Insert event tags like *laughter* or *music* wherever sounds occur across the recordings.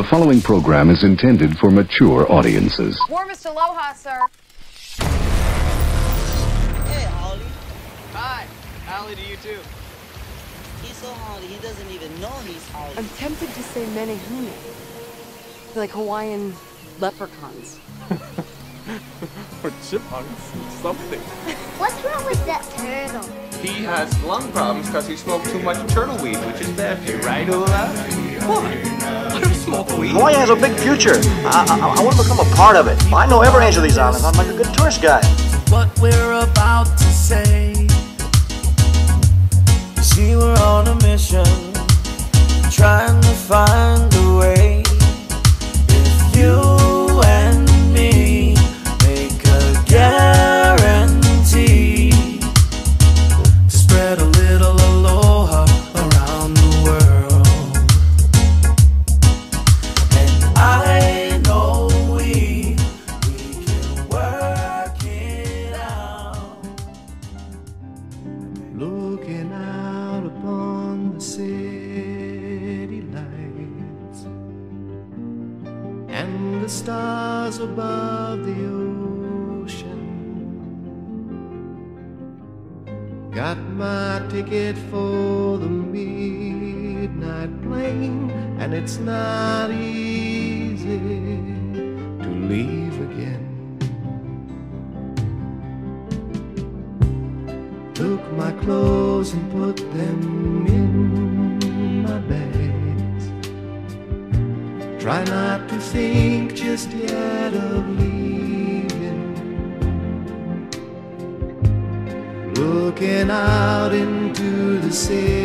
The following program is intended for mature audiences. Warmest aloha, sir. Hey, Holly. Hi. Holly to you too. He's so Holly, he doesn't even know he's Holly. I'm tempted to say menehune. Like Hawaiian leprechauns. *laughs* *laughs* or chipmunks, or something. What's wrong with that turtle? He has lung problems because he smoked too much turtle weed, which is bad for you, right, Ola? What? I don't smoke weed. Hawaii has a big future. I, I, I want to become a part of it. I know every inch of these islands. I'm like a good tourist guide. what we're about to say. See, we're on a mission, trying to find a way. If you not easy to leave again. Took my clothes and put them in my bags. Try not to think just yet of leaving. Looking out into the city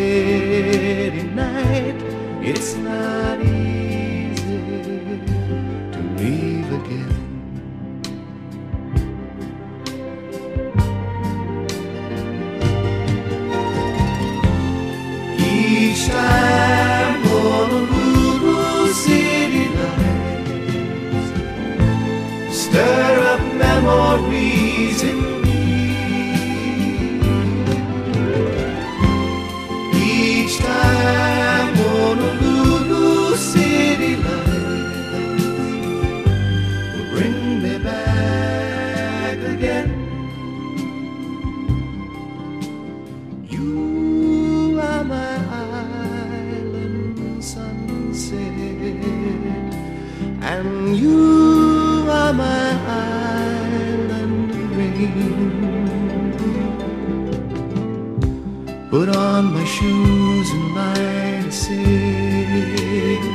on my shoes and light a cigarette,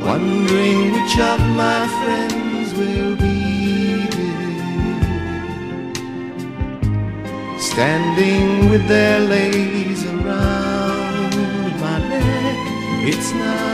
wondering which of my friends will be there standing with their leis around my neck. It's not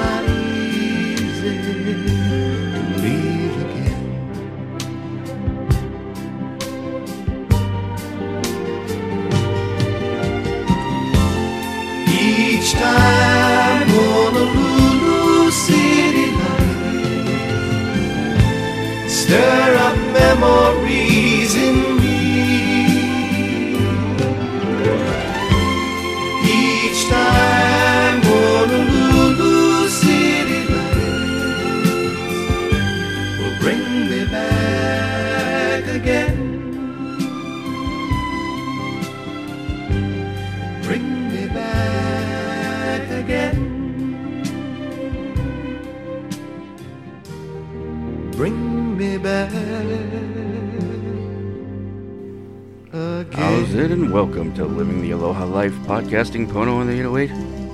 and welcome to Living the Aloha Life podcasting Pono on the 808.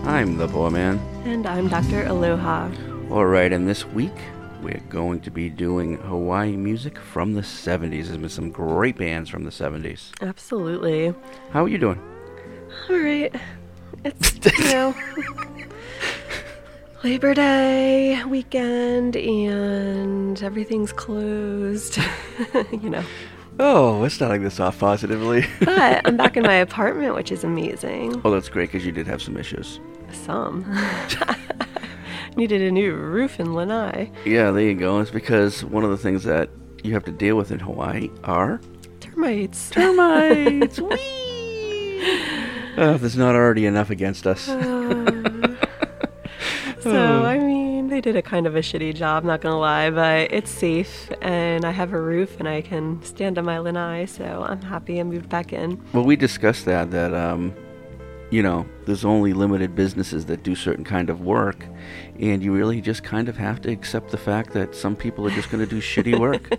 I'm the poor man. And I'm Dr. Aloha. Alright, and this week we're going to be doing Hawaii music from the 70s. There's been some great bands from the 70s. Absolutely. How are you doing? All right. It's, you know, *laughs* Labor Day weekend and everything's closed, *laughs* you know. Oh, we're starting this off positively. *laughs* But I'm back in my apartment, which is amazing. oh, that's great because you did have some issues. Some. *laughs* Needed a new roof in Lanai. Yeah, there you go. It's because one of the things that you have to deal with in Hawaii are Termites. termites. *laughs* Whee! If there's not already enough against us. Uh, So, I mean, they did a kind of a shitty job, not gonna lie, but it's safe and I have a roof and I can stand on my lanai, so I'm happy I moved back in. Well, we discussed that that um, you know, there's only limited businesses that do certain kind of work, and you really just kind of have to accept the fact that some people are just to do shitty work.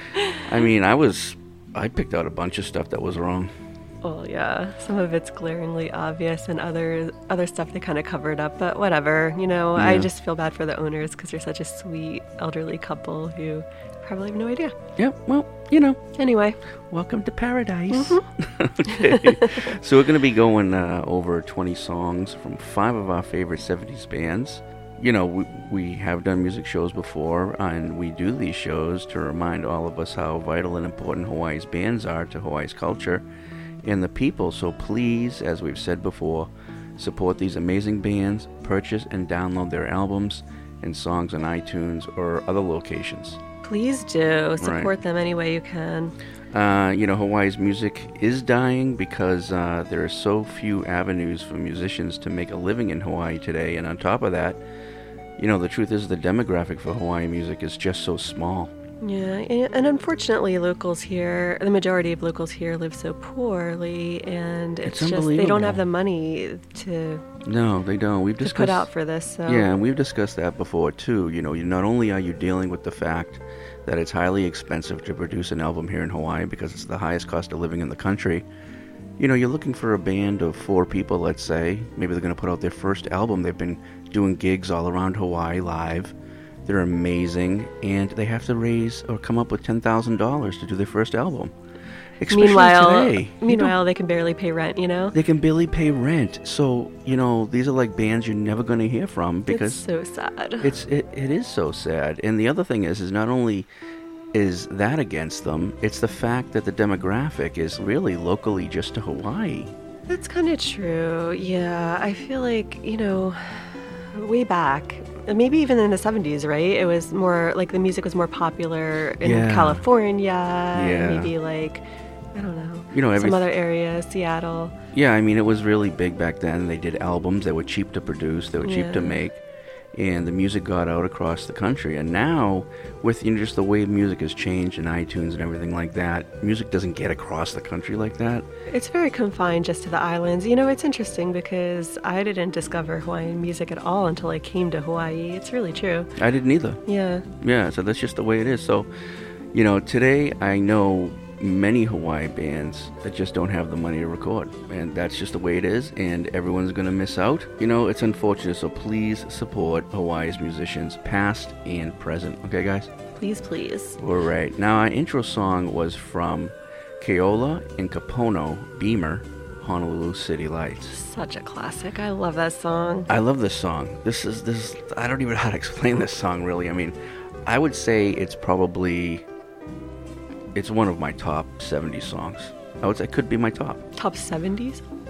*laughs* I mean, I was I picked out a bunch of stuff that was wrong. Well, yeah, some of it's glaringly obvious, and other other stuff they kind of covered up. But whatever, you know. I just feel bad for the owners because they're such a sweet elderly couple who probably have no idea. Yeah, well, you know, Anyway, welcome to paradise. okay. *laughs* so we're going to be going uh, over 20 songs from five of our favorite 70s bands. You know, we, we have done music shows before, and we do these shows to remind all of us how vital and important Hawaii's bands are to Hawaii's culture and the people. So please, as we've said before, support these amazing bands, purchase and download their albums and songs on iTunes or other locations. please do support them any way you can. Uh, you know, Hawaii's music is dying because uh, there are so few avenues for musicians to make a living in Hawaii today. And on top of that, you know, the truth is the demographic for Hawaii music is just so small. Yeah, and, unfortunately, locals here, the majority of locals here live so poorly, and it's, It's just they don't have the money to, No, they don't. We've discussed put out for this. So Yeah, and we've discussed that before too. You know, you not only are you dealing with the fact that it's highly expensive to produce an album here in Hawaii because it's the highest cost of living in the country. You know, you're looking for a band of four people, let's say. Maybe they're going to put out their first album. They've been doing gigs all around Hawaii live. They're amazing, and they have to raise or come up with ten thousand dollars to do their first album. Especially meanwhile, today. Meanwhile, they can barely pay rent. You know, they can barely pay rent. So you know, these are like bands you're never going to hear from because it's so sad. it's it, it is so sad. And the other thing is is not only is that against them, it's the fact that the demographic is really locally just to Hawaii. That's kind of true. Yeah, I feel like, you know, way back, maybe even in the 70s, right? It was more like the music was more popular in Yeah. California, Yeah. maybe like, I don't know, You know, every some other area, Seattle. Yeah, I mean it was really big back then. They did albums that were cheap to produce, they were cheap to make, and the music got out across the country. And now, with you know, just the way music has changed and iTunes and everything like that, music doesn't get across the country like that. It's very confined just to the islands. You know, it's interesting because I didn't discover Hawaiian music at all until I came to Hawaii. It's really true. I didn't either. Yeah. Yeah, so that's just the way it is. So, you know, today I know many Hawaii bands that just don't have the money to record, and that's just the way it is, and everyone's gonna miss out. You know, it's unfortunate. So please support Hawaii's musicians, past and present. Okay, guys. Please, please. All right. Now, our intro song was from Keola and Kapono Beamer, Honolulu City Lights. Such a classic. I love that song. I love this song. This is this. I don't even know how to explain this song really. I mean, I would say it's probably it's one of my top 70 songs. I would say it could be my top. Top 70 songs?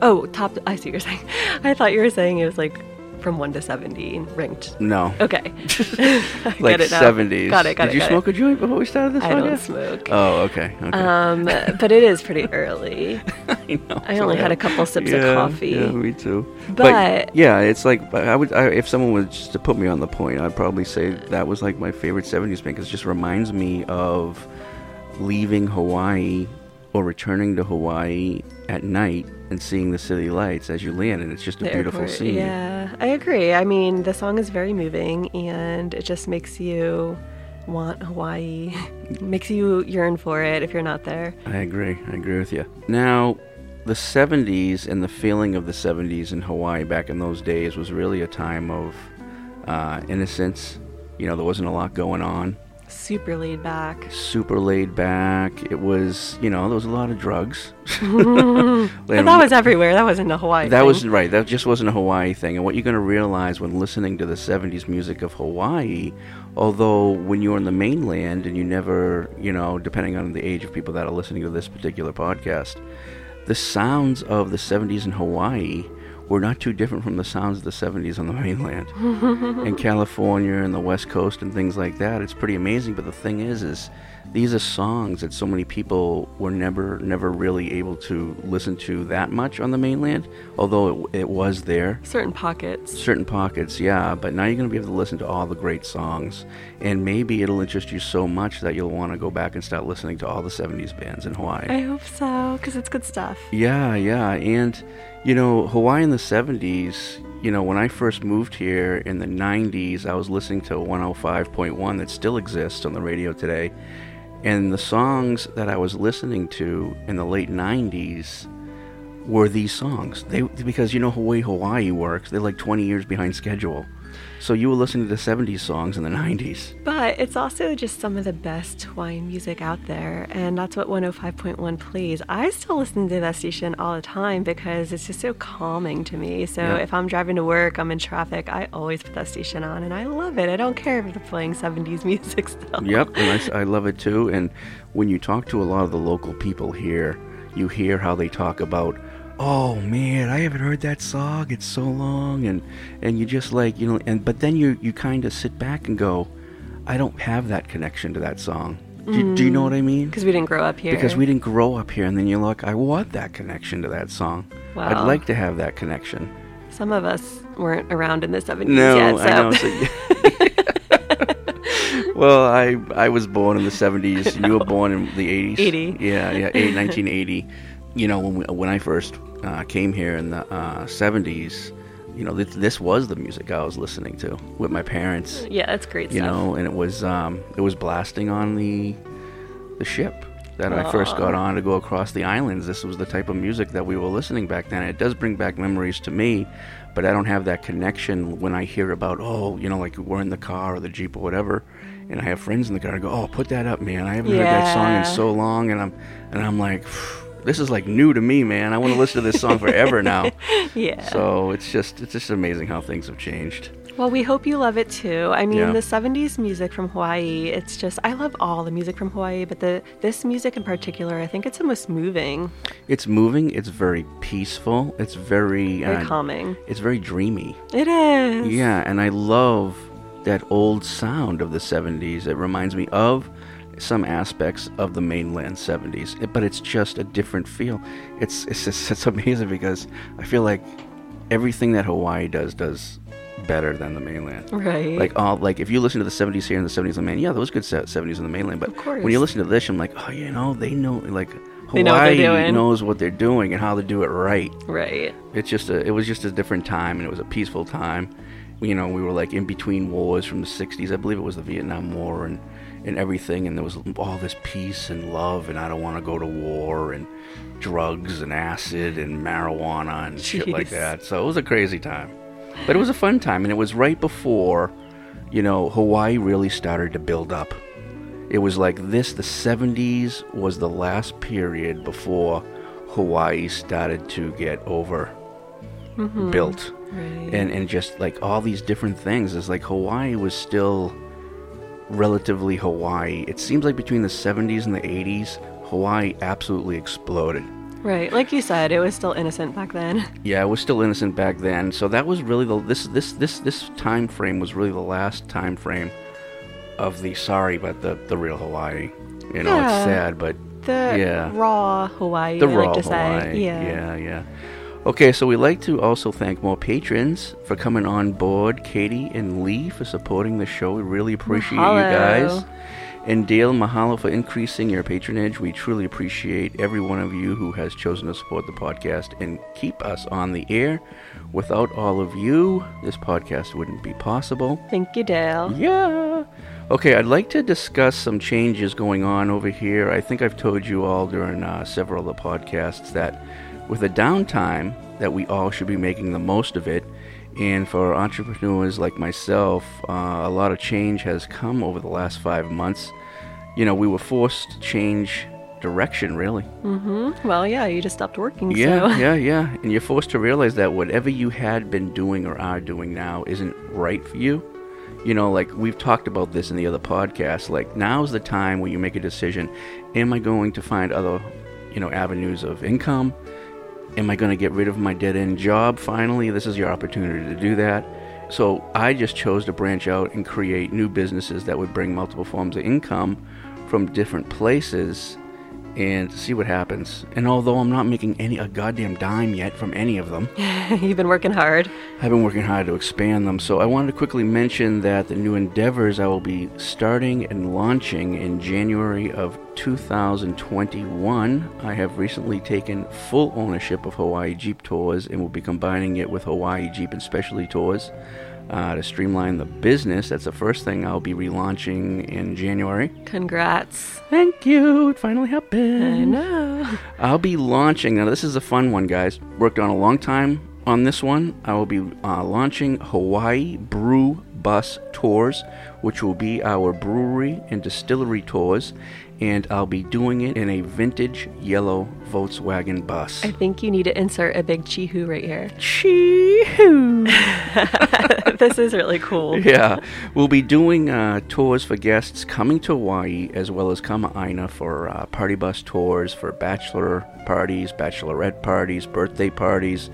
Oh, top. I see what you're saying. *laughs* I thought you were saying it was like from 1 to 70 ranked. No. Okay. *laughs* *laughs* Like get it now. 70s. Got it, got Did it. you got smoke it. a joint before we started this I don't smoke. Oh, okay. Okay. Um, but it is pretty early. I know. I only so had yeah. a couple sips Yeah, of coffee. Yeah, me too. But- yeah, it's like I would I, if someone was just to put me on the point, I'd probably say that was like my favorite '70s band because it just reminds me of leaving Hawaii or returning to Hawaii at night and seeing the city lights as you land, and it's just a The beautiful airport. scene. Yeah, I agree. I mean, the song is very moving and it just makes you want Hawaii, *laughs* makes you yearn for it if you're not there. I agree. I agree with you. Now, the 70s and the feeling of the 70s in Hawaii back in those days was really a time of uh, innocence. You know, there wasn't a lot going on. Super laid back. Super laid back. It was, you know, there was a lot of drugs. *laughs* But that was everywhere. That wasn't a Hawaii That thing. was right. That just wasn't a Hawaii thing. And what you're going to realize when listening to the 70s music of Hawaii, although when you're on the mainland and you never, you know, depending on the age of people that are listening to this particular podcast, the sounds of the 70s in Hawaii were not too different from the sounds of the 70s on the *laughs* mainland. in California and the West Coast and things like that. It's pretty amazing. But the thing is, is these are songs that so many people were never never really able to listen to that much on the mainland, although it, it was there. Certain pockets. Certain pockets, yeah, but now you're going to be able to listen to all the great songs, and maybe it'll interest you so much that you'll want to go back and start listening to all the 70s bands in Hawaii. I hope so, because it's good stuff. Yeah, yeah. And, you know, Hawaii in the 70s, you know, when I first moved here in the 90s, I was listening to 105.1 that still exists on the radio today. And the songs that I was listening to in the late 90s were these songs. They because you know way Hawaii works, they're like 20 years behind schedule. So you were listening to the 70s songs in the 90s. But it's also just some of the best Hawaiian music out there, and that's what 105.1 plays. I still listen to that station all the time because it's just so calming to me. So Yeah. if I'm driving to work, I'm in traffic, I always put that station on, and I love it. I don't care if they're playing 70s *laughs* music still. Yep, and I I, love it too. And when you talk to a lot of the local people here, you hear how they talk about, oh man, I haven't heard that song. It's so long, and and you just like you know, and but then you you kind of sit back and go, I don't have that connection to that song. Do, do you know what I mean? Mm, because we didn't grow up here. Because we didn't grow up here, and then you're like, I want that connection to that song. I'd like to have that connection. Some of us weren't around in the 70s No, yet, so. I know. so- *laughs* well, I I was born in the '70s. You were born in the '80s. 80. Yeah, yeah, eight, 1980. You know, when we, when I first uh, came here in the uh, '70s, you know, this, this was the music I was listening to with my parents. yeah, that's great You stuff. know, and it was um, it was blasting on the the ship that I first got on to go across the islands. This was the type of music that we were listening back then. It does bring back memories to me, but I don't have that connection when I hear about, oh, you know, like we're in the car or the Jeep or whatever, and I have friends in the car. I go, oh, put that up, man. I haven't heard that song in so long, and I'm and I'm like, this is like new to me, man. I want to listen to this song forever now. *laughs* yeah. So it's just it's just amazing how things have changed. Well, we hope you love it too. I mean, Yeah. the 70s music from Hawaii, it's just I love all the music from Hawaii, but the this music in particular, I think it's the most moving, It's moving. It's very peaceful. It's very very uh, calming. It's very dreamy. It is. Yeah, and I love that old sound of the 70s. It reminds me of some aspects of the mainland 70s, but it's just a different feel. It's it's just, *laughs* it's amazing because I feel like everything that Hawaii does does better than the mainland. Right. Like all like if you listen to the 70s here and the 70s in the mainland, yeah, those good se- 70s in the mainland, but Of course. when you listen to this, I'm like, oh, you know, they know like They know what Hawaii knows what they're doing and how to do it right Right. it's just a it was just a different time and it was a peaceful time you know we were like in between wars from the 60s i believe it was the vietnam war and and everything and there was all this peace and love and i don't want to go to war and drugs and acid and marijuana and shit like that. So it was a crazy time. But it was a fun time and it was right before you know hawaii really started to build up. It was like this the 70s was the last period before hawaii started to get over mm-hmm. built. Right. and and just like all these different things. It's like hawaii was still relatively hawaii it seems like between the 70s and the 80s hawaii absolutely exploded Right. Like you said, it was still innocent back then. *laughs* yeah it was still innocent back then so that was really the this this this this time frame was really the last time frame of the sorry but the the real hawaii you know Yeah. it's sad but The Yeah. raw Hawaii, the I raw like to Hawaii. say. Yeah. yeah, yeah. Okay, so we'd like to also thank more patrons for coming on board. Katie and Lee for supporting the show. We really appreciate you guys. And Dale, mahalo for increasing your patronage. We truly appreciate every one of you who has chosen to support the podcast and keep us on the air. Without all of you, this podcast wouldn't be possible. Thank you, Dale. Yeah. Okay, I'd like to discuss some changes going on over here. I think I've told you all during uh, several of the podcasts that with the downtime, that we all should be making the most of it. And for entrepreneurs like myself, uh, a lot of change has come over the last five months. You know, we were forced to change direction, really. Mm-hmm. Well, yeah, you just stopped working, Yeah, so. *laughs* yeah, yeah. And you're forced to realize that whatever you had been doing or are doing now isn't right for you. You know, like we've talked about this in the other podcasts. Like now's the time when you make a decision: Am I going to find other, you know, avenues of income? Am I going to get rid of my dead-end job? Finally, this is your opportunity to do that. So I just chose to branch out and create new businesses that would bring multiple forms of income from different places and see what happens. And although I'm not making any a goddamn dime yet from any of them, *laughs* You've been working hard. I've been working hard to expand them. So I wanted to quickly mention that the new endeavors I will be starting and launching in January of 2021. I have recently taken full ownership of Hawaii Jeep Tours and will be combining it with Hawaii Jeep and Specialty Tours. Uh, to streamline the business, that's the first thing I'll be relaunching in January. Congrats. Thank you. It finally happened. I know. I'll be launching. Now, this is a fun one, guys. Worked on a long time on this one. I will be uh, launching Hawaii Brew Bus Tours, which will be our brewery and distillery tours, and I'll be doing it in a vintage yellow Volkswagen bus. I think you need to insert a big chee-hoo right here. *laughs* Chee-hoo. *laughs* this is really cool. *laughs* yeah, we'll be doing uh, tours for guests coming to Hawaii as well as Kama'aina for uh, party bus tours for bachelor parties, bachelorette parties, birthday parties,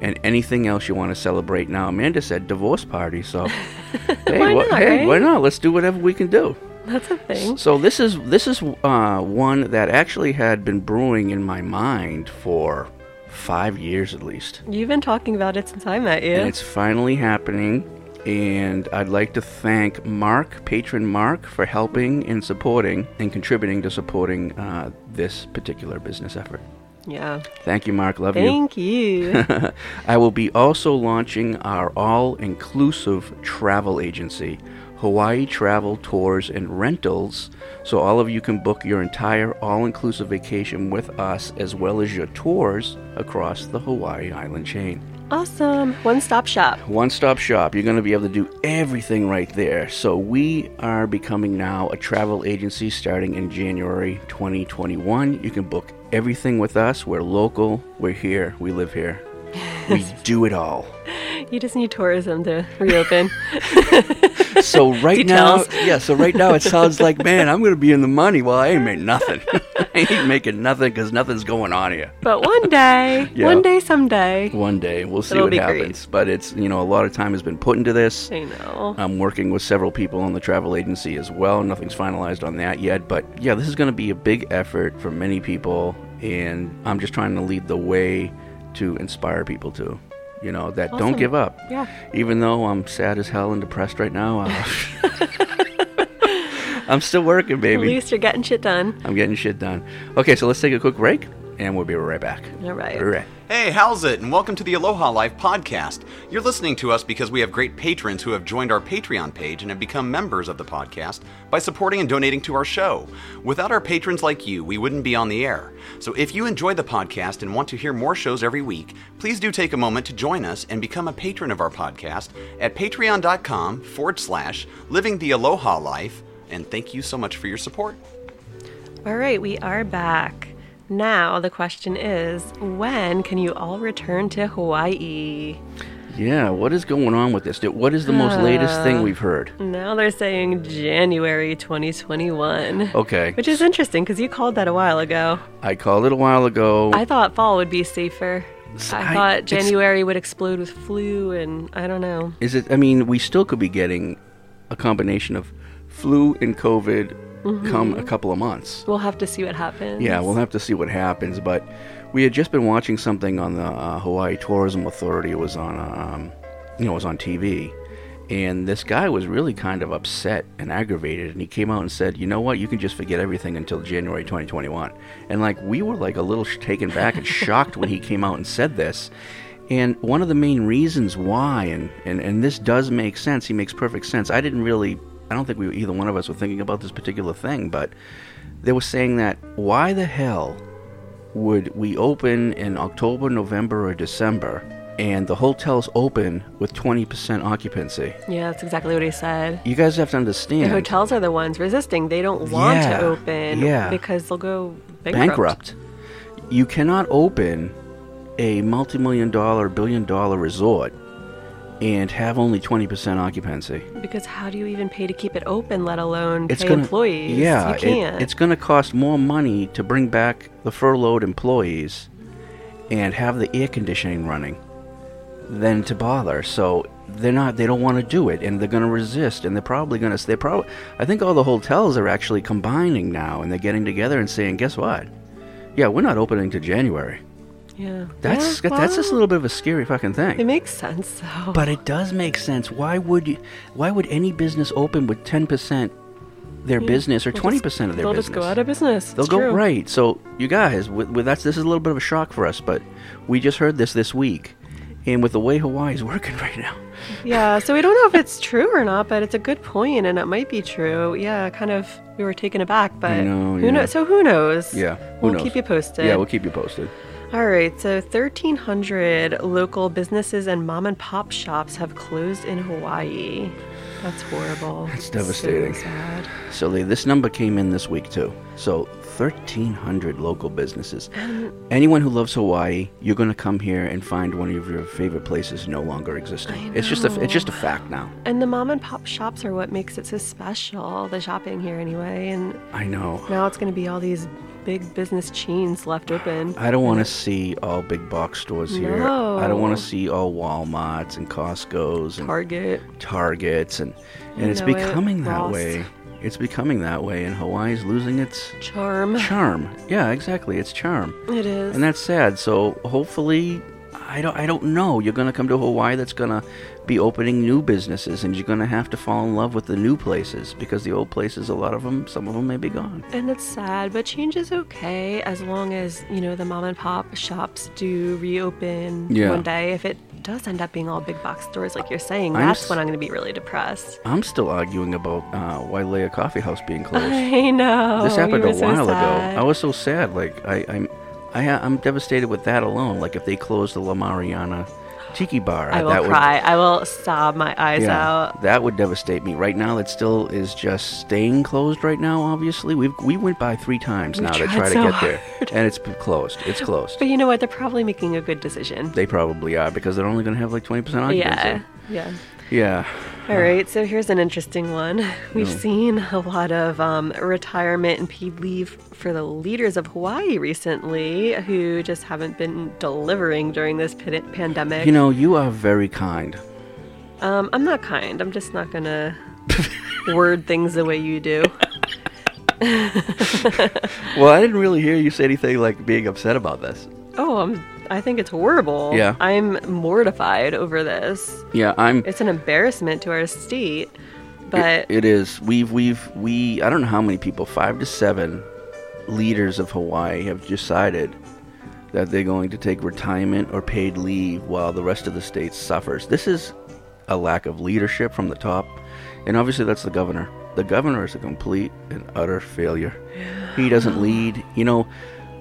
and anything else you want to celebrate. Now, Amanda said divorce party, so hey, Why wha- not, hey, right? why not? Let's do whatever we can do. *laughs* That's a thing. So this is this is uh, one that actually had been brewing in my mind for five years at least. You've been talking about it since I met you. And it's finally happening. And I'd like to thank Mark, patron Mark, for helping and supporting and contributing to supporting uh, this particular business effort. yeah. Thank you, Mark. Love Thank you. Thank you. *laughs* I will be also launching our all inclusive travel agency, Hawaii Travel Tours and Rentals. So all of you can book your entire all inclusive vacation with us as well as your tours across the Hawaii Island chain. awesome. One-stop shop. One stop shop. You're going to be able to do everything right there. So, we are becoming now a travel agency starting in January 2021. You can book everything with us. We're local, we're here, we live here. We do it all. You just need tourism to reopen. *laughs* So, right now, yeah, so right now it sounds like, man, I'm going to be in the money. Well, I ain't made nothing. *laughs* I ain't making nothing because nothing's going on here. but one day, *laughs* Yeah. one day, someday. One day, we'll see It'll what be great. happens. But it's, you know, a lot of time has been put into this. I know. I'm working with several people on the travel agency as well. Nothing's finalized on that yet, but yeah, this is going to be a big effort for many people, and I'm just trying to lead the way to inspire people to, you know, that don't give up. Yeah. Even though I'm sad as hell and depressed right now, uh, *laughs* I'm still working, *laughs* At baby. least you're getting shit done. I'm getting shit done. Okay, so let's take a quick break, and we'll be right back. All right. All right. Hey, how's it? And welcome to the Aloha Life podcast. You're listening to us because we have great patrons who have joined our Patreon page and have become members of the podcast by supporting and donating to our show. Without our patrons like you, we wouldn't be on the air. So if you enjoy the podcast and want to hear more shows every week, please do take a moment to join us and become a patron of our podcast at patreon.com forward slash living the Aloha Life. And thank you so much for your support. All right, we are back. Now the question is, when can you all return to Hawaii? Yeah, what is going on with this? What is the most latest thing Uh, we've heard? Now they're saying January 2021. Okay. Which is interesting because you called that a while ago. I called it a while ago. I thought fall would be safer. I- I thought January would explode with flu, and I don't know. Is it? I mean, we still could be getting a combination of flu and COVID come a couple of months. We'll have to see what happens. Yeah, we'll have to see what happens. But we had just been watching something on the uh, Hawaii Tourism Authority. It was on, um, you know, it was on TV, and this guy was really kind of upset and aggravated. And he came out and said, "You know what? You can just forget everything until January 2021." And like we were like a little sh- taken back and *laughs* shocked when he came out and said this. And one of the main reasons why, and, and, and this does make sense, he makes perfect sense. I didn't really, I don't think we either one of us were thinking about this particular thing, but they were saying that why the hell would we open in October, November, or December, and the hotel's open with 20% occupancy? Yeah, that's exactly what he said. You guys have to understand. The hotels are the ones resisting. They don't want Yeah, to open yeah. because they'll go bankrupt. bankrupt. You cannot open a multi-million dollar, billion dollar resort and have only 20% occupancy. Because how do you even pay to keep it open, let alone It's pay gonna, employees? Yeah, you can't. it's going to cost more money to bring back the furloughed employees and have the air conditioning running than to bother. So they're not they don't want to do it and they're going to resist and they're probably going to they're probably I think all the hotels are actually combining now and they're getting together and saying guess what yeah we're not opening to January Yeah. that's Yeah, that's just a little bit of a scary fucking thing It makes sense though. but it does make sense why would you, why would any business open with 10% their Yeah, business or they'll 20% just- of their business? they'll just go out of business. They'll It's go right. So you guys, with, with that's this is a little bit of a shock for us, but we just heard this this week, and with the way Hawaii's working *laughs* right now, Yeah, so we don't know if it's *laughs* true or not, but it's a good point, and it might be true. Yeah, kind of. We were taken aback, but know, who yeah. knows? So who knows? yeah, who we'll knows? keep you posted. Yeah, we'll keep you posted. All right, so 1,300 local businesses and mom and pop shops have closed in Hawaii. That's horrible. That's devastating. So sad. So they, this number came in this week too. So 1,300 local businesses. Anyone who loves Hawaii, you're going to come here and find one of your favorite places no longer existing. It's just a it's just a fact now. And the mom and pop shops are what makes it so special, the shopping here anyway. And I know. now it's going to be all these big business chains left open. I don't want to see all big box stores here. I don't want to see all Walmarts and Costco's and Target. Targets and and You it's know it, becoming that way. It's becoming that way, and Hawaii's losing its Charm. charm. Yeah, exactly. It's charm. It is. and that's sad. So hopefully, I don't. I don't know. You're gonna come to Hawaii. That's gonna be opening new businesses, and you're gonna have to fall in love with the new places because the old places, a lot of them, some of them may be gone. And it's sad, but change is okay as long as, you know, the mom and pop shops do reopen Yeah. one day. If it does end up being all big box stores like you're saying, I'm that's s- when I'm going to be really depressed. I'm still arguing about uh, Wailea Coffee House being closed. *laughs* I know. this happened a so while ago. I was so sad. Like I, I'm, I, I'm devastated with that alone. Like if they closed the La Mariana Tiki Bar, I will that cry. I will sob my eyes yeah, out. that would devastate me. Right now, it still is just staying closed. Right now, obviously, we we went by three times We now to try to so get there, and it's closed. It's closed. But you know what? They're probably making a good decision. They probably are because they're only going to have like 20% occupancy. Yeah. Yeah. Yeah. All right, so here's an interesting one. *laughs* We've No. seen a lot of um, retirement and paid leave for the leaders of Hawaii recently who just haven't been delivering during this pa- pandemic. You know, you are very kind. um, I'm not kind. I'm just not going *laughs* to word things the way you do. *laughs* Well, I didn't really hear you say anything like being upset about this. Oh, I'm, I think it's horrible. Yeah. I'm mortified over this. Yeah, I'm. It's an embarrassment to our state. But it is. We've we've we. I don't know how many people. Five to seven leaders of Hawaii have decided that they're going to take retirement or paid leave while the rest of the state suffers. This is a lack of leadership from the top, and obviously that's the governor. The governor is a complete and utter failure. He doesn't lead. You know,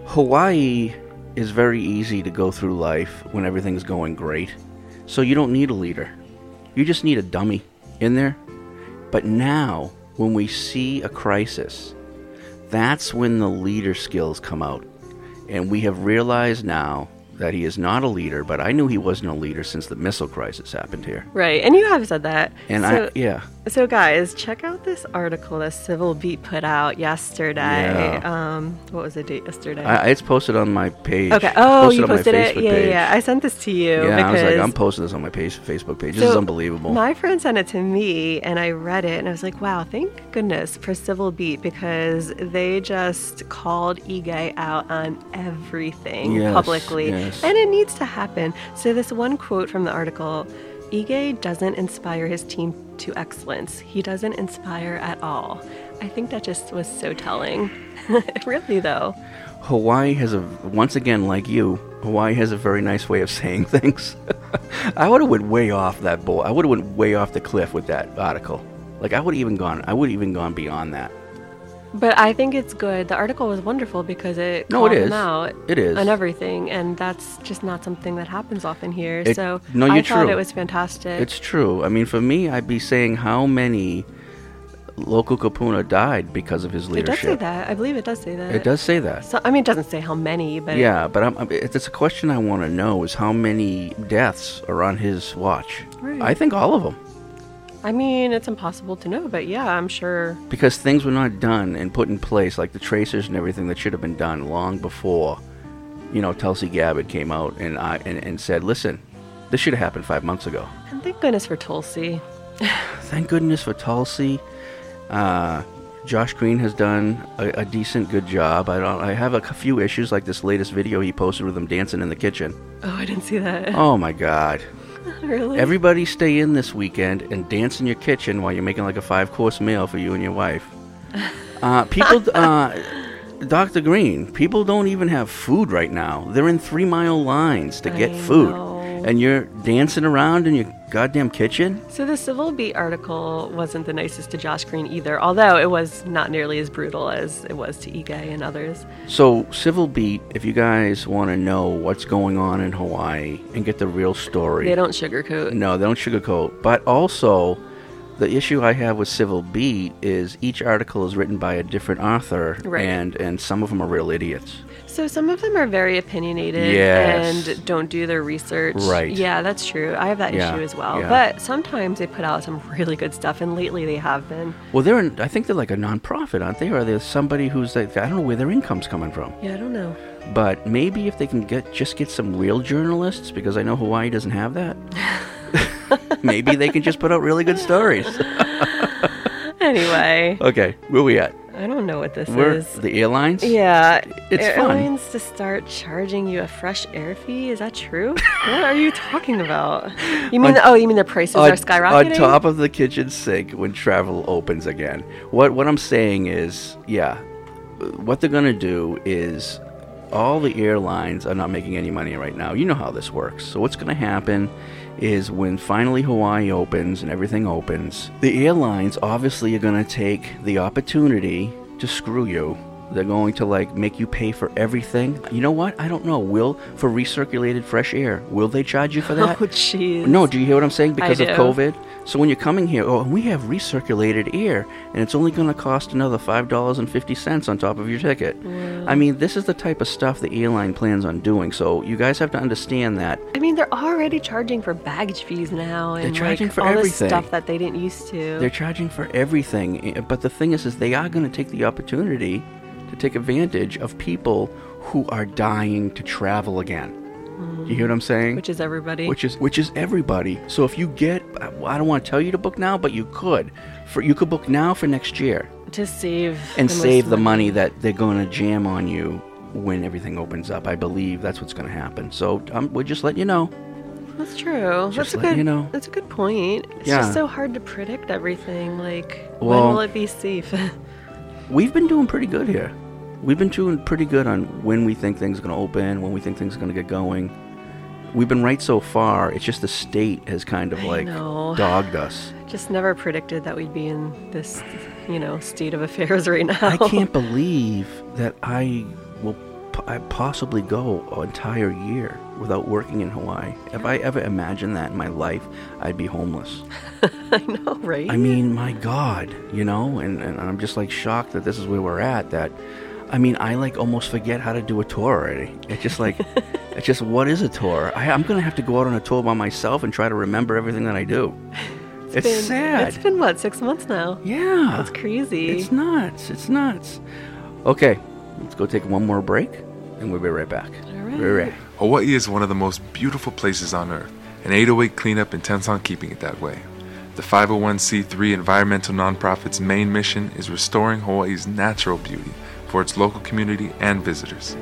Hawaii is very easy to go through life when everything's going great. So you don't need a leader. You just need a dummy in there. But now, when we see a crisis, that's when the leader skills come out. And we have realized now that he is not a leader, but I knew he wasn't a leader since the missile crisis happened here. Right, and you have said that. And so, I, yeah. So, guys, check out this article that Civil Beat put out yesterday. Um, what was the date yesterday? I, it's posted on my page. okay. Oh, Posted you posted it. Yeah, page. yeah. I sent this to you Yeah, I was like, I'm posting this on my page, Facebook page. This is unbelievable. My friend sent it to me, and I read it, and I was like, "Wow, thank goodness for Civil Beat because they just called Ige out on everything Yes, publicly, yes. and it needs to happen." So this one quote from the article: "Ige doesn't inspire his team to excellence. He doesn't inspire at all." I think that just was so telling. *laughs* really, though. Hawaii has a once again, like you, Hawaii has a very nice way of saying *laughs* things. I would have went way off that bowl. I would have went way off the cliff with that article. Like I would have even gone. I would have even gone beyond that. But I think it's good. The article was wonderful because it No, called it them out It is. on everything, and that's just not something that happens often here. It- so no, I you're thought true. it was fantastic. It's true. I mean, for me, I'd be saying how many local Kapuna died because of his leadership. it does say that. I believe it does say that. It does say that. So I mean, it doesn't say how many, but yeah, but I'm- it's a question I want to know: is how many deaths are on his watch? Right. I think all of them. I mean, it's impossible to know. But yeah, I'm sure. because things were not done and put in place, like the tracers and everything that should have been done long before, you know, Tulsi Gabbard came out and I and, and said, "Listen, this should have happened five months ago." And thank goodness for Tulsi. *sighs* Thank goodness for Tulsi. Uh, Josh Green has done a, a decent, good job. I don't. I have a few issues, like this latest video he posted with him dancing in the kitchen. Oh, I didn't see that. Oh my God! *laughs* really? Everybody, stay in this weekend and dance in your kitchen while you're making like a five-course meal for you and your wife. *laughs* Uh, people, uh, Dr. Green, people don't even have food right now. They're in three-mile lines to get food, know. And you're dancing around in your goddamn kitchen. So the Civil Beat article wasn't the nicest to Josh Green either, although it was not nearly as brutal as it was to Ige and others. So, Civil Beat, if you guys want to know what's going on in Hawaii and get the real story, They don't sugarcoat. No, they don't sugarcoat. But also, the issue I have with Civil Beat is each article is written by a different author, Right. and and some of them are real idiots. So some of them are very opinionated Yes. and don't do their research. Right. Yeah, that's true. I have that Yeah, issue as well. yeah. But sometimes they put out some *laughs* really good stuff, and lately they have been. Well, they're in, I think they're like a nonprofit, aren't they? Or they're somebody who's like I don't know where their income's coming from. Yeah, I don't know. But maybe if they can get just get some real journalists, because I know Hawaii doesn't have that. *laughs* maybe they can just put out really good stories. Anyway, *laughs* okay, where we at? I don't know what this We're is. the airlines. Yeah, It's fun. airlines to start charging you a fresh air fee. Is that true? what are you talking about? You mean? On- oh, you mean the prices on, are skyrocketing? on top of the kitchen sink when travel opens again. What what I'm saying is, yeah, what they're gonna do is all the airlines are not making any money right now. You know how this works. So what's gonna happen is when finally Hawaii opens and everything opens, the airlines obviously are gonna take the opportunity to screw you. They're going to like make you pay for everything. You know what? I don't know. Will for recirculated fresh air? Will they charge you for that? *laughs* Oh, jeez. No, do you hear what I'm saying? Because of. COVID. So when you're coming here, oh, we have recirculated air, and it's only going to cost another five dollars and fifty cents on top of your ticket. I mean, this is the type of stuff the airline plans on doing. So you guys have to understand that. I mean, they're already charging for baggage fees now, and They're charging like, for all everything. this stuff that they didn't used to. They're charging for everything. Eh, But the thing is, is they are going to take the opportunity to take advantage of people who are dying to travel again. You hear what I'm saying? Which is everybody. which is which is everybody. So if you get, I don't want to tell you to book now, but you could. For you could book now for next year to save and the save the money that they're going to jam on you when everything opens up. I believe that's what's going to happen. So um, we're just letting you know. That's true. Just that's a good. you know. That's a good point. It's Yeah. just so hard to predict everything. Like, when will it be safe? *laughs* We've been doing pretty good here. We've been doing pretty good on when we think things are going to open, when we think things are going to get going. We've been right so far. It's just the state has kind of like dogged us. *sighs* just never predicted that we'd be in this, you know, state of affairs *laughs* right now. I can't believe that I will p- I possibly go an entire year without working in Hawaii. If I ever imagined that in my life, I'd be homeless. *laughs* I know, right? I mean, my God, you know, and, and I'm just like shocked that this is where we're at. That, I mean, I like almost forget how to do a tour already. It's just like, *laughs* it's just what is a tour? I, I'm gonna have to go out on a tour by myself and try to remember everything that I do. It's, been, sad. It's been what six months now. Yeah. it's crazy. It's nuts. It's nuts. Okay, let's go take one more break, and we'll be right back. All right. Be right. Hawaii is one of the most beautiful places on earth, and 808 Cleanup intends on keeping it that way. The 501c3 environmental nonprofit's main mission is restoring Hawaii's natural beauty for its local community and visitors.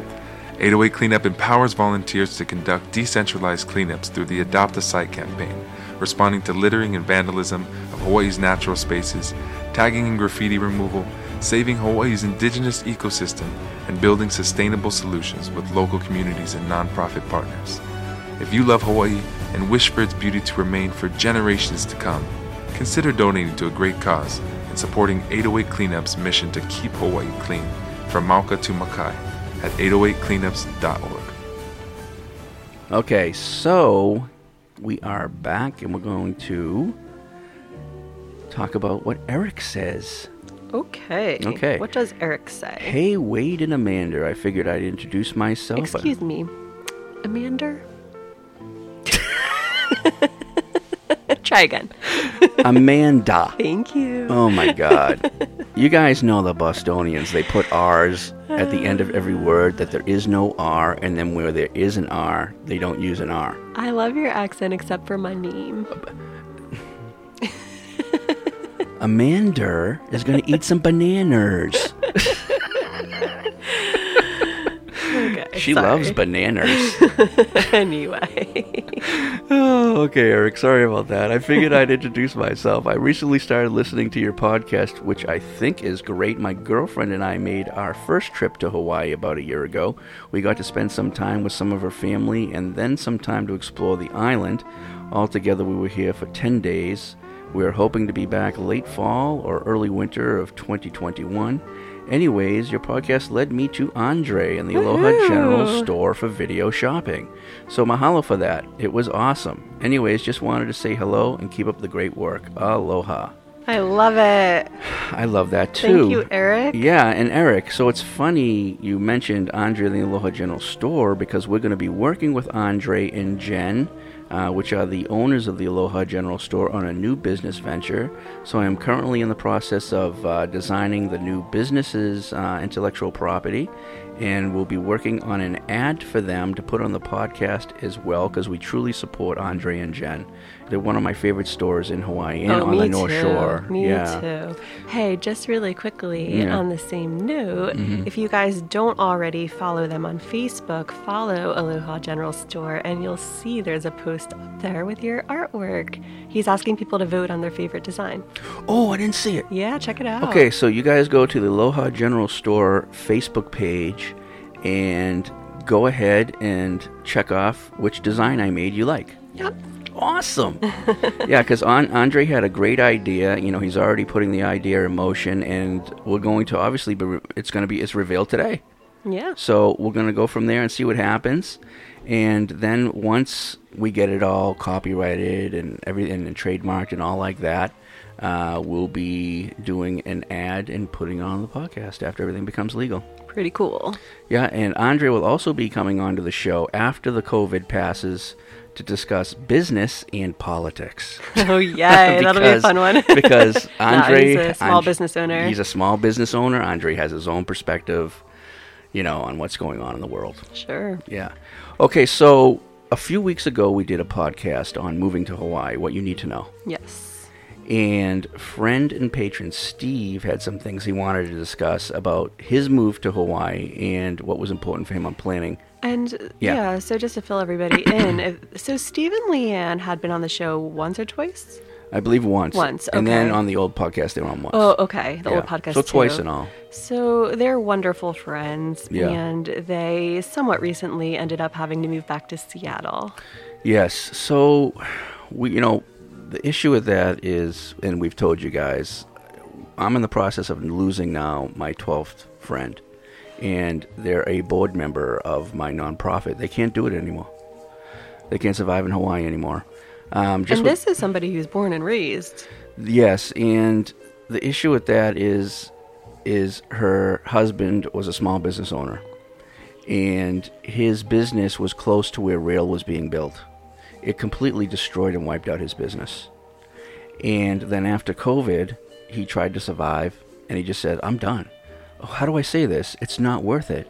808 Cleanup empowers volunteers to conduct decentralized cleanups through the Adopt a Site campaign, responding to littering and vandalism of Hawaii's natural spaces, tagging and graffiti removal, saving Hawaii's indigenous ecosystem, and building sustainable solutions with local communities and nonprofit partners. If you love Hawaii and wish for its beauty to remain for generations to come, consider donating to a great cause and supporting 808 Cleanup's mission to keep Hawaii clean from Mauka to Makai at 808cleanups.org. Okay, so we are back, and we're going to talk about what Eric says. Okay. Okay. What does Eric say? Hey, Wade and Amanda. I figured I'd introduce myself. Excuse me, Amanda. *laughs* *laughs* Try again. *laughs* Amanda. Thank you. Oh my God. You guys know the Bostonians. They put R's at the end of every word, that there is no R, and then where there is an R, they don't use an R. I love your accent except for my name. Amanda is going to eat some bananas. *laughs* Okay, She sorry. loves bananas. *laughs* anyway. *laughs* Oh, okay, Eric. Sorry about that. I figured I'd introduce myself. I recently started listening to your podcast, which I think is great. My girlfriend and I made our first trip to Hawaii about a year ago. We got to spend some time with some of her family and then some time to explore the island. Altogether, we were here for 10 days. We are hoping to be back late fall or early winter of 2021. Anyways, your podcast led me to Andre and the Aloha General store for video shopping. So mahalo for that. It was awesome. Anyways, just wanted to say hello and keep up the great work. Aloha. I love it. *sighs* I love that too. Thank you, Eric. Yeah, and Eric, so it's funny you mentioned Andre and the Aloha General Store because we're going to be working with Andre and Jen, uh, which are the owners of the Aloha General Store, on a new business venture. So I am currently in the process of uh, designing the new business's uh, intellectual property, and we'll be working on an ad for them to put on the podcast as well because we truly support Andre and Jen. They're one of my favorite stores in Hawaii and oh, on the North too. Shore. Me yeah. too. Hey, just really quickly Yeah. on the same note, Mhm. if you guys don't already follow them on Facebook, follow Aloha General Store, and you'll see there's a post up there with your artwork. He's asking people to vote on their favorite design. Oh, I didn't see it. Yeah, check it out. Okay, so you guys go to the Aloha General Store Facebook page and go ahead and check off which design I made you like. Yep. Awesome. yeah, because Andre had a great idea. You know, he's already putting the idea in motion, and we're going to obviously, be, it's going to be, it's revealed today. Yeah. So we're going to go from there and see what happens. And then once we get it all copyrighted and everything and trademarked and all like that, uh, we'll be doing an ad and putting it on the podcast after everything becomes legal. Pretty cool. Yeah, and Andre will also be coming onto the show after the COVID passes to discuss business and politics. *laughs* Oh, yay. *laughs* That'll be a fun one. *laughs* because No, Andre, he's a small Andre- business owner. He's a small business owner. Andre has his own perspective, you know, on what's going on in the world. Sure. Yeah. Okay, so a few weeks ago we did a podcast on moving to Hawaii, what you need to know. Yes. And friend and patron Steve had some things he wanted to discuss about his move to Hawaii and what was important for him on planning. And Yeah. yeah. so just to fill everybody *clears throat* in, if, so Stephen Leanne had been on the show once or twice. I believe once. Once, And then on the old podcast they were on once. Oh, okay, the old podcast. So twice too. in all. So they're wonderful friends, Yeah. and they somewhat recently ended up having to move back to Seattle. Yes. So, we, you know, the issue with that is, and we've told you guys, I'm in the process of losing now my 12th friend, and they're a board member of my nonprofit. They can't do it anymore. They can't survive in Hawaii anymore. Um, just and with- this is somebody who's born and raised. Yes, and the issue with that is is her husband was a small business owner and his business was close to where rail was being built. It completely destroyed and wiped out his business. And then after COVID, he tried to survive and he just said, "I'm done." How do I say this? It's not worth it.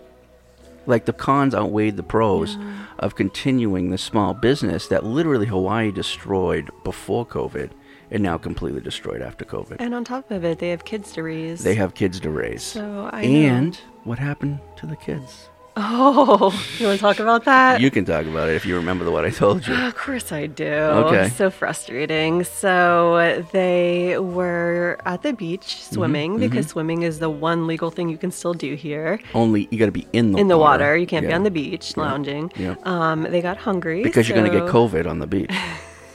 Like the cons outweighed the pros of continuing this small business that literally Hawaii destroyed before COVID and now completely destroyed after COVID. And on top of it, they have kids to raise. They have kids to raise. So I know. and what happened to the kids? Oh, you want to talk about that? You can talk about it if you remember the, what I told you. Of course I do. Okay. So frustrating. So they were at the beach swimming because swimming is the one legal thing you can still do here. Only you got to be in the in the water. water. You can't be on the beach Yeah. lounging. Yeah. Um, they got hungry. because you're going to get COVID on the beach.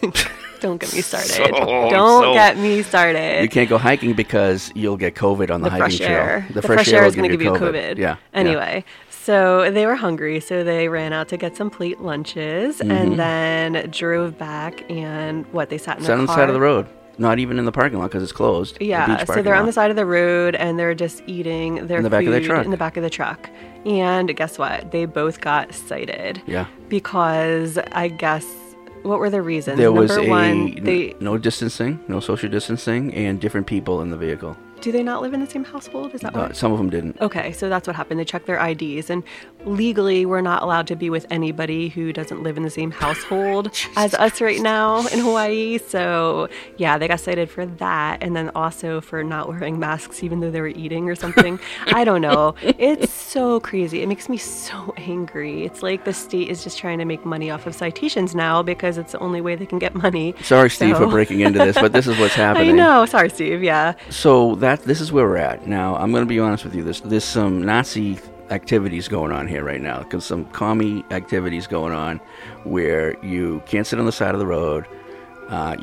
*laughs* Don't get me *laughs* started. So- Don't so- get me started. you can't go hiking because you'll get COVID on the, the hiking fresh air. trail. The, fresh, air will is going to give you COVID. COVID. Yeah. Anyway, so they were hungry, so they ran out to get some plate lunches Mhm. and then drove back. And what they sat in Sat on the side of the road. Not even in the parking lot because it's closed. Yeah, beach so they're on the side of the road and they're just eating their In the back of their food truck. in the back of the truck. And guess what? They both got cited. Yeah. Because I guess What were the reasons? There Number was a one, they no distancing, no social distancing, and different people in the vehicle. Do they not live in the same household? Is that Uh, why? some of them didn't. Okay, so that's what happened. They checked their IDs, and legally, we're not allowed to be with anybody who doesn't live in the same household *laughs* as us right now in Hawaii. So, yeah, they got cited for that, and then also for not wearing masks, even though they were eating or something. *laughs* I don't know. It's so crazy. It makes me so angry. It's like the state is just trying to make money off of citations now because it's the only way they can get money. Sorry, Steve, for breaking into this, but this is what's *laughs* happening. I know. Sorry, Steve. Yeah. So that this is where we're at now. I'm going to be honest with you. There's there's some Nazi activities going on here right now. Because some commie activities going on, where you can't sit on the side of the road. Uh,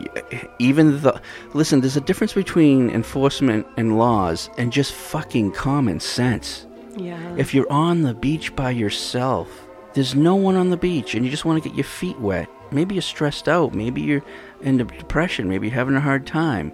even the listen, there's a difference between enforcement and laws and just fucking common sense. Yeah. If you're on the beach by yourself, there's no one on the beach, and you just want to get your feet wet. Maybe you're stressed out. Maybe you're in depression. Maybe you're having a hard time.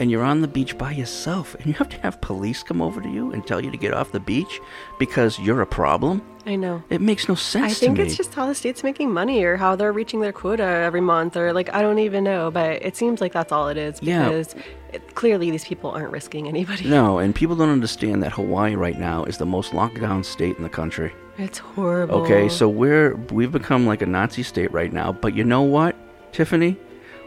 And you're on the beach by yourself, and you have to have police come over to you and tell you to get off the beach because you're a problem. I know. It makes no sense I think it's just how the state's making money or how they're reaching their quota every month or like I don't even know, but it seems like that's all it is Yeah. because it, clearly these people aren't risking anybody. no, and people don't understand that Hawaii right now is the most locked down state in the country. It's horrible. Okay, so we're we've become like a Nazi state right now, but you know what, Tiffany?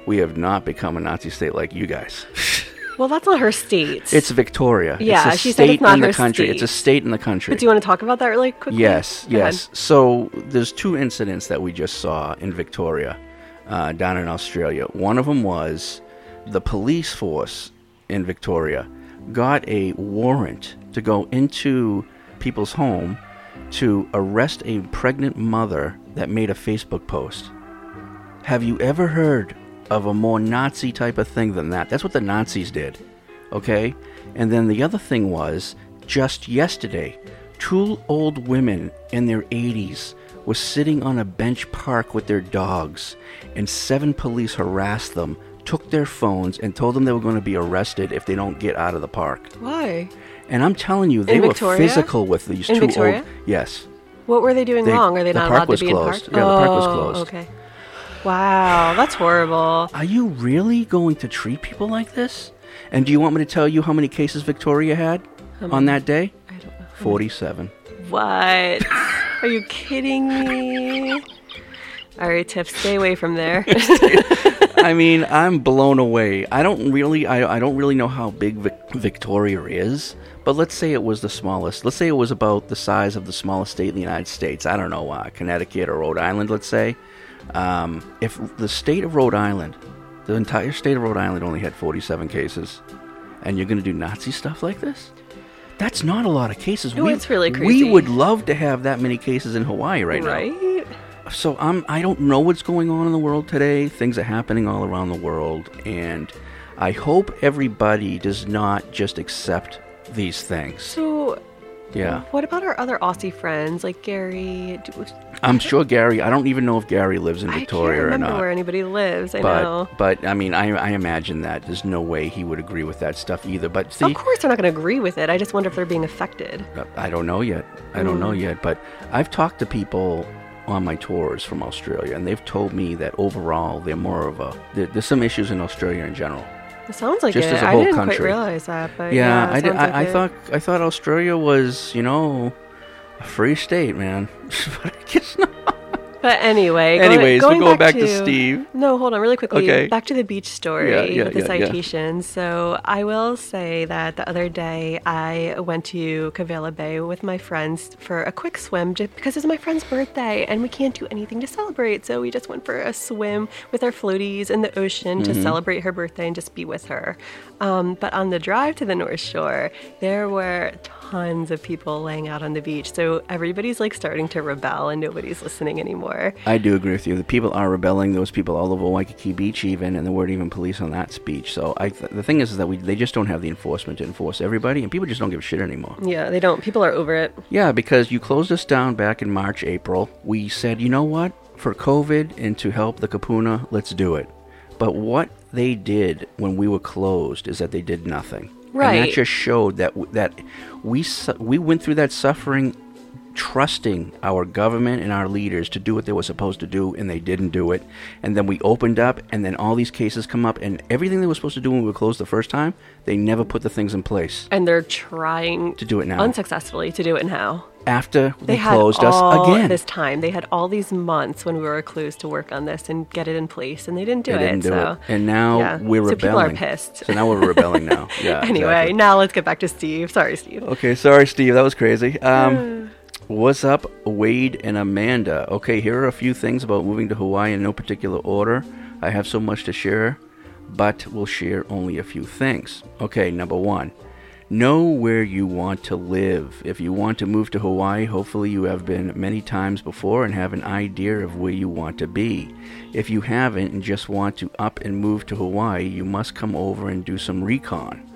We have not become a Nazi state like you guys. *laughs* Well, that's not her state. It's Victoria. Yeah, it's a she state said it's not in the her country. It's a state. state in the country. But do you want to talk about that really quickly? Yes, Go ahead. yes. So there's two incidents that we just saw in Victoria, uh, down in Australia. One of them was the police force in Victoria got a warrant to go into people's home to arrest a pregnant mother that made a Facebook post. Have you ever heard of a more Nazi type of thing than that? That's what the Nazis did. Okay? And then the other thing was just yesterday, two old women in their 80s were sitting on a bench park with their dogs, and seven police harassed them, took their phones, and told them they were going to be arrested if they don't get out of the park. Why? And I'm telling you, they were physical with these In two Victoria? old. Yes. What were they doing They- wrong? Are they the not allowed to be closed. in park? Yeah, the park was Oh, closed. Okay. Wow, that's horrible. Are you really going to treat people like this? And do you want me to tell you how many cases Victoria had How on many? that day? I don't know. 47. What? *laughs* Are you kidding me? All right, Tiff, stay away from there. *laughs* I mean, I'm blown away. I don't really, I, I don't really know how big Vic- Victoria is, but let's say it was the smallest. Let's say it was about the size of the smallest state in the United States. I don't know, uh, Connecticut or Rhode Island. Let's say, um, if the state of Rhode Island, the entire state of Rhode Island only had 47 cases, and you're going to do Nazi stuff like this? That's not a lot of cases. No, it's really crazy. We would love to have that many cases in Hawaii right, now. right? So I'm I don't know what's going on in the world today. Things are happening all around the world and I hope everybody does not just accept these things. So, Yeah. what about our other Aussie friends like Gary? Do, I'm sure Gary, I don't even know if Gary lives in I Victoria can't or remember not. Know where anybody lives. I but know. but I mean I I imagine that there's no way he would agree with that stuff either. But see of course, they're not going to agree with it. I just wonder if they're being affected. I don't know yet. I don't know Mm. yet, but I've talked to people on my tours from Australia, and they've told me that overall they're more of a. There, there's some issues in Australia in general. It sounds like Just it. as a I whole didn't country. quite realize that, but yeah, yeah, I, did, like I, I thought I thought Australia was you know a free state, man. *laughs* but I guess not. But anyway, Anyways, going, going back to Steve. No, hold on, really quickly. Okay. Back to the beach story Yeah, yeah, with the yeah, citations. So I will say that the other day I went to Kawela Bay with my friends for a quick swim just because it's my friend's birthday and we can't do anything to celebrate. So we just went for a swim with our floaties in the ocean to Mm-hmm. Mhm. celebrate her birthday and just be with her. Um, but on the drive to the North Shore, there were tons of people laying out on the beach. So everybody's like starting to rebel and nobody's listening anymore. I do agree with you. The people are rebelling. Those people all over Waikiki Beach, even, and there weren't even police on that beach. So I, th- the thing is, is that we they just don't have the enforcement to enforce everybody, and people just don't give a shit anymore. Yeah, they don't. People are over it. Yeah, because you closed us down back in March, April. We said, you know what? For COVID and to help the kupuna, let's do it. But what they did when we were closed is that they did nothing. And Right. that just showed that that we su- we went through that suffering trusting our government and our leaders to do what they were supposed to do, and they didn't do it. And then we opened up, and then all these cases come up, and everything they were supposed to do when we were closed the first time, they never put the things in place And they're trying to do it now. unsuccessfully to do it now. After They they closed us again. this time. They had all these months when we were closed to work on this and get it in place, and they didn't do They it. didn't do so it. And now yeah. we're so people are rebelling. pissed. So now we're rebelling now. *laughs* Yeah. anyway, exactly. now let's get back to Steve. Sorry, Steve. Okay, sorry, Steve. That was crazy. Um, *sighs* what's up, Wade and Amanda? Okay, here are a few things about moving to Hawaii in no particular order. I have so much to share, but we'll share only a few things. Okay, number one. Know where you want to live. If you want to move to Hawaii, hopefully you have been many times before and have an idea of where you want to be. If you haven't and just want to up and move to Hawaii, you must come over and do some recon.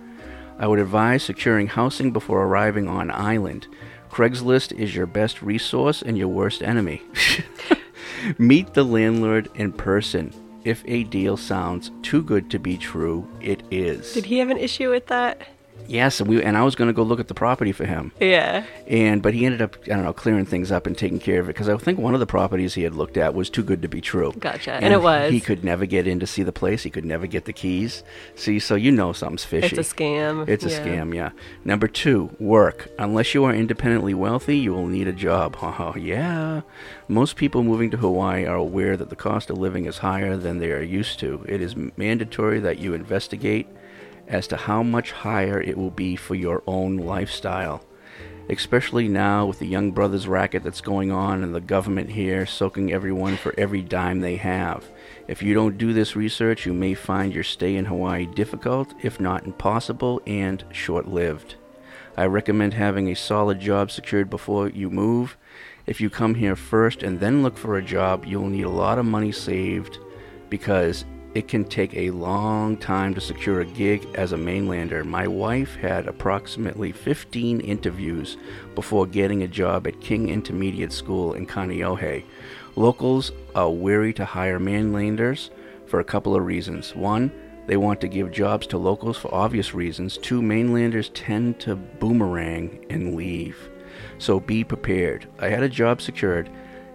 I would advise securing housing before arriving on island. Craigslist is your best resource and your worst enemy. *laughs* Meet the landlord in person. If a deal sounds too good to be true, it is. Did he have an issue with that? Yes, and we and I was going to go look at the property for him. Yeah. And but he ended up I don't know clearing things up and taking care of it because I think one of the properties he had looked at was too good to be true. Gotcha. And it was. He could never get in to see the place. He could never get the keys. See, so you know something's fishy. It's a scam. It's a Yeah. scam, yeah. Number two, work. Unless you are independently wealthy, you will need a job. Oh, yeah. Most people moving to Hawaii are aware that the cost of living is higher than they are used to. It is mandatory that you investigate as to how much higher it will be for your own lifestyle. Especially now with the Young Brothers racket that's going on and the government here soaking everyone for every dime they have. If you don't do this research, you may find your stay in Hawaii difficult, if not impossible, and short lived. I recommend having a solid job secured before you move. If you come here first and then look for a job, you'll need a lot of money saved because it can take a long time to secure a gig as a mainlander. My wife had approximately 15 interviews before getting a job at King Intermediate School in Kaneohe. Locals are wary to hire mainlanders for a couple of reasons. One, they want to give jobs to locals for obvious reasons. Two, mainlanders tend to boomerang and leave. So be prepared. I had a job secured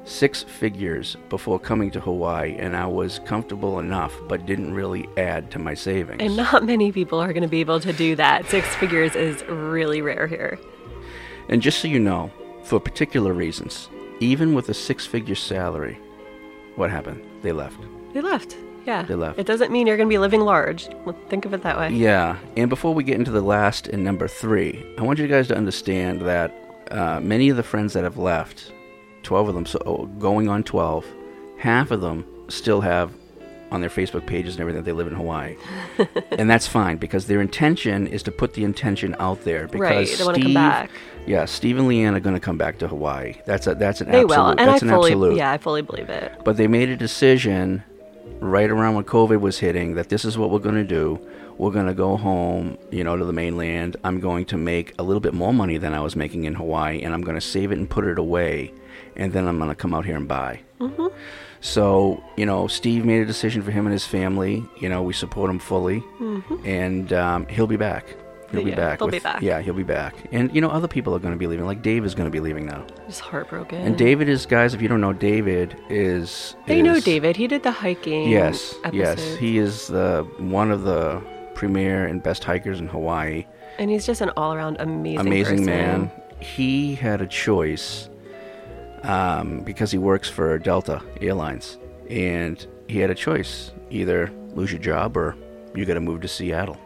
six figures before coming to Hawaii, and I was comfortable enough, but didn't really add to my savings. And not many people are going to be able to do that. Six figures is really rare here. And just so you know, for particular reasons, even with a six figure salary, what happened? They left. They left. Yeah. They left. It doesn't mean you're going to be living large. Think of it that way. Yeah, and before we get into the last and number three, I want you guys to understand that uh, many of the friends that have left, 12 of them, so oh, going on 12, half of them still have on their Facebook pages and everything that they live in Hawaii. *laughs* and that's fine because their intention is to put the intention out there because Right, they wanna come back. Yeah, Steve and Leanne are going to come back to Hawaii. That's a that's an They absolute. will. And I an fully, absolute. yeah, I fully believe it. But they made a decision right around when COVID was hitting that this is what we're going to do. We're going to go home, you know, to the mainland. I'm going to make a little bit more money than I was making in Hawaii, and I'm going to save it and put it away, and then I'm going to come out here and buy. hmm So, you know, Steve made a decision for him and his family. You know, we support him fully, Mhm. and um, he'll be back. He'll be back. they'll be back. Yeah, he'll be back. And you know, other people are going to be leaving. Like Dave is going to be leaving now. He's heartbroken. And David is, guys. If you don't know, David is. They know David. He did the hiking. Yes, yes, he is the one of the premier and best hikers in Hawaii. And he's just an all around amazing Amazing person. man. He had a choice um, because he works for Delta Airlines, and he had a choice: either lose your job or you got to move to Seattle.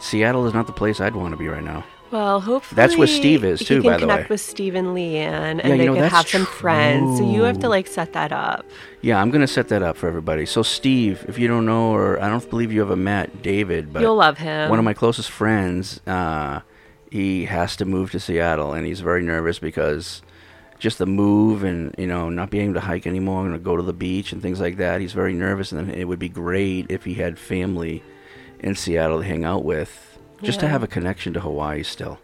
Seattle is not the place I'd want to be right now. Well, hopefully That's where Steve is, too, can by the connect with Steve and Leanne, and Yeah, you they know, could have some friends. So you have to like set that up. Yeah, I'm gonna set that up for everybody. So, Steve, if you don't know, or I don't believe you ever met David, but You'll love him. One of my closest friends, uh, he has to move to Seattle, and he's very nervous because just the move and you know not being able to hike anymore and go to the beach and things like that. He's very nervous, and it would be great if he had family in Seattle to hang out with, just to have a connection to Hawaii still.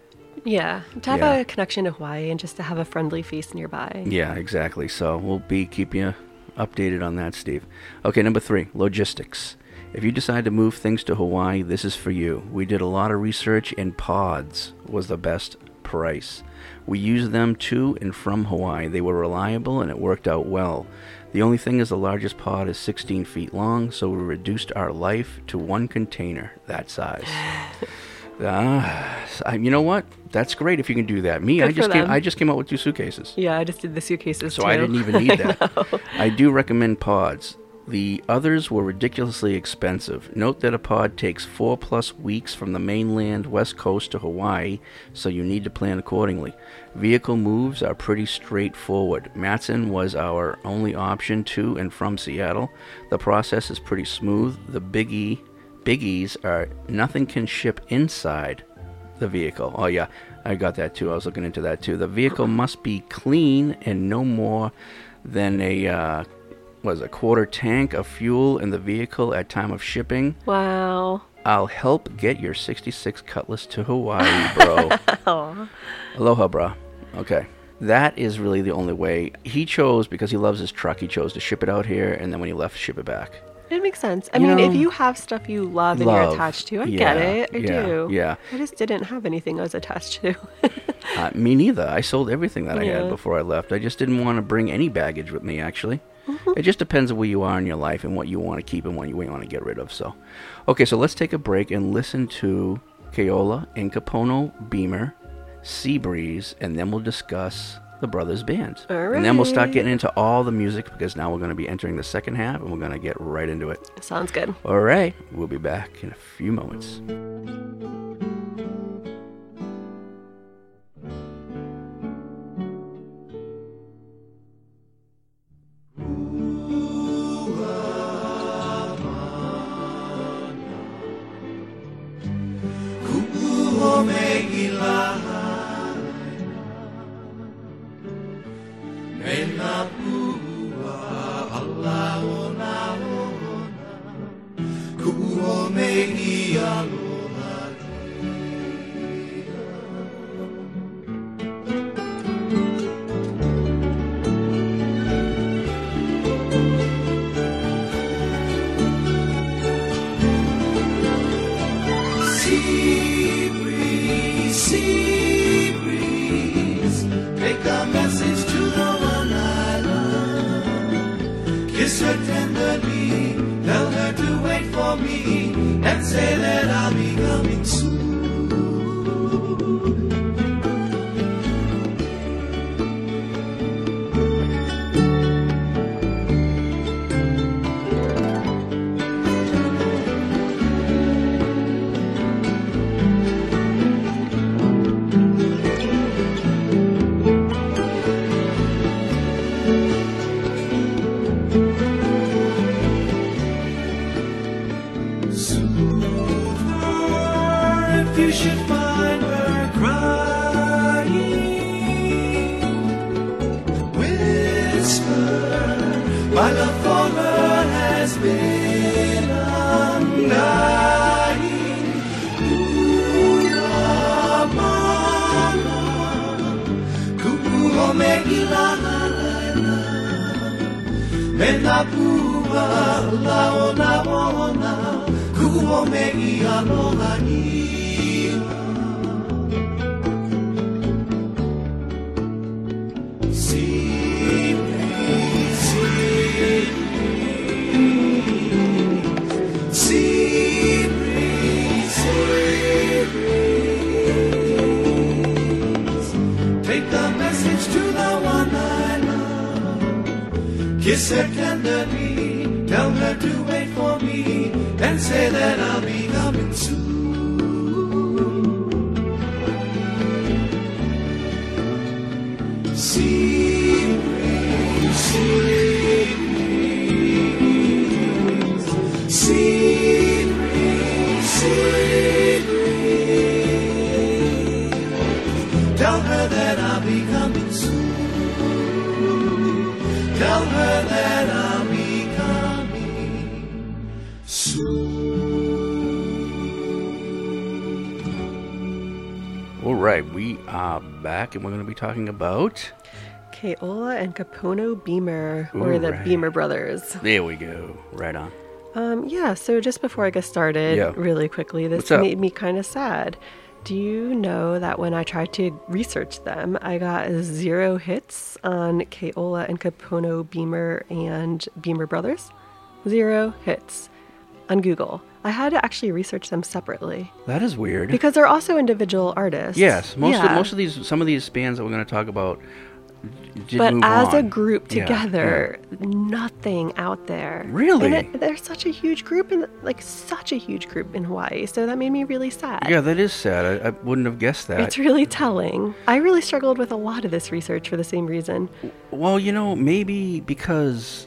Yeah, to have Yeah. a connection to Hawaii and just to have a friendly face nearby. Yeah, exactly. So we'll be keeping you updated on that, Steve. Okay, number three, logistics. If you decide to move things to Hawaii, this is for you. We did a lot of research, and Pods was the best price. We used them to and from Hawaii. They were reliable and it worked out well. The only thing is the largest pod is 16 feet long, so we reduced our life to one container that size. *laughs* Ah, I- you know what? That's great if you can do that. Me, Good I just came. I just came out with two suitcases. Yeah, I just did the suitcases So too. I didn't even *laughs* need that. know. I do recommend pods. The others were ridiculously expensive. Note that a pod takes four plus weeks from the mainland west coast to Hawaii, so you need to plan accordingly. Vehicle moves are pretty straightforward. Matson was our only option to and from Seattle. The process is pretty smooth. The biggie biggies are nothing can ship inside the vehicle. Oh yeah, I got that too. I was looking into that too. The vehicle must be clean and no more than a uh, was a quarter tank of fuel in the vehicle at time of shipping. Wow. I'll help get your 66 Cutlass to Hawaii, bro. *laughs* Aloha, bro. Okay. That is really the only way. He chose, because he loves his truck, he chose to ship it out here, and then when he left, ship it back. It makes sense. I You mean, if you have stuff you love and you're attached to, I Yeah, get it. I yeah, do. yeah. I just didn't have anything I was attached to. Uh, me neither. I sold everything that I Yeah. had before I left. I just didn't want to bring any baggage with me, actually. Mm-hmm. It just depends on where you are in your life and what you want to keep and what you want to get rid of. So, okay, so let's take a break and listen to Keola and Kapono Beamer, Sea Breeze, and then we'll discuss the Brothers Band. And then we'll start getting into all the music because now we're going to be entering the second half and we're going to get right into it. Sounds good. All right, we'll be back in a few moments. Sea say that I'll be Mena pua back and we're going to be talking about. Keola and Kapono Beamer, or the right. Beamer brothers. There we go. Right on. Um, yeah, so just before I get started, Yeah. really quickly, this made me kind of sad. Do you know that when I tried to research them, I got zero hits on Keola and Kapono Beamer and Beamer Brothers? Zero hits on Google. I had to actually research them separately That is weird. because they're also individual artists. yes, most Yeah. of most of these some of these bands that we're going to talk about did but move as a on. group Yeah, together, nothing out there. Really? And it, they're such a huge group, and like such a huge group in Hawaii. So that made me really sad. Yeah, that is sad. I, I wouldn't have guessed that. It's really telling. I really struggled with a lot of this research for the same reason. Well, you know, maybe because,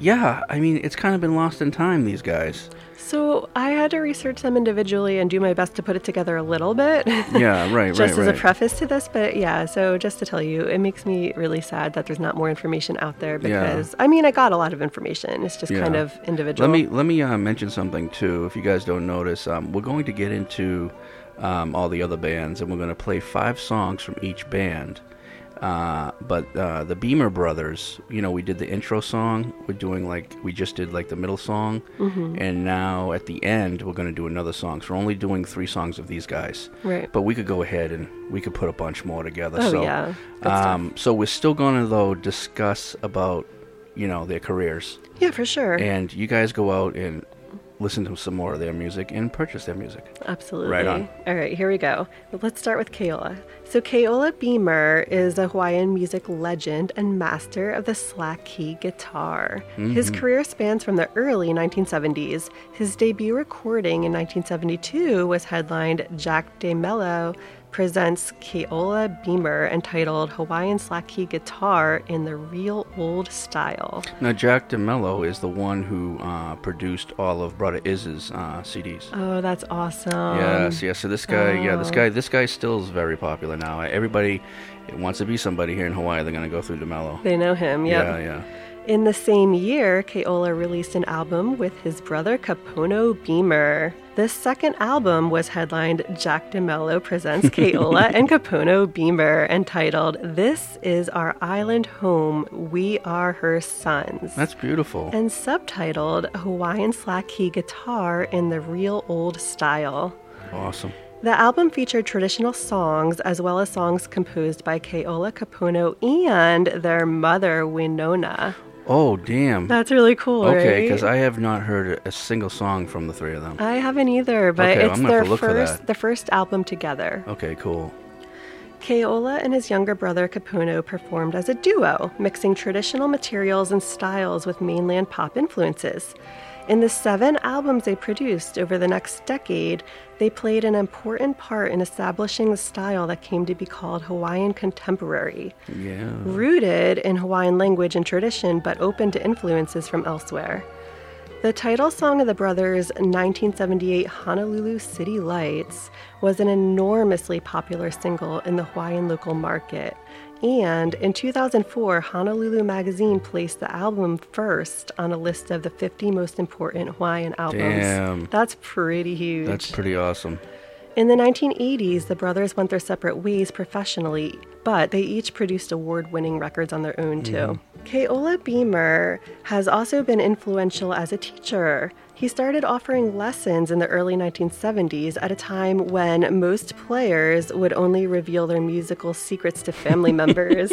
yeah, I mean, it's kind of been lost in time. These guys. So I had to research them individually and do my best to put it together a little bit. Yeah, right, just *laughs* right, Just as right. a preface to this, but yeah. So just to tell you, it makes me really sad that there's not more information out there Yeah. because I mean I got a lot of information. It's just kind of individual. Let me let me uh, mention something too. If you guys don't notice, um, we're going to get into um, all the other bands, and we're going to play five songs from each band. Uh, but uh, the Beamer Brothers, you know, we did the intro song. We're doing like we just did like the middle song, Mhm. and now at the end we're going to do another song. So we're only doing three songs of these guys. Right. But we could go ahead and we could put a bunch more together. Oh, so, yeah. Um, so we're still going to though discuss about you know their careers. Yeah, for sure. And you guys go out and listen to some more of their music and purchase their music. Absolutely. Right on. All right, here we go. Let's start with Keola. So, Keola Beamer is a Hawaiian music legend and master of the slack key guitar. His Mhm. career spans from the early 1970s. His debut recording in 1972 was headlined Jack DeMello presents Keola Beamer entitled Hawaiian Slack Key Guitar in the Real Old Style. Now, Jack DeMello is the one who uh, produced all of Brother Iz's uh, CDs. Oh, that's awesome. yes, yes. So this guy, yeah, this Oh. guy, this guy still is very popular now. Everybody wants to be somebody here in Hawaii. They're gonna go through DeMello. They know him, yep. Yeah, yeah. In the same year, Keola released an album with his brother Kapono Beamer. This second album was headlined Jack DeMello Presents *laughs* Keola and Kapono Beamer, entitled This Is Our Island Home, We Are Her Sons. That's beautiful. And subtitled Hawaiian Slack Key Guitar in the Real Old Style. Awesome. The album featured traditional songs as well as songs composed by Keola Kapono and their mother, Winona. Oh, damn. That's really cool, Okay, right? because I have not heard a single song from the three of them. I haven't either, but Okay, it's I'm gonna have their to look for first the first album together. Okay, cool. Keola and his younger brother Kapono performed as a duo, mixing traditional materials and styles with mainland pop influences. In the seven albums they produced over the next decade, they played an important part in establishing the style that came to be called Hawaiian contemporary, Yeah. rooted in Hawaiian language and tradition but open to influences from elsewhere. The title song of the brothers' 1978 Honolulu City Lights was an enormously popular single in the Hawaiian local market. And in 2004, Honolulu Magazine placed the album first on a list of the 50 most important Hawaiian albums. Damn. That's pretty huge. That's pretty awesome. In the 1980s, the brothers went their separate ways professionally, but they each produced award winning records on their own, too. Mm-hmm. Keola Beamer has also been influential as a teacher. He started offering lessons in the early 1970s at a time when most players would only reveal their musical secrets to family *laughs* members.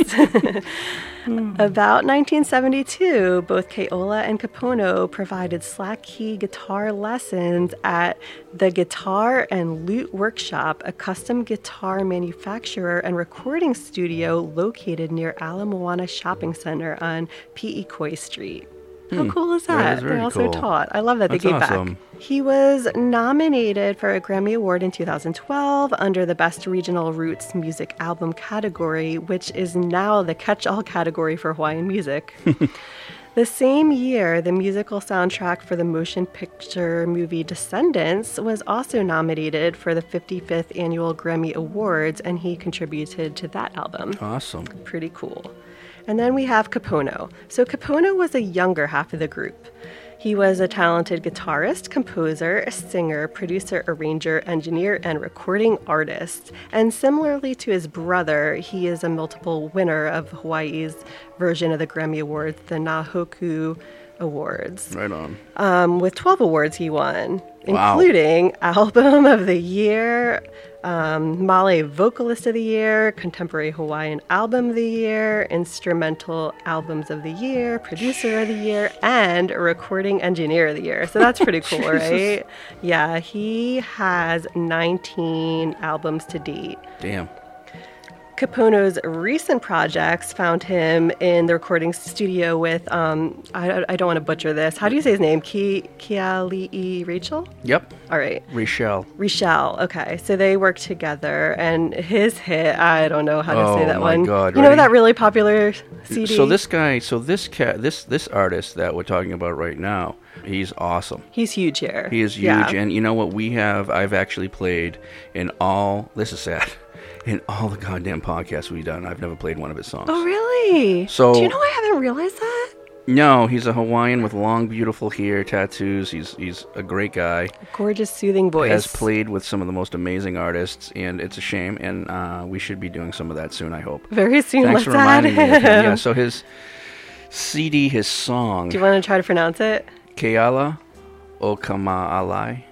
Hmm. About 1972, both Keola and Kapono provided slack key guitar lessons at the Guitar and Lute Workshop, a custom guitar manufacturer and recording studio located near Ala Moana Shopping Center on Pi'ikoi Street. How Hmm, cool is that that? is they very also cool. taught. I love that That's they gave awesome. back. He was nominated for a Grammy Award in 2012 under the Best Regional Roots Music Album category, which is now the catch all category for Hawaiian music. *laughs* the same year, the musical soundtrack for the motion picture movie Descendants was also nominated for the 55th Annual Grammy Awards, and he contributed to that album. Awesome. Pretty cool. And then we have Kapono. So Kapono was a younger half of the group. He was a talented guitarist, composer, singer, producer, arranger, engineer, and recording artist. And similarly to his brother, he is a multiple winner of Hawaii's version of the Grammy Awards, the Na Hoku awards. Right on. Um, with 12 awards he won, Wow. including Album of the Year, um, Male Vocalist of the Year, Contemporary Hawaiian Album of the Year, Instrumental Albums of the Year, Producer of the Year, and Recording Engineer of the Year. So that's pretty cool, *laughs* right? Yeah, he has 19 albums to date. Damn. Kapono's recent projects found him in the recording studio with, um, I, I don't want to butcher this. How do you say his name? Ki, Keali'i Rachel? Yep. All right. Richelle. Richelle. Okay. So they worked together, and his hit, I don't know how to Oh say that my one. God, you know that really popular CD? So this guy, so this cat, this this artist that we're talking about right now, he's awesome. He's huge here. He is huge, Yeah. and you know what? We have. I've actually played in all. This is sad. In all the goddamn podcasts we've done, I've never played one of his songs. Oh, really? So- Do you know I haven't realized that? No, he's a Hawaiian with long, beautiful hair, tattoos. He's he's a great guy. Gorgeous, soothing voice. Has played with some of the most amazing artists, and it's a shame. And uh, we should be doing some of that soon. I hope. Very soon, Thanks let's for reminding me. Of him. *laughs* Yeah. So his CD, his song, Do you want to try to pronounce it? Keala Okama'alai.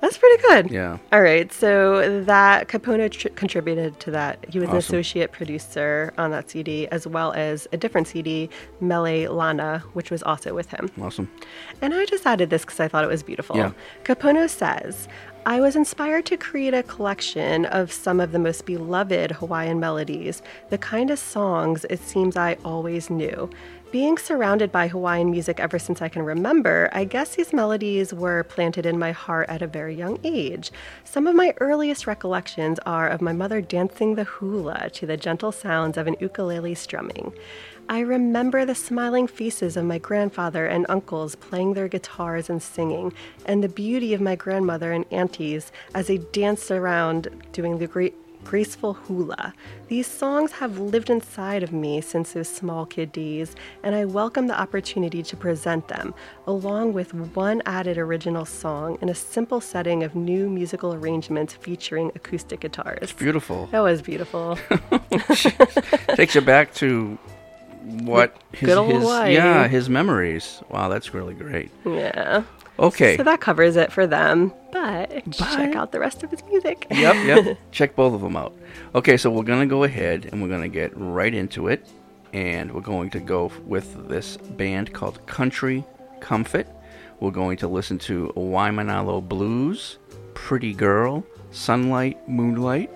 That's pretty good. Yeah. All right. So that Kapono tr- contributed to that. He was an associate producer on that CD, as well as a different CD, Melelana, which was also with him. Awesome. And I just added this because I thought it was beautiful. Yeah. Kapono says, I was inspired to create a collection of some of the most beloved Hawaiian melodies, the kind of songs it seems I always knew. Being surrounded by Hawaiian music ever since I can remember, I guess these melodies were planted in my heart at a very young age. Some of my earliest recollections are of my mother dancing the hula to the gentle sounds of an ukulele strumming. I remember the smiling faces of my grandfather and uncles playing their guitars and singing, and the beauty of my grandmother and aunties as they danced around doing the great graceful hula. These songs have lived inside of me since those small kid days, and I welcome the opportunity to present them, along with one added original song in a simple setting of new musical arrangements featuring acoustic guitars. It's Beautiful. That was beautiful. *laughs* *laughs* Takes you back to what his, Good old his yeah his memories. Wow, that's really great. Yeah. Okay. So that covers it for them. But, check out the rest of his music. yep, yep. *laughs* Check both of them out. Okay, so we're gonna go ahead and we're gonna get right into it, and we're going to go with this band called Country Comfort. We're going to listen to Waimanalo Blues, Pretty Girl, Sunlight, Moonlight,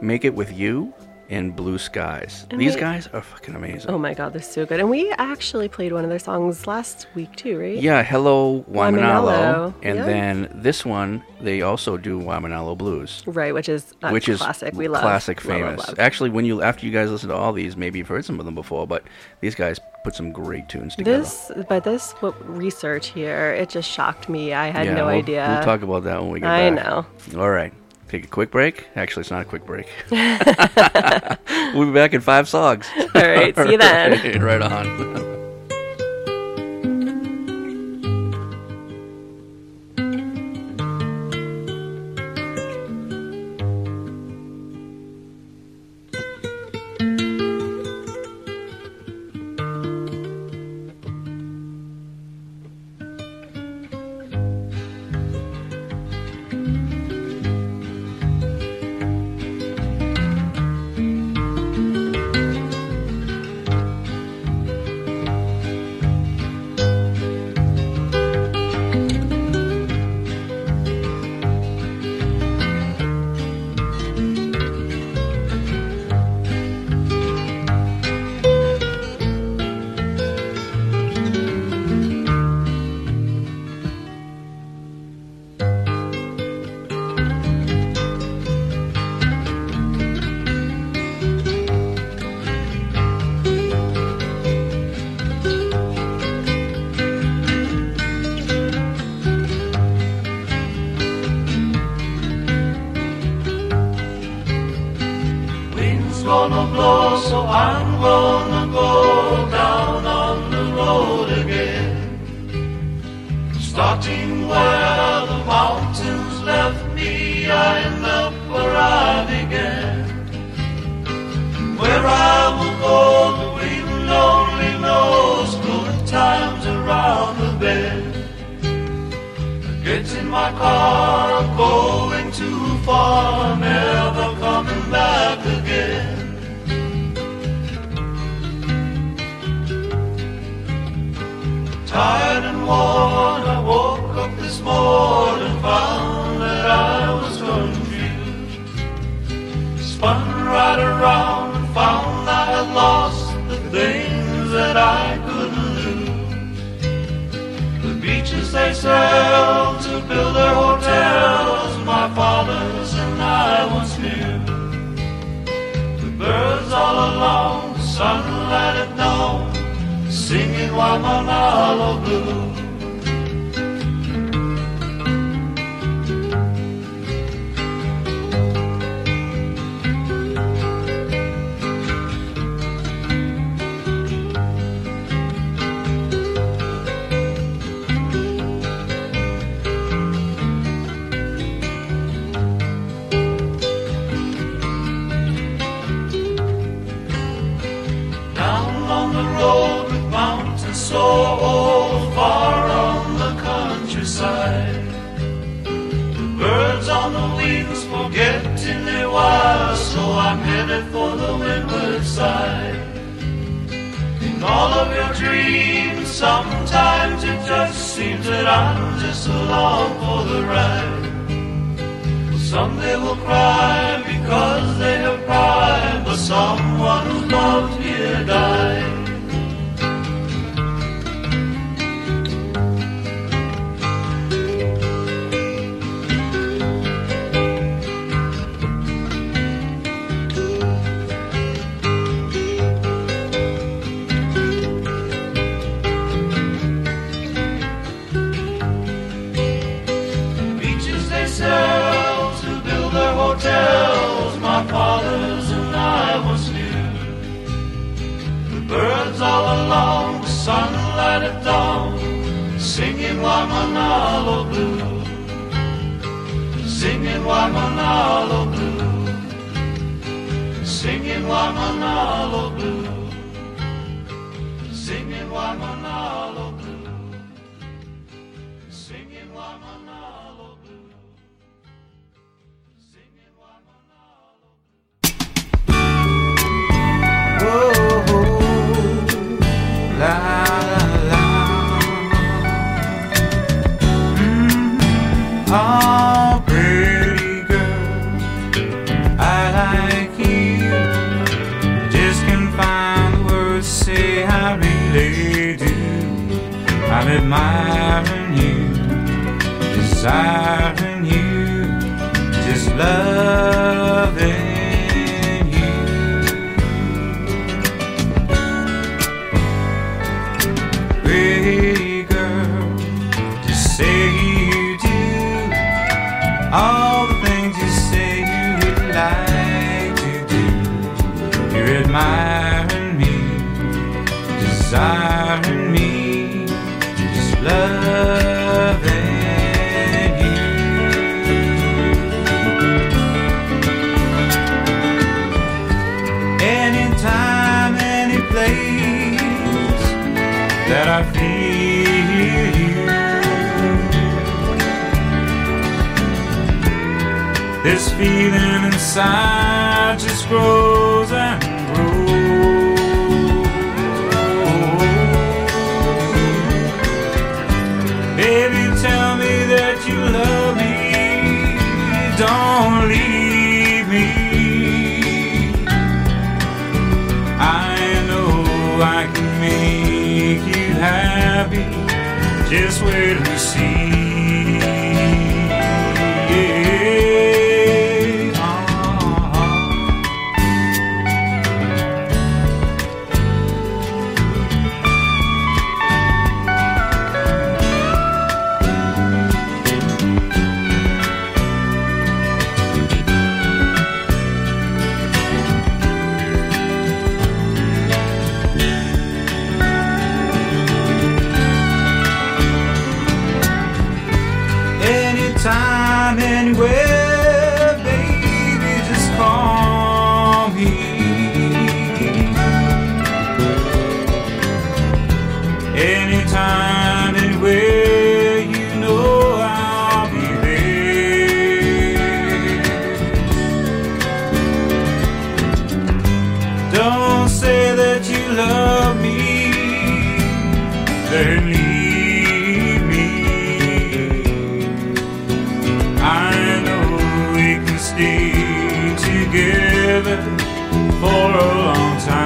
Make It With You, and Blue Skies. And These we- guys are fucking amazing. Oh my god, they're so good. And we actually played one of their songs last week too, right? Yeah, Hello Waimanalo. Waimanalo, And yeah. then this one, they also do Waimanalo Blues. Right, which is which is classic. We love classic love, love, famous. love. Actually, when you after you guys listen to all these, maybe you've heard some of them before, but these guys put some great tunes together. This, but this what research here, it just shocked me. I had Yeah, no we'll- idea. We'll talk about that when we get I back. I know. All right. Take a quick break. Actually, it's not a quick break. *laughs* *laughs* we'll be back in five songs. All right, see you then. Right, *laughs* right on. Starting where the mountains left me, I end up where I began. Where I will go, the wind only knows, golden times around the bend. I get in my car, I'm going too far, never coming back again. Tired and worn, I woke up this morning, found that I was confused. Spun right around and found I had lost the things that I couldn't lose. The beaches they sailed to build their hotels, my father's and I once knew. The birds all along, the sunlight at dawn, singing Waimanalo Blue. So old, far on the countryside. The birds on the wings forgetting their while, so I'm headed for the windward side. In all of your dreams, sometimes it just seems that I'm just along for the ride. Someday will cry because they have pride, but someone loved here died. Sunlight at dawn, singing Waimanalo Blue. Singing Waimanalo Blue. Singing Waimanalo Blue. Singing Waimanalo Blue. Desiring feeling inside just grows and grows. Baby, tell me that you love me. Don't leave me. I know I can make you happy. Just wait and see. me. I know we can stay together for a long time.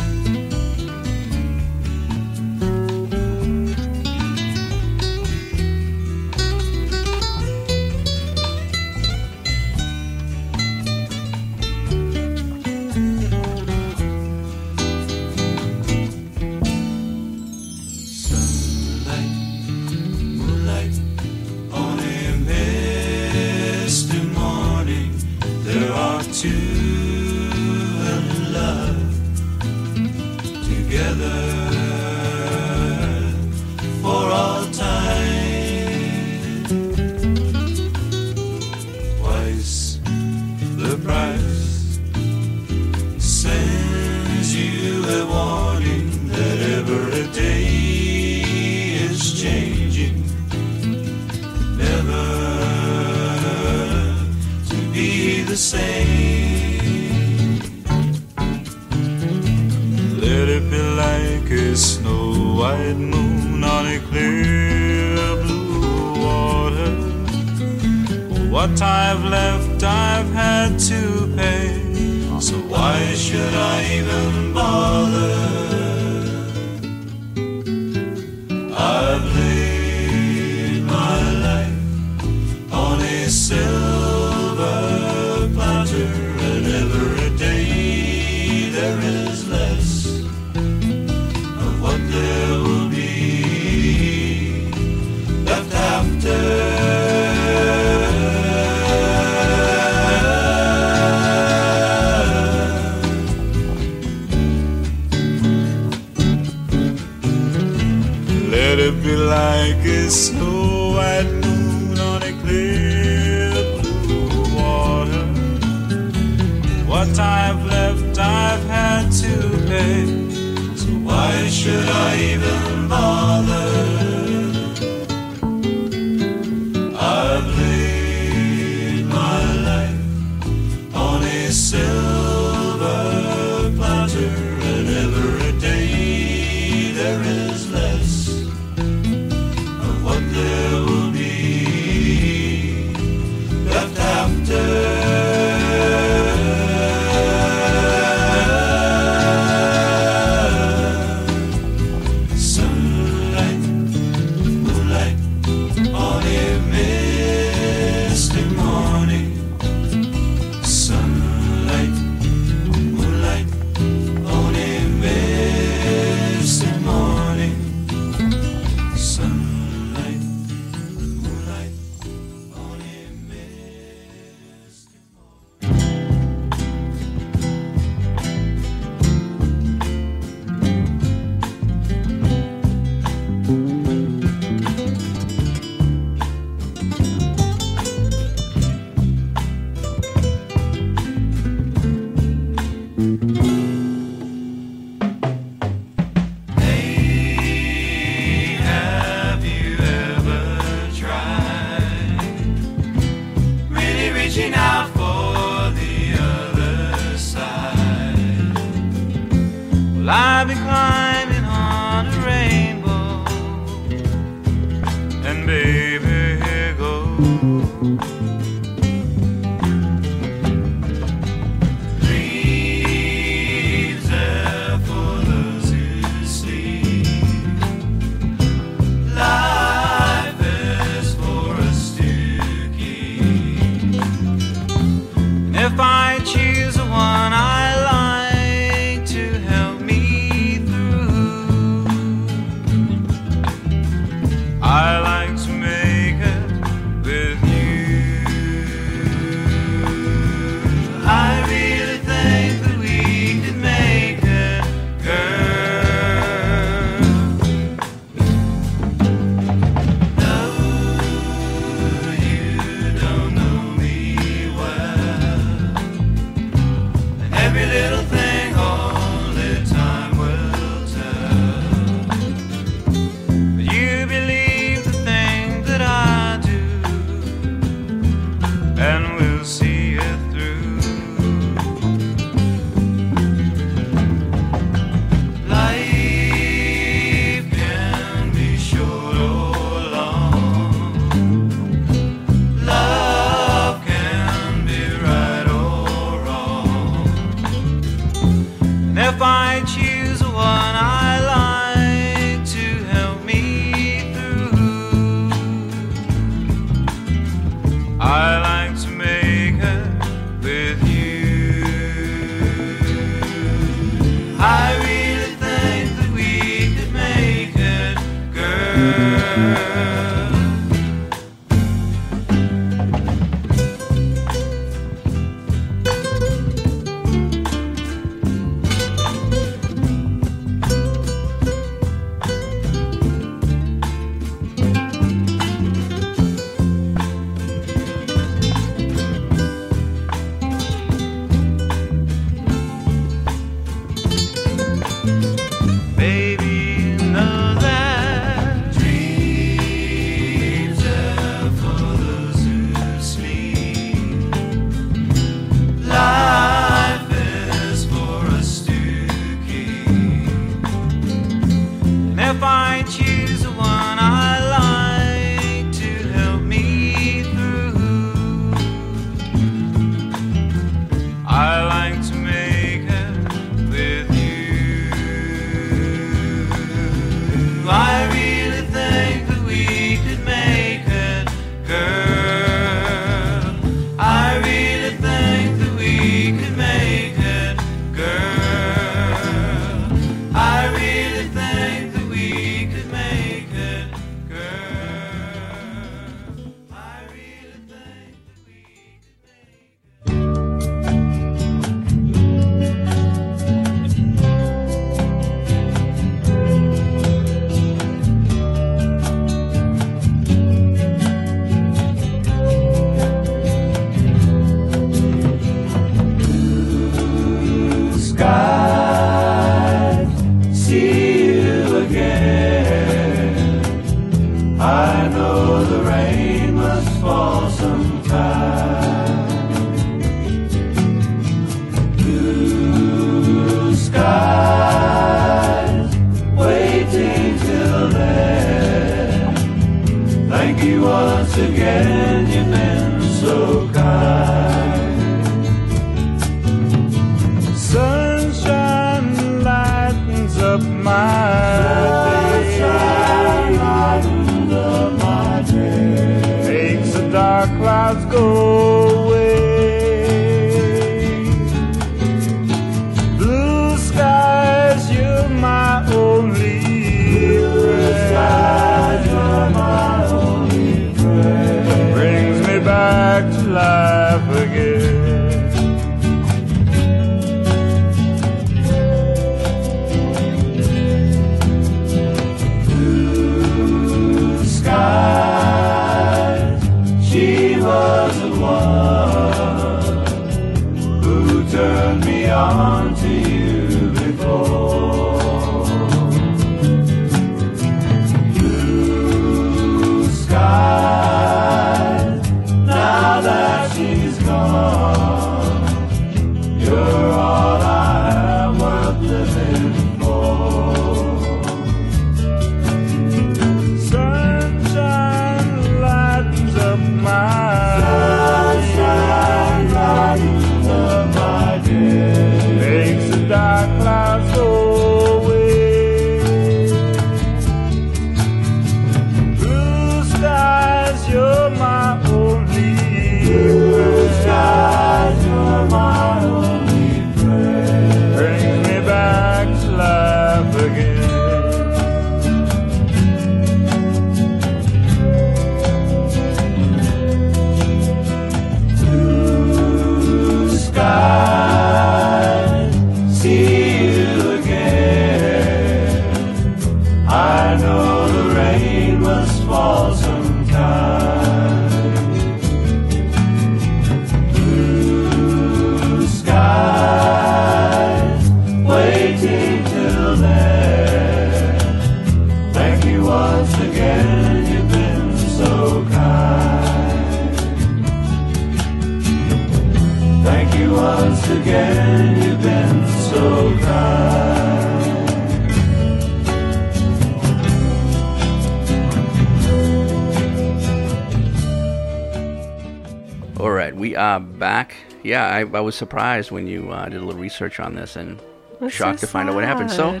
Are back. Yeah, I, I was surprised when you uh, did a little research on this and That's shocked so to find out what happened. So.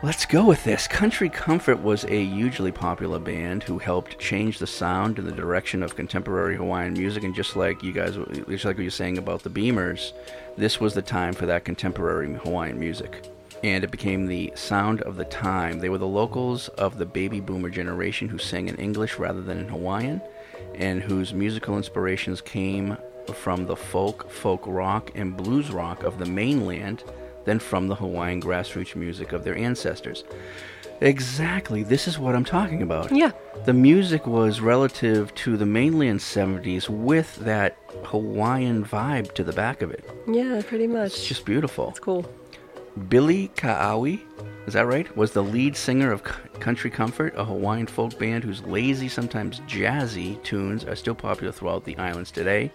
Let's go with this. Country Comfort was a hugely popular band who helped change the sound and the direction of contemporary Hawaiian music. And just like you guys, just like what you're saying about the Beamers, this was the time for that contemporary Hawaiian music. And it became the sound of the time. They were the locals of the baby boomer generation who sang in English rather than in Hawaiian, and whose musical inspirations came from the folk, folk rock, and blues rock of the mainland than from the Hawaiian grassroots music of their ancestors. Exactly, this is what I'm talking about. Yeah. The music was relative to the mainland 70s with that Hawaiian vibe to the back of it. Yeah, pretty much. It's just beautiful. It's cool. Billy Kaui, is that right? Was the lead singer of Country Comfort, a Hawaiian folk band whose lazy, sometimes jazzy tunes are still popular throughout the islands today.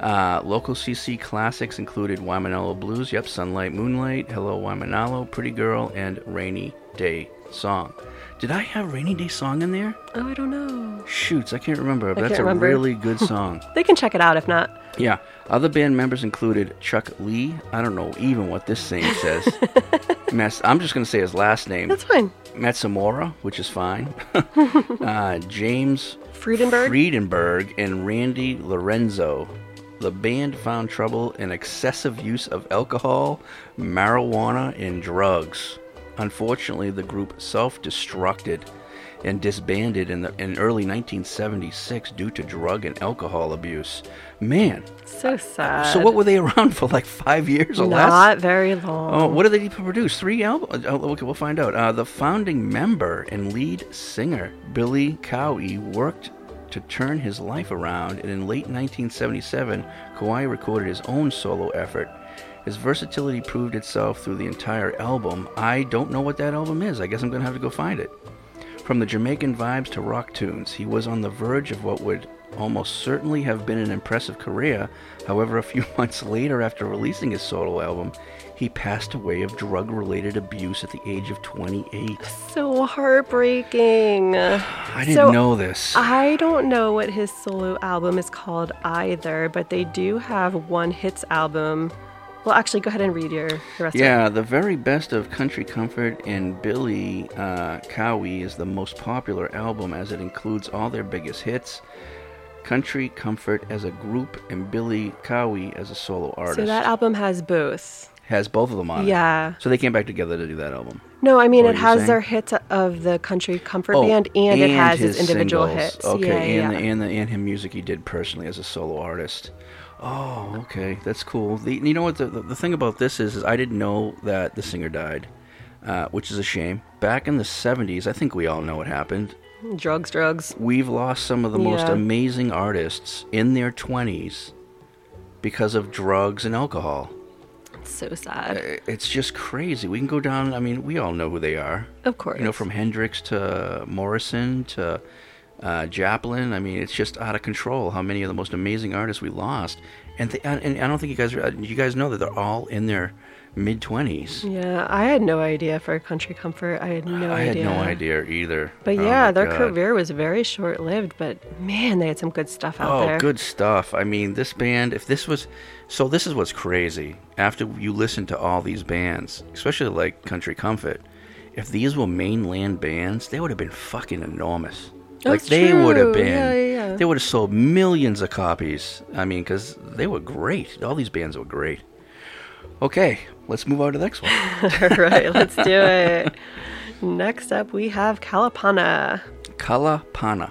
Uh, local CC classics included Waimanalo Blues, yep, Sunlight, Moonlight, Hello Waimanalo, Pretty Girl, and Rainy Day Song. Did I have Rainy Day Song in there? Oh, I don't know. Shoots, I can't remember, but I that's a remember. really *laughs* good song. They can check it out if not. Yeah. Other band members included Chuck Lee. I don't know even what this saying says. *laughs* I'm just going to say his last name. That's fine. Matsamora, which is fine. *laughs* uh, James Friedenberg? Friedenberg and Randy Lorenzo. The band found trouble in excessive use of alcohol, marijuana, and drugs. Unfortunately, the group self-destructed and disbanded in, the, in early 1976 due to drug and alcohol abuse. Man, So sad. so what were they *laughs* around for? Like five years or less? Not very long. Oh, what did they produce? Three albums? Oh, okay, we'll find out. Uh, the founding member and lead singer, Billy Kaui, worked to turn his life around, and in late 1977, Kaui recorded his own solo effort. His versatility proved itself through the entire album. I don't know what that album is. I guess I'm going to have to go find it. From the Jamaican vibes to rock tunes, he was on the verge of what would almost certainly have been an impressive career. However, a few *laughs* months later, after releasing his solo album, he passed away of drug related abuse at the age of 28. So heartbreaking. *sighs* I didn't So, know this. I don't know what his solo album is called either, but they do have one hits album. Well, actually, go ahead and read your the rest Yeah, of the very best of Country Comfort and Billy uh, Kaui is the most popular album as it includes all their biggest hits. Country Comfort as a group and Billy Kaui as a solo artist So that album has both. has both of them on it. Yeah. So they came back together to do that album. No, I mean What it has saying? their hits of the Country Comfort Oh, Band, and, it has his, his individual singles. hits. Okay, yeah, and yeah. the and the and him music he did personally as a solo artist. Oh, okay, that's cool. The, you know what the, the the thing about this is, is I didn't know that the singer died, uh, which is a shame. Back in the '70s, I think we all know what happened. drugs, drugs. We've lost some of the most Yeah. amazing artists in their 20s because of drugs and alcohol. It's so sad. It's just crazy. We can go down. I mean, we all know who they are. Of course. You know, from Hendrix to Morrison to uh, Joplin. I mean, it's just out of control how many of the most amazing artists we lost. And th- and I don't think you guys uh, you guys know that they're all in their mid twenties. Yeah, I had no idea for Country Comfort. I had no idea. I had no idea either. But Oh yeah, their God. career was very short lived, but man, they had some good stuff out oh, there. Oh, good stuff. I mean, this band, if this was. So, this is what's crazy. After you listen to all these bands, especially like Country Comfort, if these were mainland bands, they would have been fucking enormous. Like, they would have been. Yeah, yeah, yeah. They would have sold millions of copies. I mean, because they were great. All these bands were great. Okay, let's move on to the next one. *laughs* All right, let's do it. Next up, we have Kalapana. Kalapana.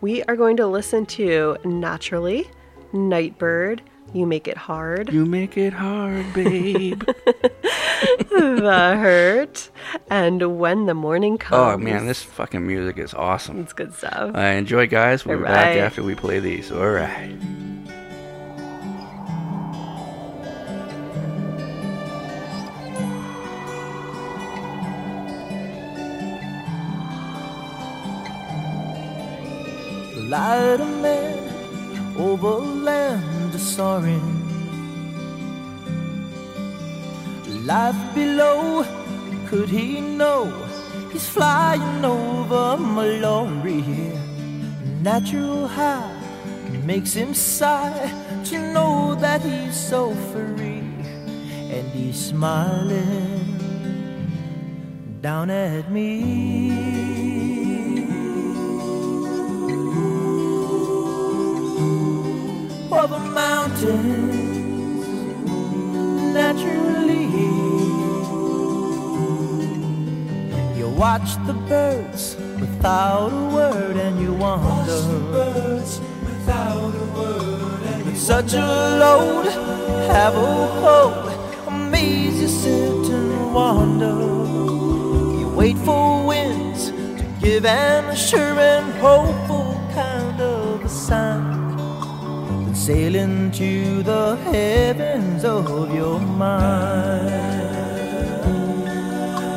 We are going to listen to Naturally, Nightbird, You Make It Hard, You make it hard, babe. *laughs* The Hurt, and When the Morning Comes. oh, man, this fucking music is awesome. It's good stuff. Uh, enjoy, guys. We'll be back after we play these. All right. Light a man over land soaring. Life below, could he know? He's flying over Mallory. Natural high makes him sigh to know that he's so free. And he's smiling down at me. Over mountains, naturally. You watch the birds without a word and you wonder. birds without a word and With such a load, have a hold, amaze you sit and wonder. You wait for winds to give an and hopeful kind of a sign. Then to the heavens of your mind.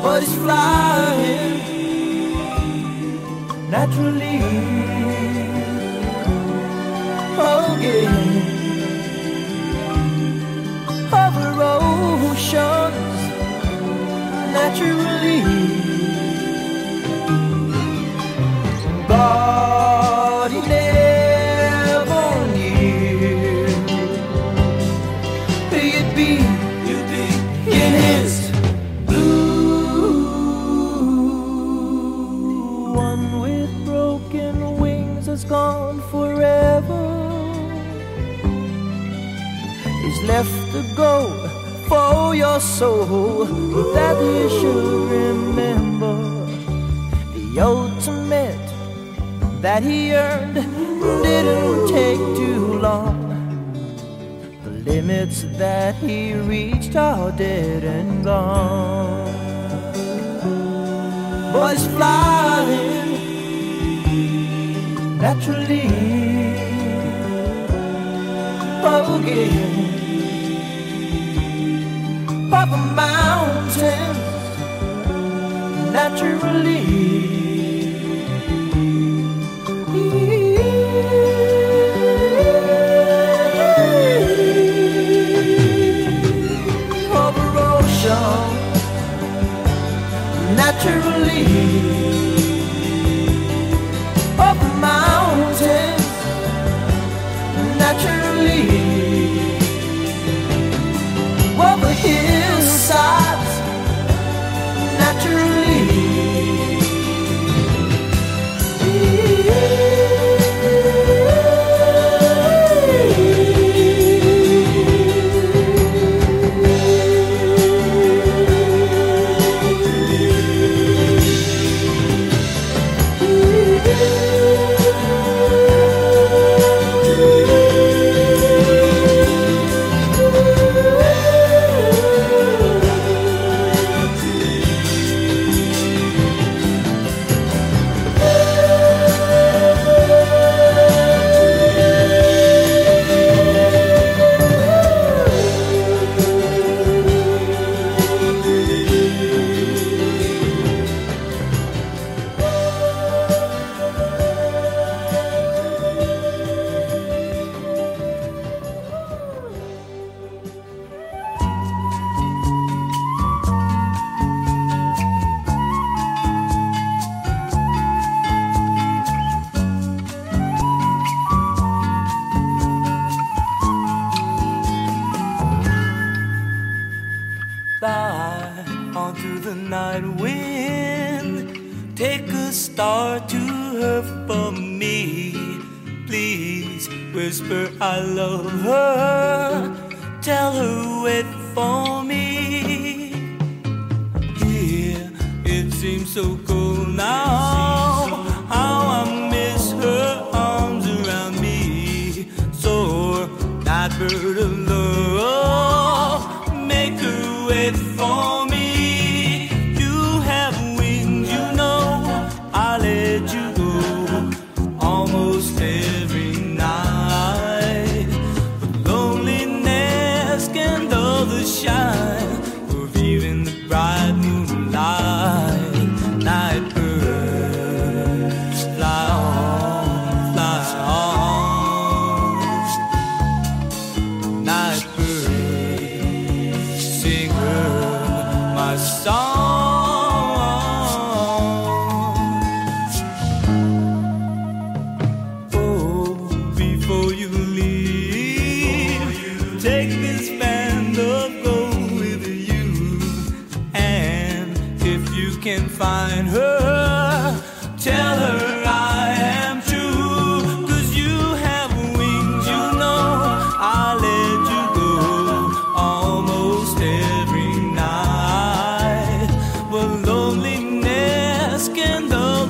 But it's flying naturally. Again, over oceans naturally. God go for your soul that you should remember the ultimate that he earned didn't take too long. The limits that he reached are dead and gone. Boys flying naturally. Again, up a mountain naturally.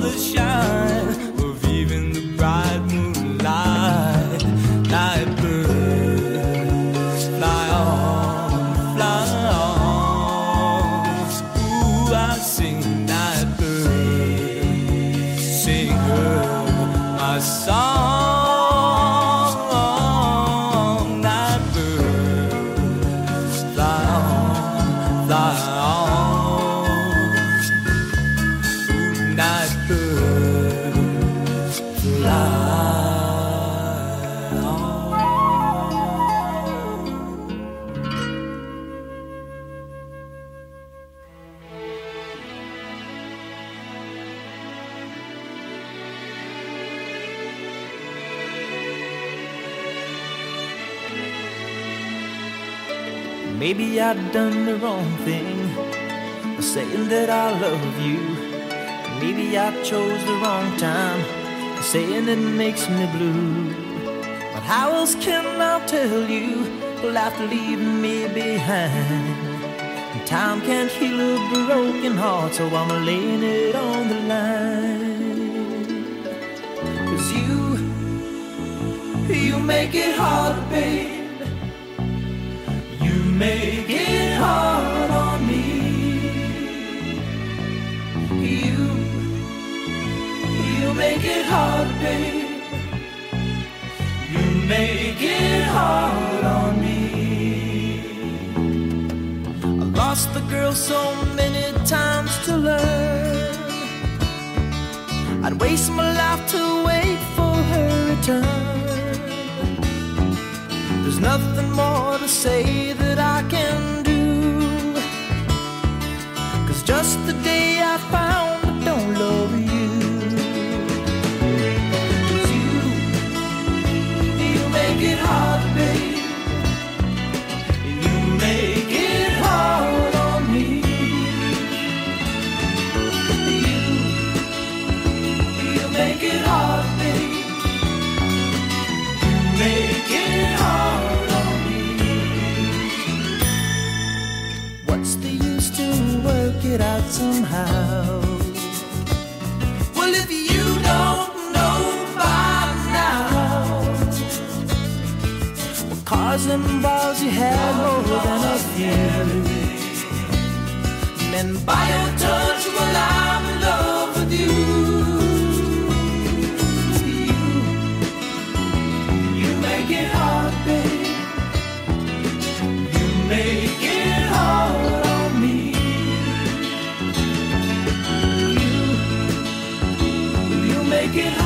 that shine. I've done the wrong thing, saying that I love you. Maybe I chose the wrong time, saying it makes me blue. But how else can I tell you after leaving me behind? Time can't heal a broken heart, so I'm laying it on the line. Cause you, you make it hard, babe. Make it hard on me. You, you make it hard, babe. You make it hard on me. I lost the girl so many times to learn. I'd waste my life to wait for her return. Nothing more to say that I can do. Cause just the day I found I don't love you. 'Cause you, you make it hard, somehow? Well, if you don't know by now, what cars and bars you had more than a few. And by your touch, well, I'm in love with. You, you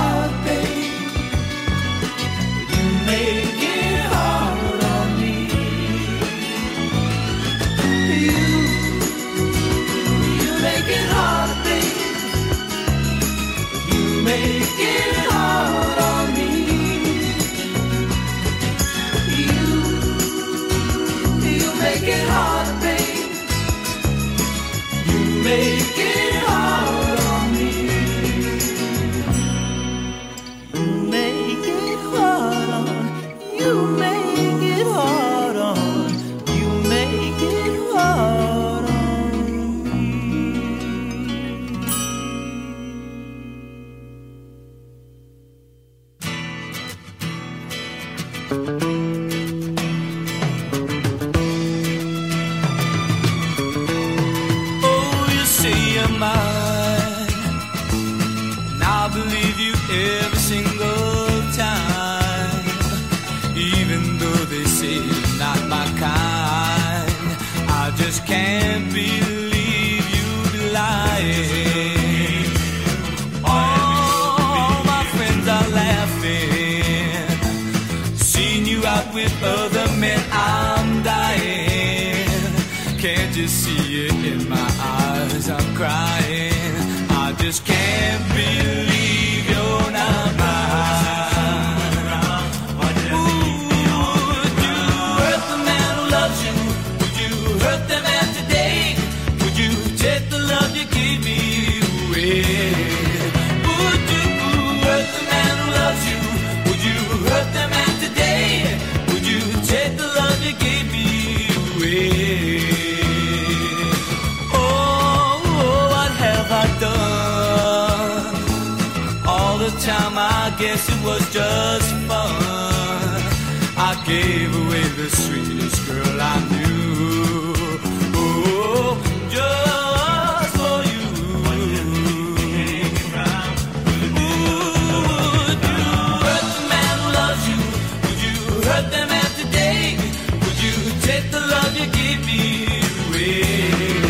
was just fun. I gave away the sweetest girl I knew. Oh, just for you. Would you hurt the man who loves you? Would you hurt the man today? Would you take the love you gave me away?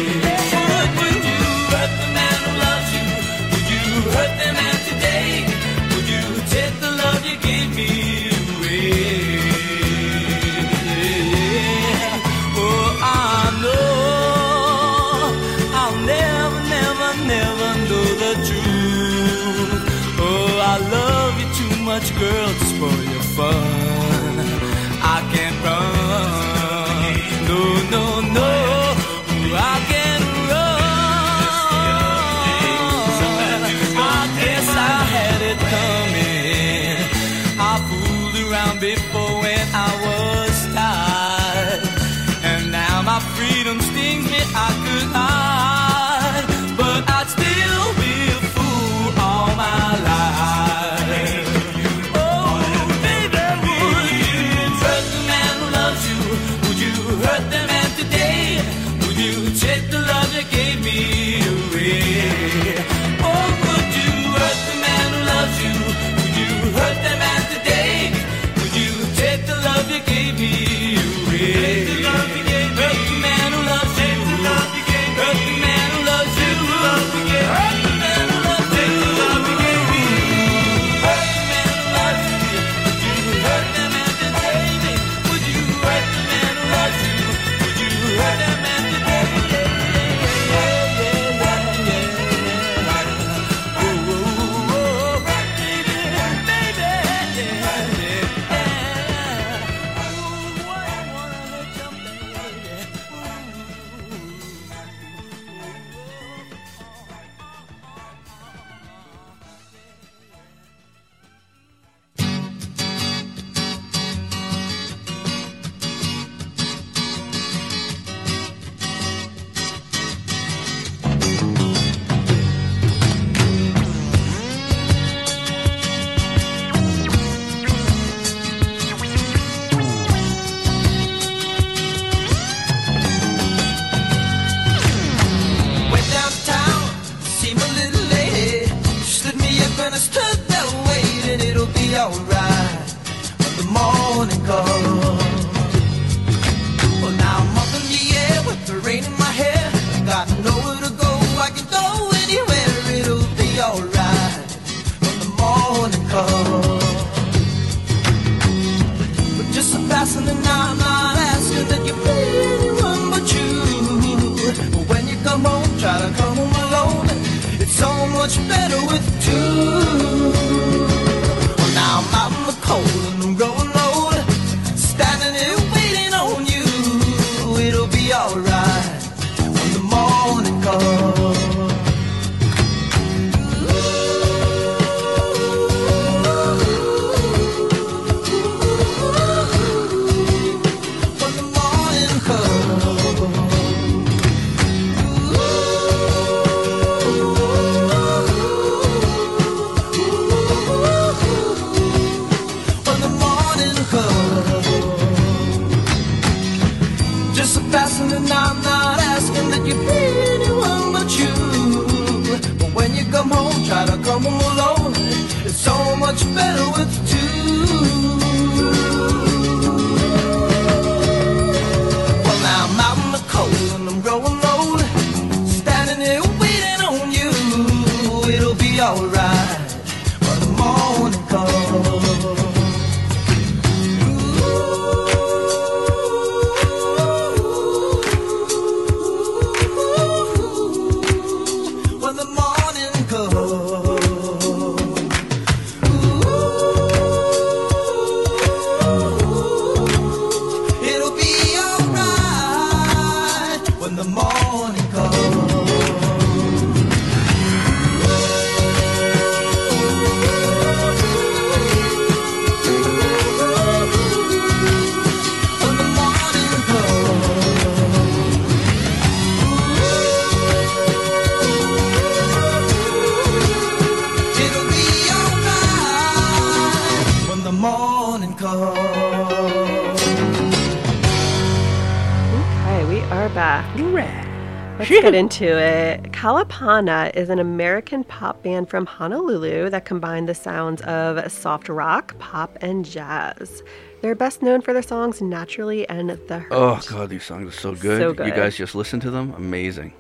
Get into it. Kalapana is an American pop band from Honolulu that combined the sounds of soft rock, pop, and jazz. They're best known for their songs Naturally and The Hurt. Oh god, these songs are so good. So You guys just listen to them. Amazing.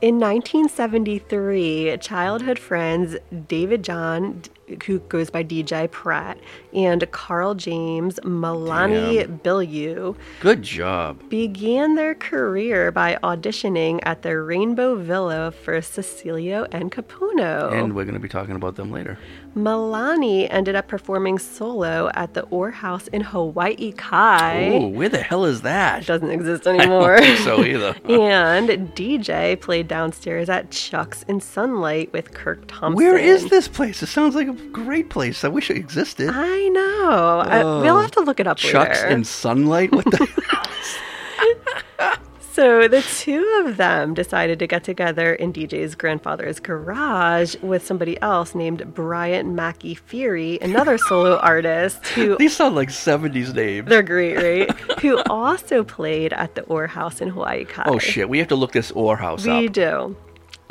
In 1973, childhood friends David John, who goes by DJ Pratt, and Carl James Malani Bilyeu Good job. began their career by auditioning at the Rainbow Villa for Cecilio and Kapono. And we're going to be talking about them later. Malani ended up performing solo at the Oar House in Hawaii Kai. Oh, where the hell is that? Doesn't exist *laughs* I don't anymore. think so either. *laughs* and DJ played downstairs at Chuck's in Sunlight with Kirk Thompson. Where is this place? It sounds like a great place. I wish it existed. I know. I, oh, we'll Oh. have to look it up Chucks later. in sunlight? What the? *laughs* So the two of them decided to get together in DJ's grandfather's garage with somebody else named Bryant Mackey Feary, another *laughs* solo artist who These sound like 70s names. they're great, right? *laughs* who also played at the Oar House in Hawaii Kai. Oh shit, we have to look this Oar house We up. We do.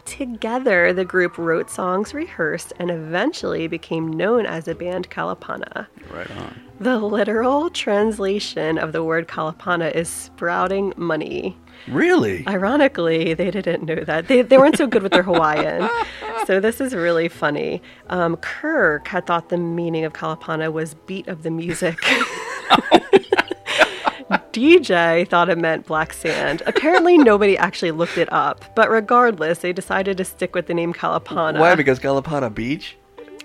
Together, the group wrote songs, rehearsed, and eventually became known as the band Kalapana. Right on. The literal translation of the word Kalapana is sprouting money. Really? Ironically, they didn't know that. They, they weren't so good with their *laughs* Hawaiian. so this is really funny. Um, Kirk had thought the meaning of Kalapana was beat of the music. *laughs* *laughs* DJ thought it meant black sand. Apparently, nobody actually looked it up. But regardless, they decided to stick with the name Kalapana. Why? Because Kalapana Beach?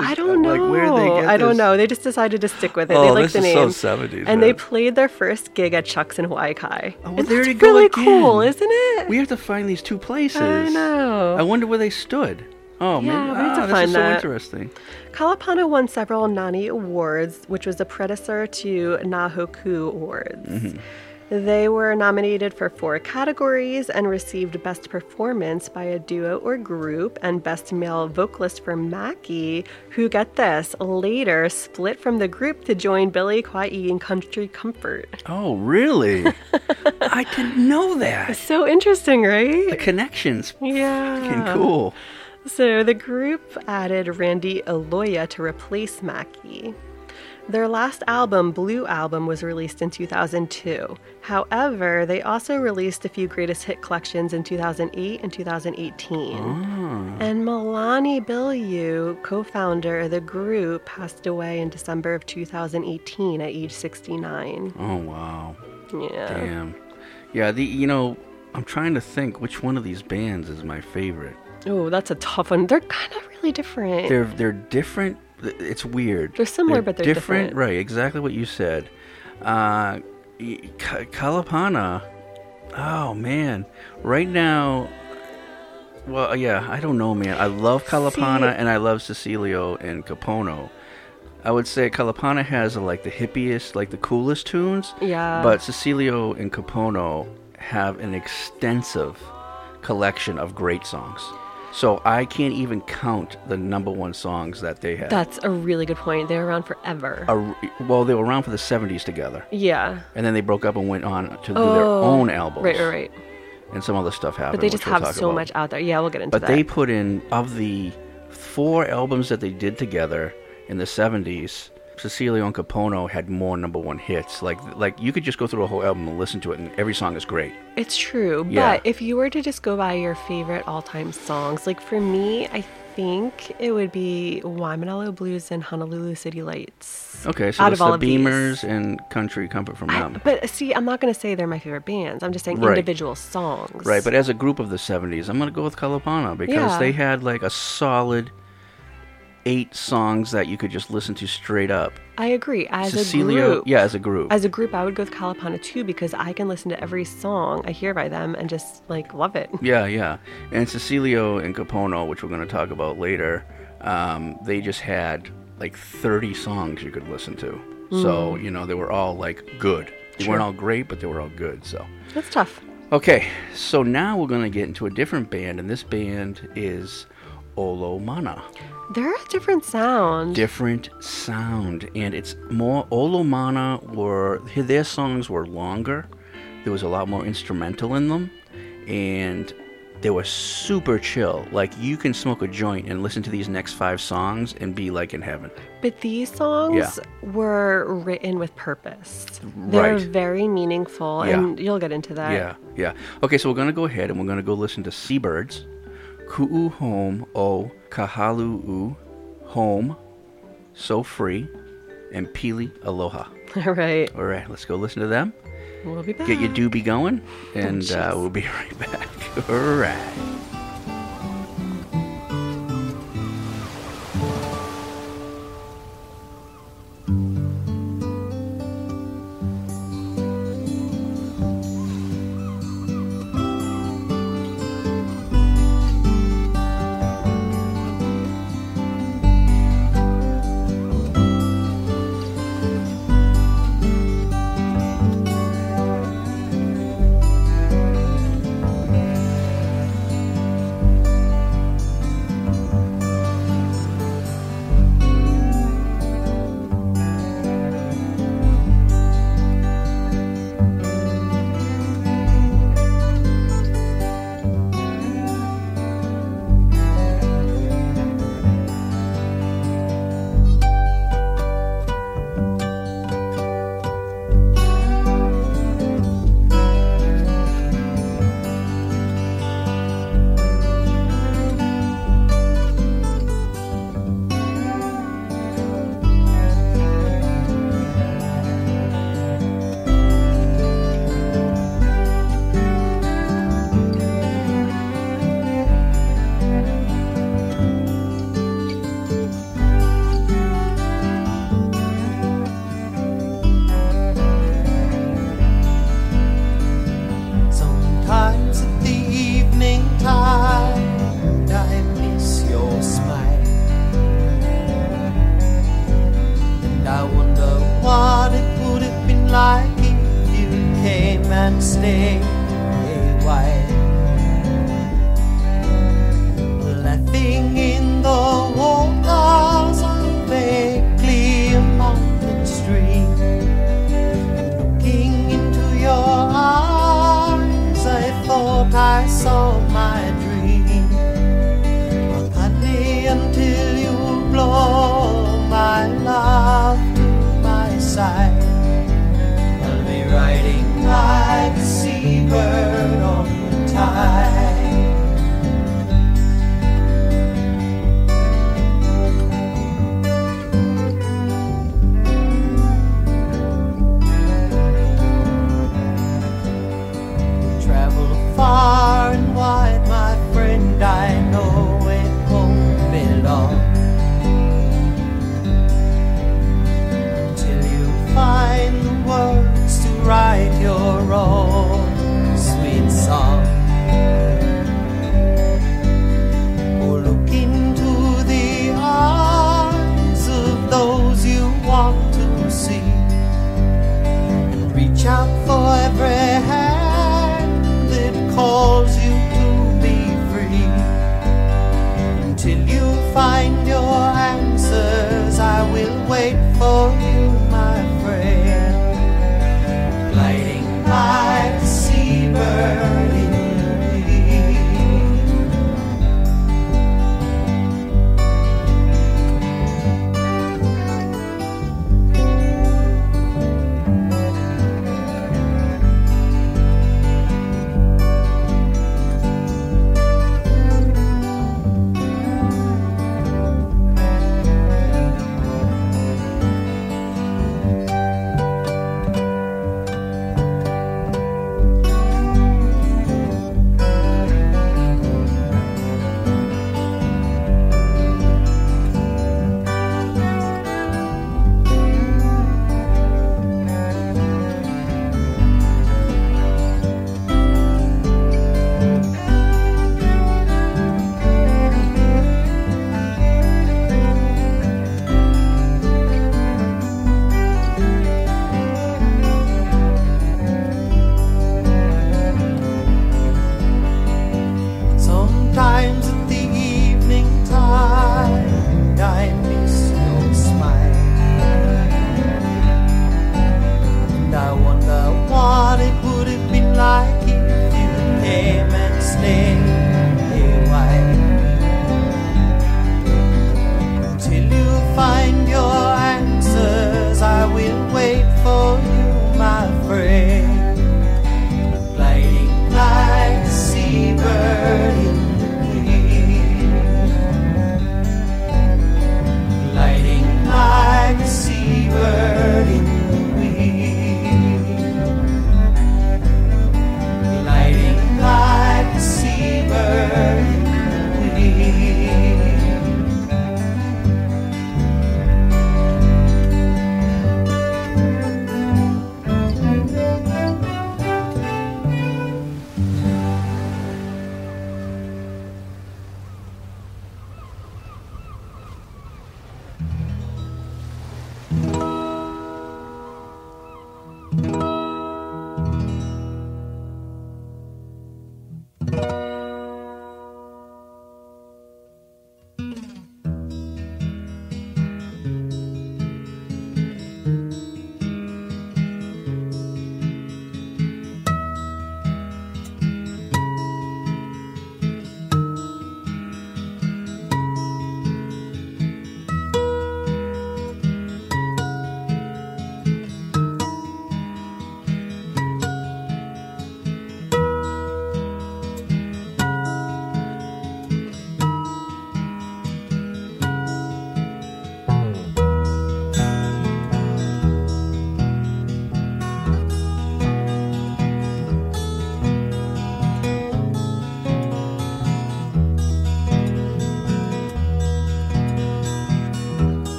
I don't know. Like, where they I don't this? know. They just decided to stick with it. they Oh, liked this the is name. so 70s, And they played their first gig at Chuck's in Hawaii Kai. Oh, well, and there that's you go really again. cool, isn't it? We have to find these two places. I know. I wonder where they stood. Oh, Yeah, man. we have to ah, find is that. so interesting. Kalapana won several Nani Awards, which was a predecessor to Na Hoku Awards. Mhm. They were nominated for four categories and received Best Performance by a Duo or Group and Best Male Vocalist for Mackey, who, get this, later split from the group to join Billy Kaui in Country Comfort. Oh, really? *laughs* I didn't know that. So interesting, right? The connections. Yeah. Fucking cool. So the group added Randy Aloya to replace Mackey. Their last album, Blue Album, was released in 2002. However, they also released a few greatest hit collections in 2008 and 2018. Mm. And Malani Bilyeu, co founder of the group, passed away in December of 2018 at age 69. Oh wow. Yeah. Damn. Yeah. The you know I'm trying to think which one of these bands is my favorite. Oh, that's a tough one. They're kind of really different. They're they're different. It's weird. They're similar, but they're different. Right. Exactly what you said. Uh, Kalapana. Oh man. Right now. Well, yeah. I don't know, man. I love Kalapana See- and I love Cecilio and Kapono. I would say Kalapana has like the hippiest, like the coolest tunes. Yeah. But Cecilio and Kapono have an extensive collection of great songs. So I can't even count the number one songs that they had. That's a really good point. They're around forever. A- well, they were around for the 70s together. yeah. And then they broke up and went on to do their Oh, own albums. Right, right, right. And some other stuff happened. But they just we'll have so about. much out there. Yeah, we'll get into But that. But they put in, of the four albums that they did together in the 70s, Cecilio and Kapono had more number one hits. Like, like you could just go through a whole album and listen to it, and every song is great. It's true, Yeah. but if you were to just go by your favorite all-time songs, like for me, I think it would be Waimanalo Blues and Honolulu City Lights. Okay, so out it's of all the of these. Beamers and Country Comfort from I- them. but see, I'm not going to say they're my favorite bands. I'm just saying Right. individual songs. Right, but as a group of the 70s, I'm going to go with Kalapana because Yeah. they had like a solid eight songs that you could just listen to straight up. I agree. As a group, yeah, as a group. as a group, I would go with Kalapana too because I can listen to every song I hear by them and just like love it. *laughs* Yeah, yeah. And Cecilio and Kapono, which we're going to talk about later, um, they just had like 30 songs you could listen to. So, Mm. you know, they were all like good. They Sure. weren't all great, but they were all good. So, That's tough. okay. So now we're going to get into a different band, and this band is Olomana. They're a different sound. different sound and it's more Olomana were their songs were longer there was a lot more instrumental in them and they were super chill like you can smoke a joint and listen to these next five songs and be like in heaven But these songs Yeah. were written with purpose. They're Right. very meaningful, Yeah. and you'll get into that. yeah yeah okay so we're gonna go ahead and we're gonna go listen to seabirds ku'u home o kahalu'u home so free and pili aloha *laughs* All right. all right let's go listen to them We'll be back. get your doobie going, and uh, we'll be *laughs* right back. All right.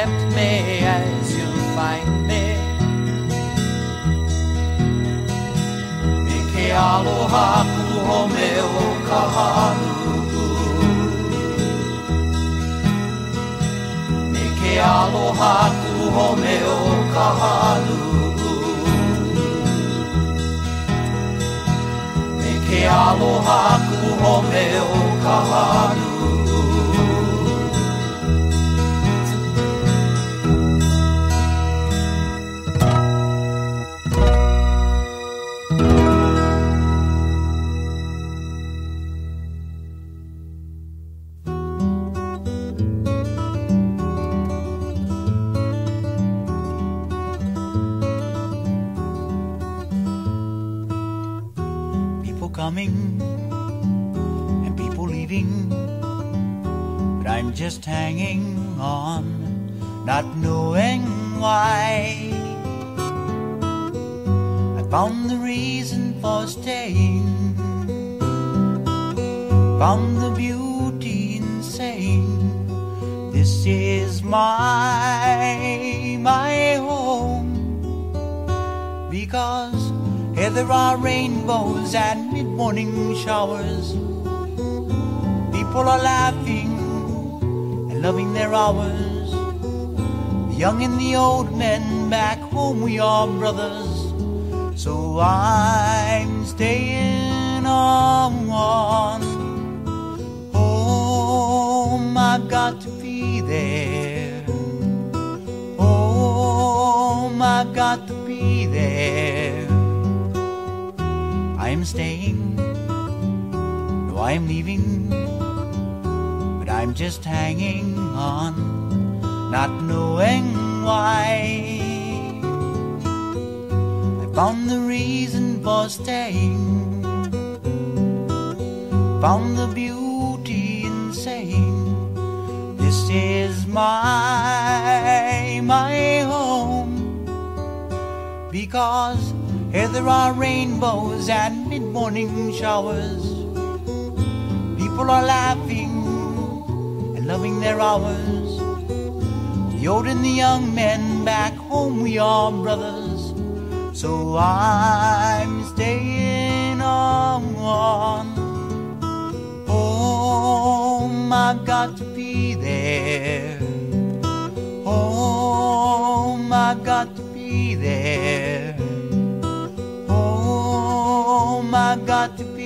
accept me as you find me. Ke aloha ku ho me o ka hanuku. Ke aloha ku ho me o ka hanuku. Ke aloha ku ho me o ka hanuku. not knowing why. I found the reason for staying, found the beauty in saying, This is my, my home. Because here there are rainbows and mid morning showers. People are laughing and loving their hours Young and the old men back home, we are brothers. So I'm staying on. Home, I've got to be there. Home, I've got to be there. I'm staying, no, I'm leaving, but I'm just hanging on, not knowing why. I found the reason for staying, found the beauty in saying, This is my, my home. Because here there are rainbows and mid morning showers. People are laughing and loving their hours. The old and the young men back home, we are brothers. So I'm staying on. Home, oh, I've got to be there. Oh, home, I've got to be there. Oh, home, I've got to be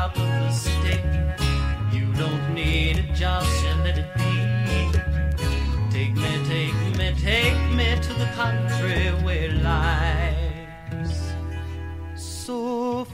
out with the stick. You don't need it, just let it be. Take me, take me, take me to the country where life's so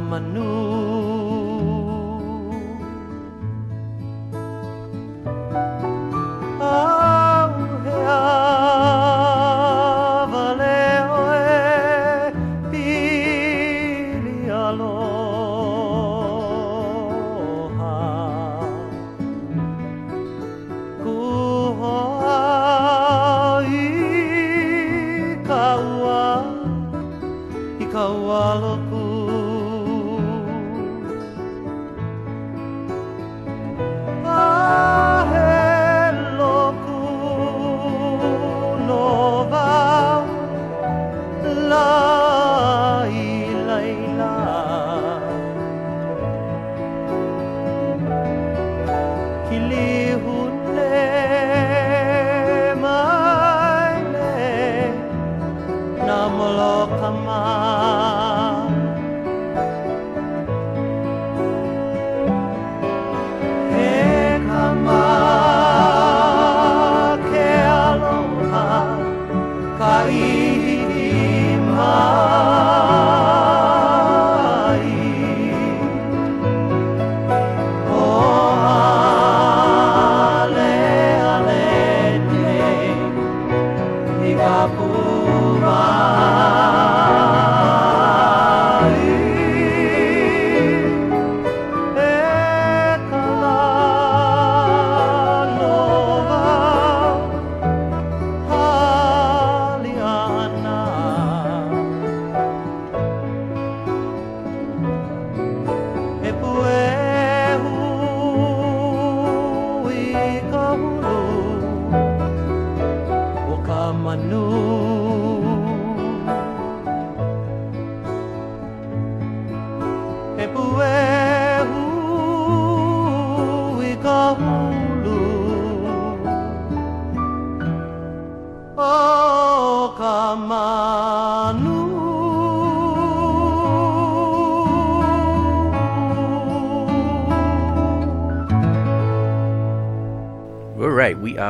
manu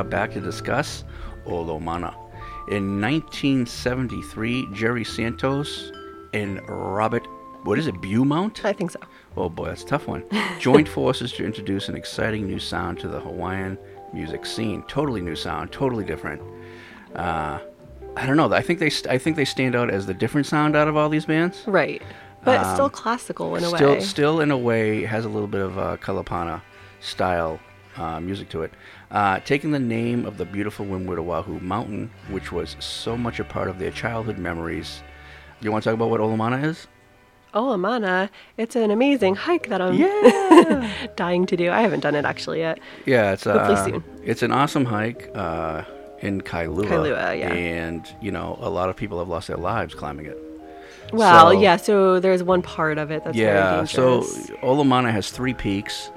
are back to discuss Olomana. In 1973, Jerry Santos and Robert, what is it, Beaumont? I think so. Oh boy, that's a tough one. *laughs* Joined forces to introduce an exciting new sound to the Hawaiian music scene. Totally new sound, totally different. Uh, I don't know. I think they, st- I think they stand out as the different sound out of all these bands. Right. But it's still Um, classical in a still, way. Still, still in a way, has a little bit of uh, Kalapana style uh, music to it. Uh, taking the name of the beautiful Windward Oahu mountain, which was so much a part of their childhood memories. Do you want to talk about what Olomana is? Oh, Amana, it's an amazing hike that I'm *laughs* dying to do. I haven't done it actually yet. Yeah, it's Hopefully uh, soon. It's an awesome hike uh, in Kailua. Kailua, yeah. And you know, a lot of people have lost their lives climbing it. Well, So- yeah, so there's one part of it that's very yeah, dangerous. so Olomana has three peaks.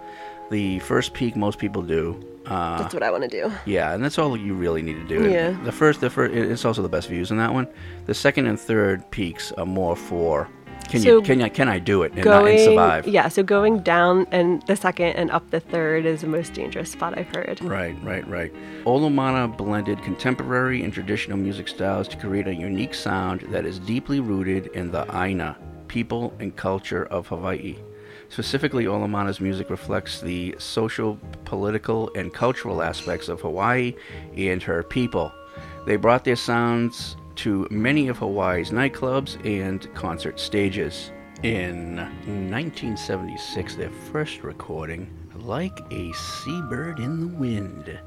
The first peak most people do. Uh, That's what I want to do. Yeah, and that's all you really need to do. Yeah. The first, the first, it's also the best views in that one. The second and third peaks are more for Can So you can I can I do it and, not, and survive? Yeah, so going down and the second and up the third is the most dangerous spot I've heard. Right, right, right. Olomana blended contemporary and traditional music styles to create a unique sound that is deeply rooted in the Aina, people and culture of Hawaii. Specifically, Olomana's music reflects the social, political, and cultural aspects of Hawaii and her people. They brought their sounds to many of Hawaii's nightclubs and concert stages. In 1976, their first recording, Like a Seabird in the Wind,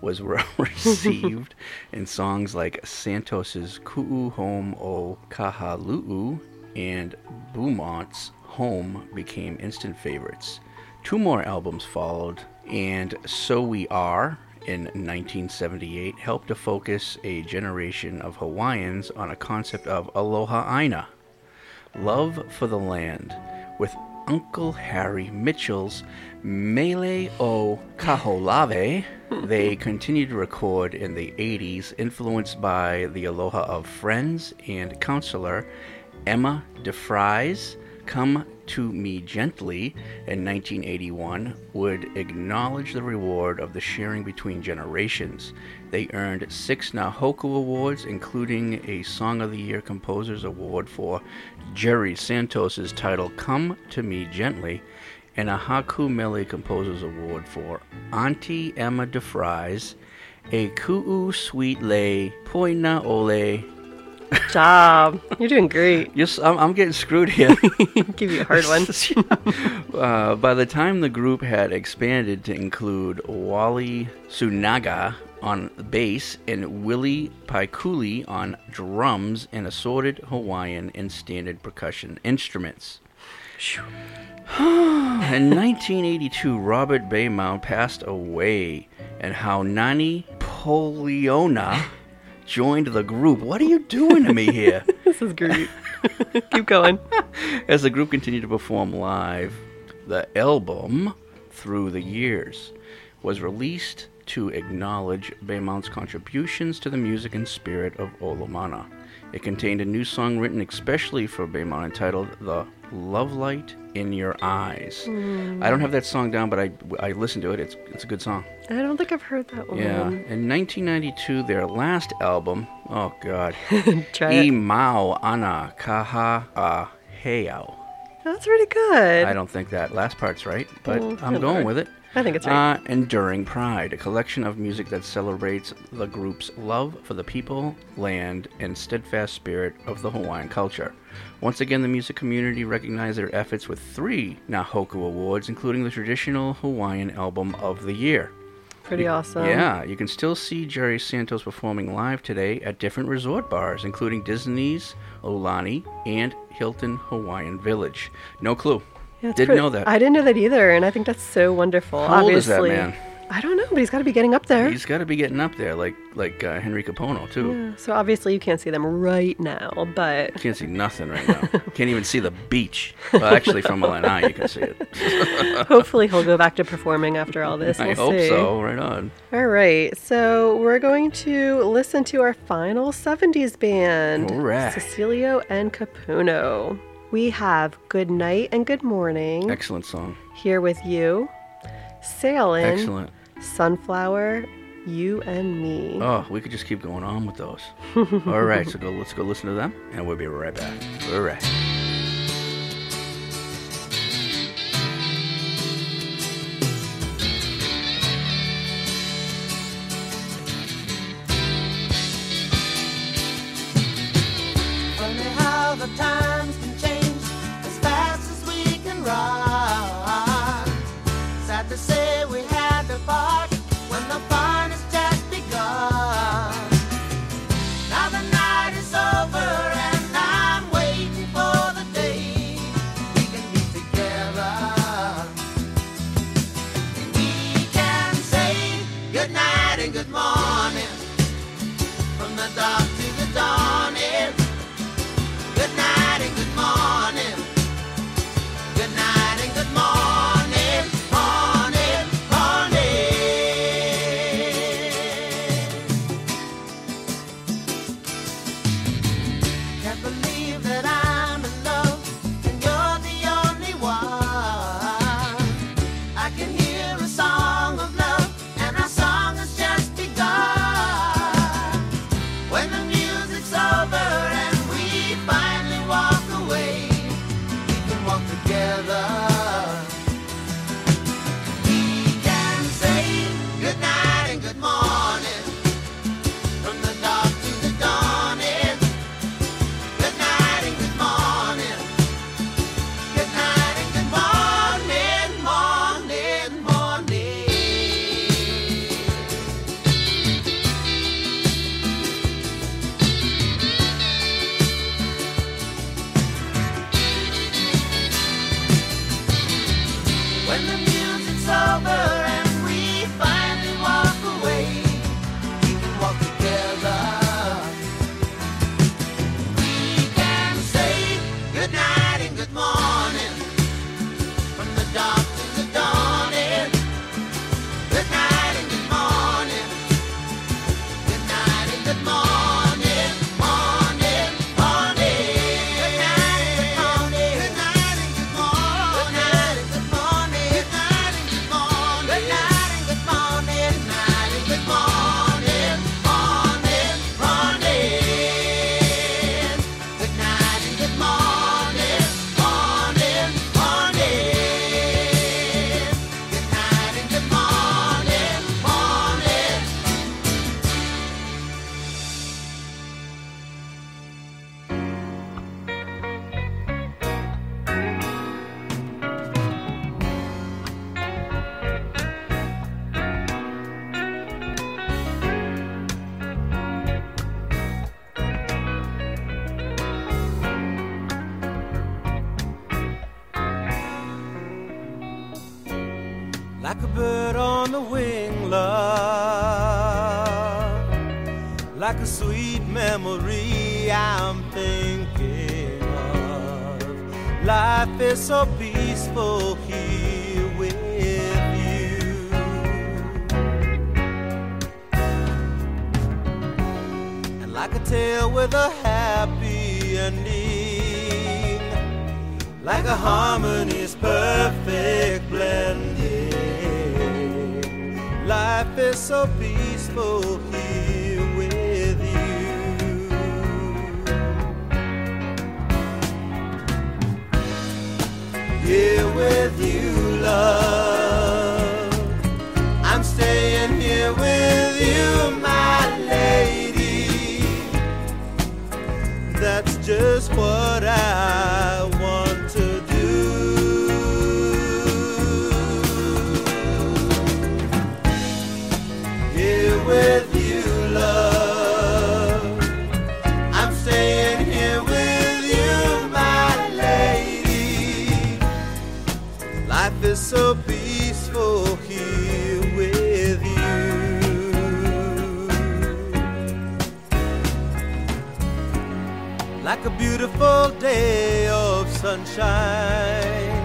was well *laughs* received *laughs* in songs like Santos's Ku'u Home o Kahalu'u and Beaumont's Home became instant favorites. Two more albums followed, and So We Are in 1978 helped to focus a generation of Hawaiians on a concept of Aloha Aina, love for the land, with Uncle Harry Mitchell's Mele o Kaho'olawe. they *laughs* continued to record in the 80s, influenced by the Aloha of Friends and counselor Emma DeFries. Come to Me Gently in 1981 would acknowledge the reward of the sharing between generations. They earned six Na Hoku Awards, including a Song of the Year Composers Award for Jerry Santos's title Come to Me Gently, and a Haku Mele Composers Award for Auntie Emma DeFries, a Ku'u Sweet Lei Poina Ole Job. You're doing great. Yes, I'm, I'm getting screwed here. *laughs* Give you a hard one. *laughs* uh, by the time the group had expanded to include Wally Sunaga on bass and Willie Paikuli on drums and assorted Hawaiian and standard percussion instruments. *sighs* In 1982, Robert Baymount passed away, and how Nani Poliona joined the group. What are you doing to me here? *laughs* this is great. *laughs* Keep going. As the group continued to perform live, the album, Through the Years, was released to acknowledge Baymount's contributions to the music and spirit of Olomana. It contained a new song written especially for Baymount entitled The Love Light in Your Eyes. Mm. I don't have that song down, but I, I listened to it. It's, it's a good song. I don't think I've heard that one. Yeah. In 1992, their last album, oh God, *laughs* Try. E Ana Kaha A Heao. That's pretty good. I don't think that last part's right, but Well, I'm going matter. with it. I think it's right. Uh, Enduring Pride, a collection of music that celebrates the group's love for the people, land, and steadfast spirit of the Hawaiian culture. Once again, the music community recognized their efforts with three Na Hoku Awards, including the traditional Hawaiian Album of the Year. Pretty You- awesome. Yeah, you can still see Jerry Santos performing live today at different resort bars, including Disney's Aulani and Hilton Hawaiian Village. No clue. Yeah, Didn't pretty- know that. I didn't know that either, and I think that's so wonderful. How old is Obviously, that man? I don't know, but he's got to be getting up there. He's got to be getting up there, like like uh, Henry Kapono too. Yeah, so obviously you can't see them right now, but Can't see nothing right now. Can't even see the beach. Well, actually, from Lanai you can see it. *laughs* *laughs* hopefully he'll go back to performing after all this. I We'll hope see. so. Right on. All right, so we're going to listen to our final 70s band, All right. Cecilio and Kapono. We have Good Night and Good Morning Excellent song. here with you, Sailing, Excellent. Sunflower, You and Me. Oh, we could just keep going on with those. *laughs* All right, so go. Let's go listen to them, and we'll be right back. All right. Funny how the times can change as fast as we sweet memory I'm thinking of. Life is so peaceful here with you. And like a tale with a happy ending, like a harmony's perfect blending. Life is so peaceful Here with you, love. I'm staying here with you, my lady. That's just what I beautiful day of sunshine.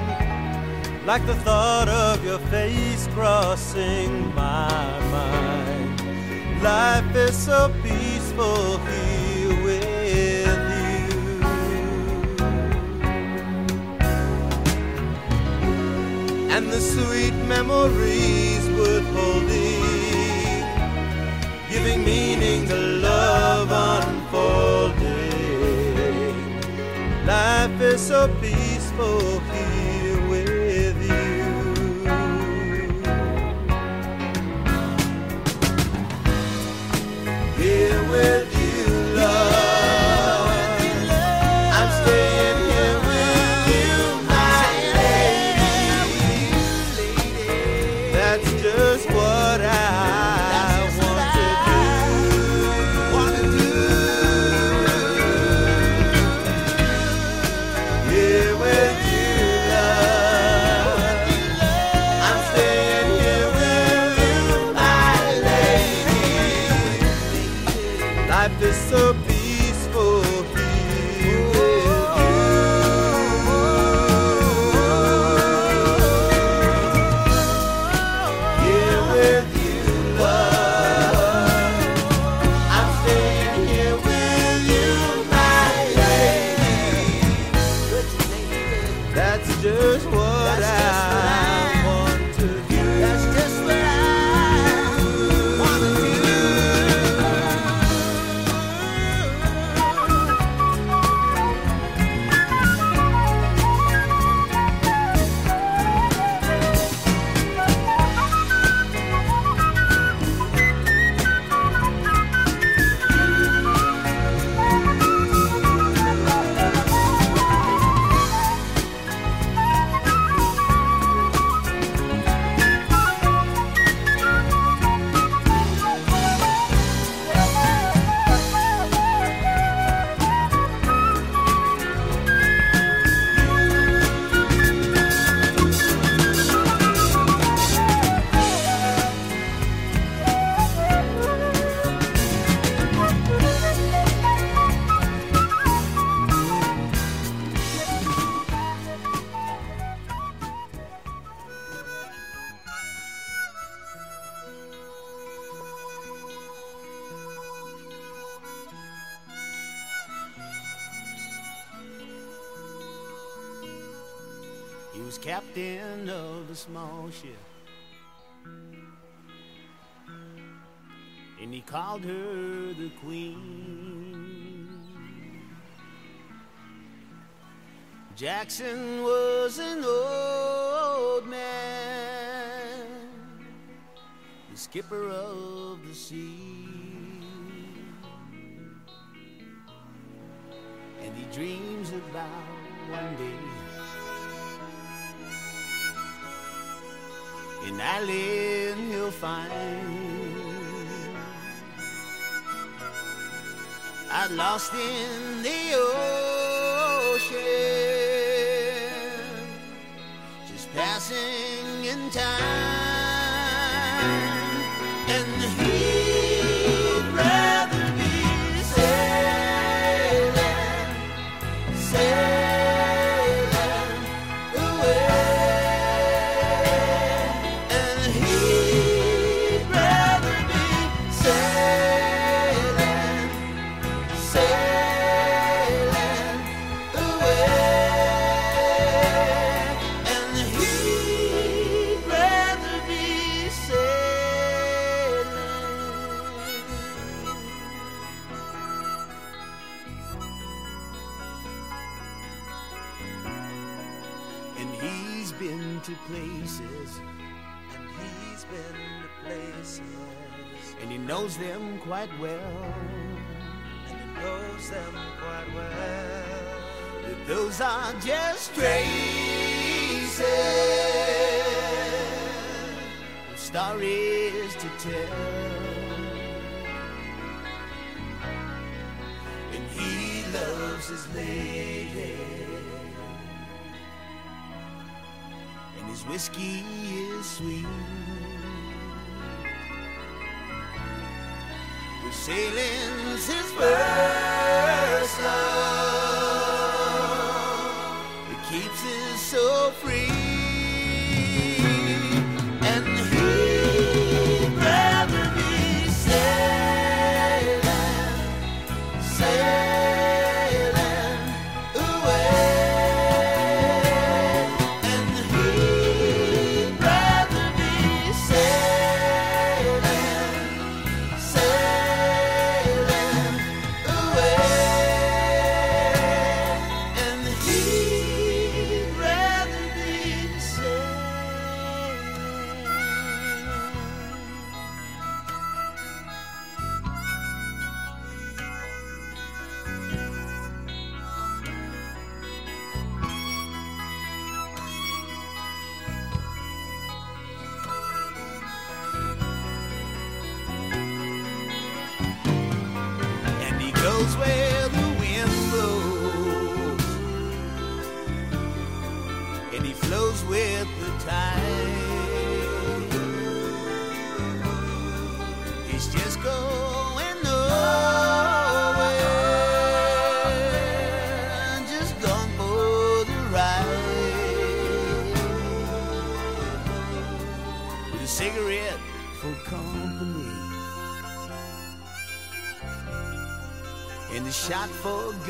Like the thought of your face crossing my mind. Life is so peaceful here with you. And the sweet memories worth holding, giving meaning to love unfolding. Life is so peaceful Jackson was an old man, the skipper of the sea. And he dreams about one day in island he'll find I lost in the ocean, passing in time. And knows them quite well. And it knows them quite well. Those are just traces of stories to tell. And he loves his lady. And his whiskey is sweet. Sailing's his first love. It keeps his so free.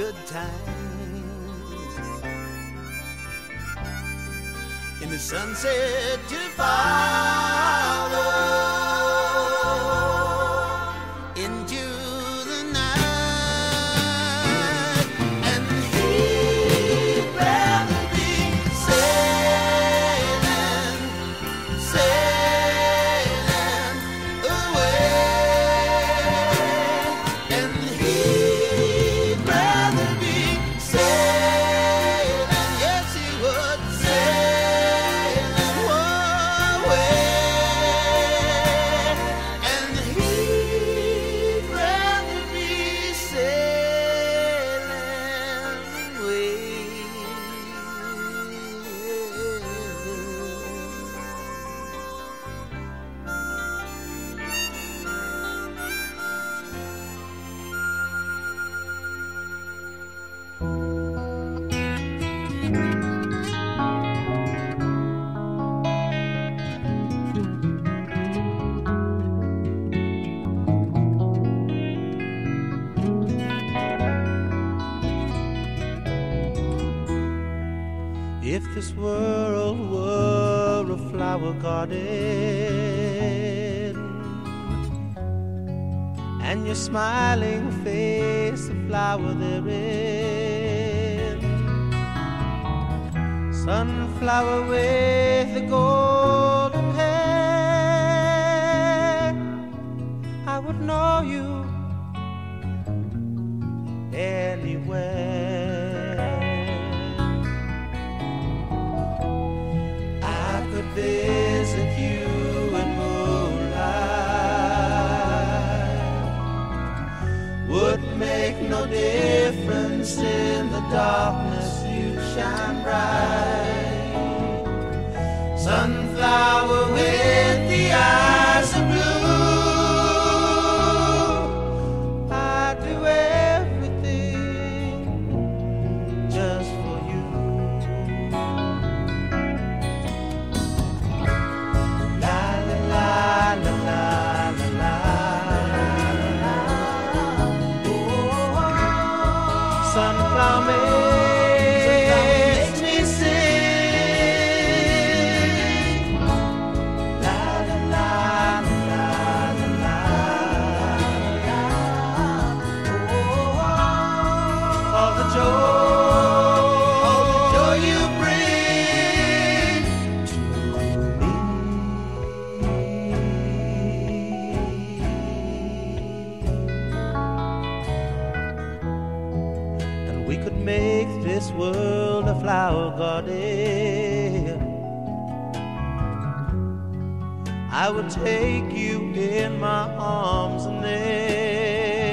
good times. In the sunset makes this world a flower garden. I will take you in my arms and then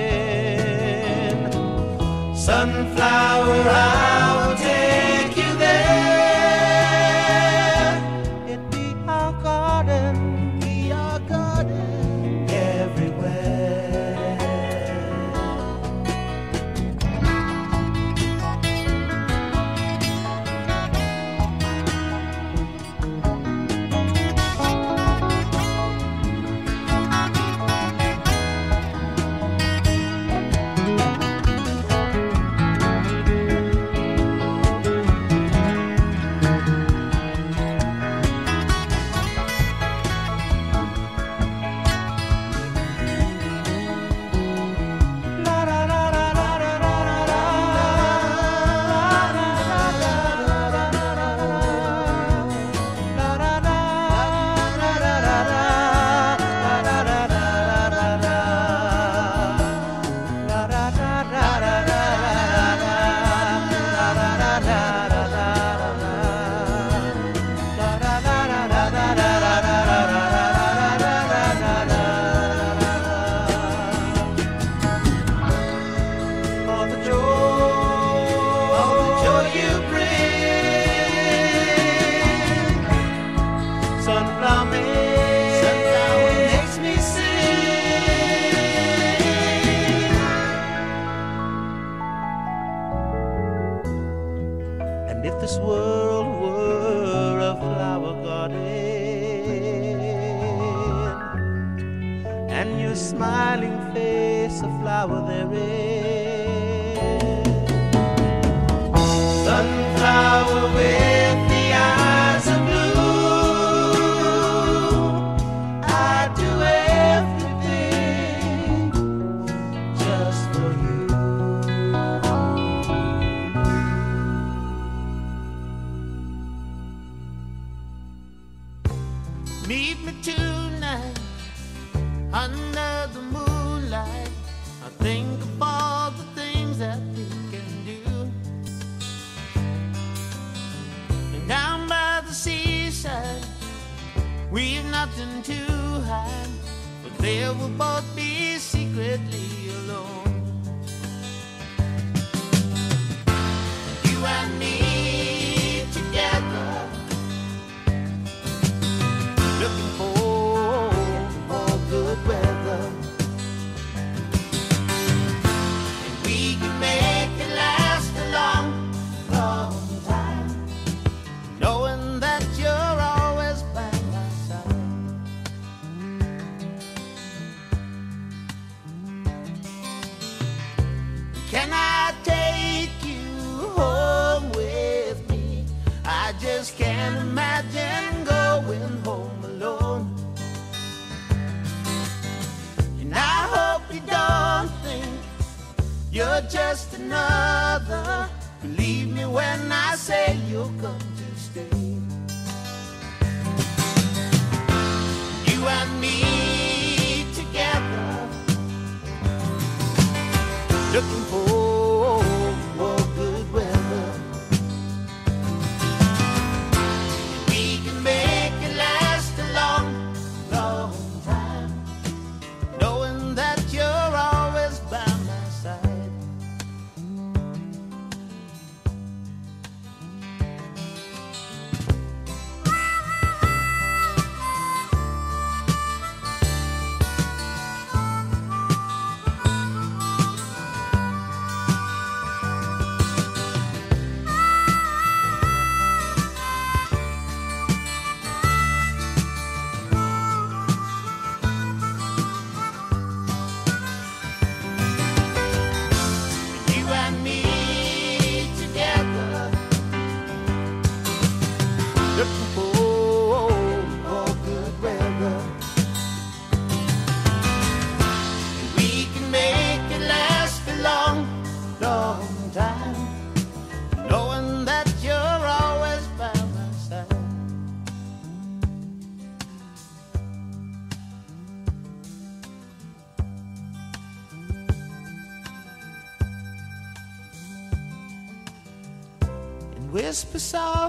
sunflower. eyes.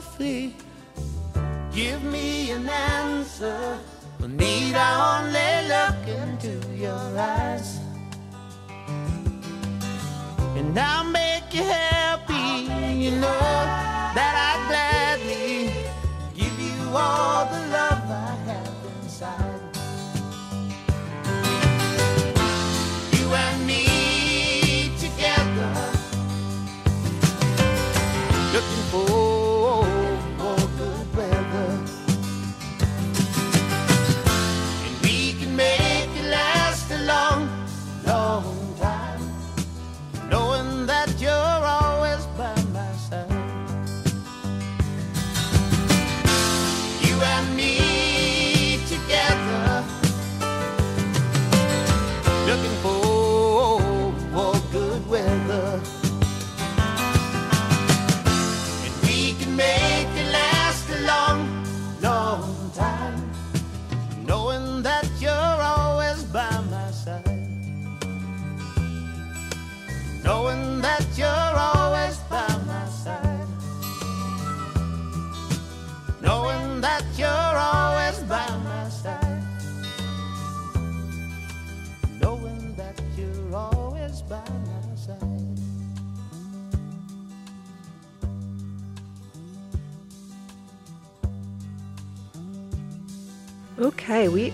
sofrer.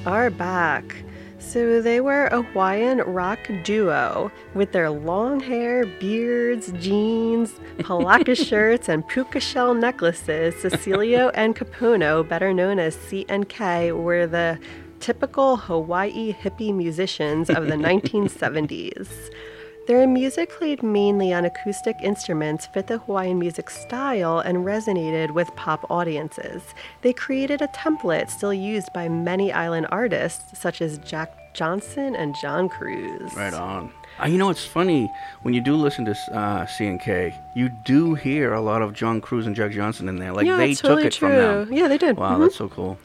Are back. So they were a Hawaiian rock duo with their long hair, beards, jeans, palaka *laughs* shirts, and puka shell necklaces. Cecilio *laughs* and Kapono, better known as C and K, were the typical Hawaii hippie musicians of the *laughs* 1970s. Their music played mainly on acoustic instruments, fit the Hawaiian music style, and resonated with pop audiences. They created a template still used by many island artists, such as Jack Johnson and John Cruz. Right on. Uh, you know, it's funny when you do listen to uh, C&K, you do hear a lot of John Cruz and Jack Johnson in there. Like Yeah, they took totally it from true. them. Yeah, they did. Wow, Mhm. that's so cool.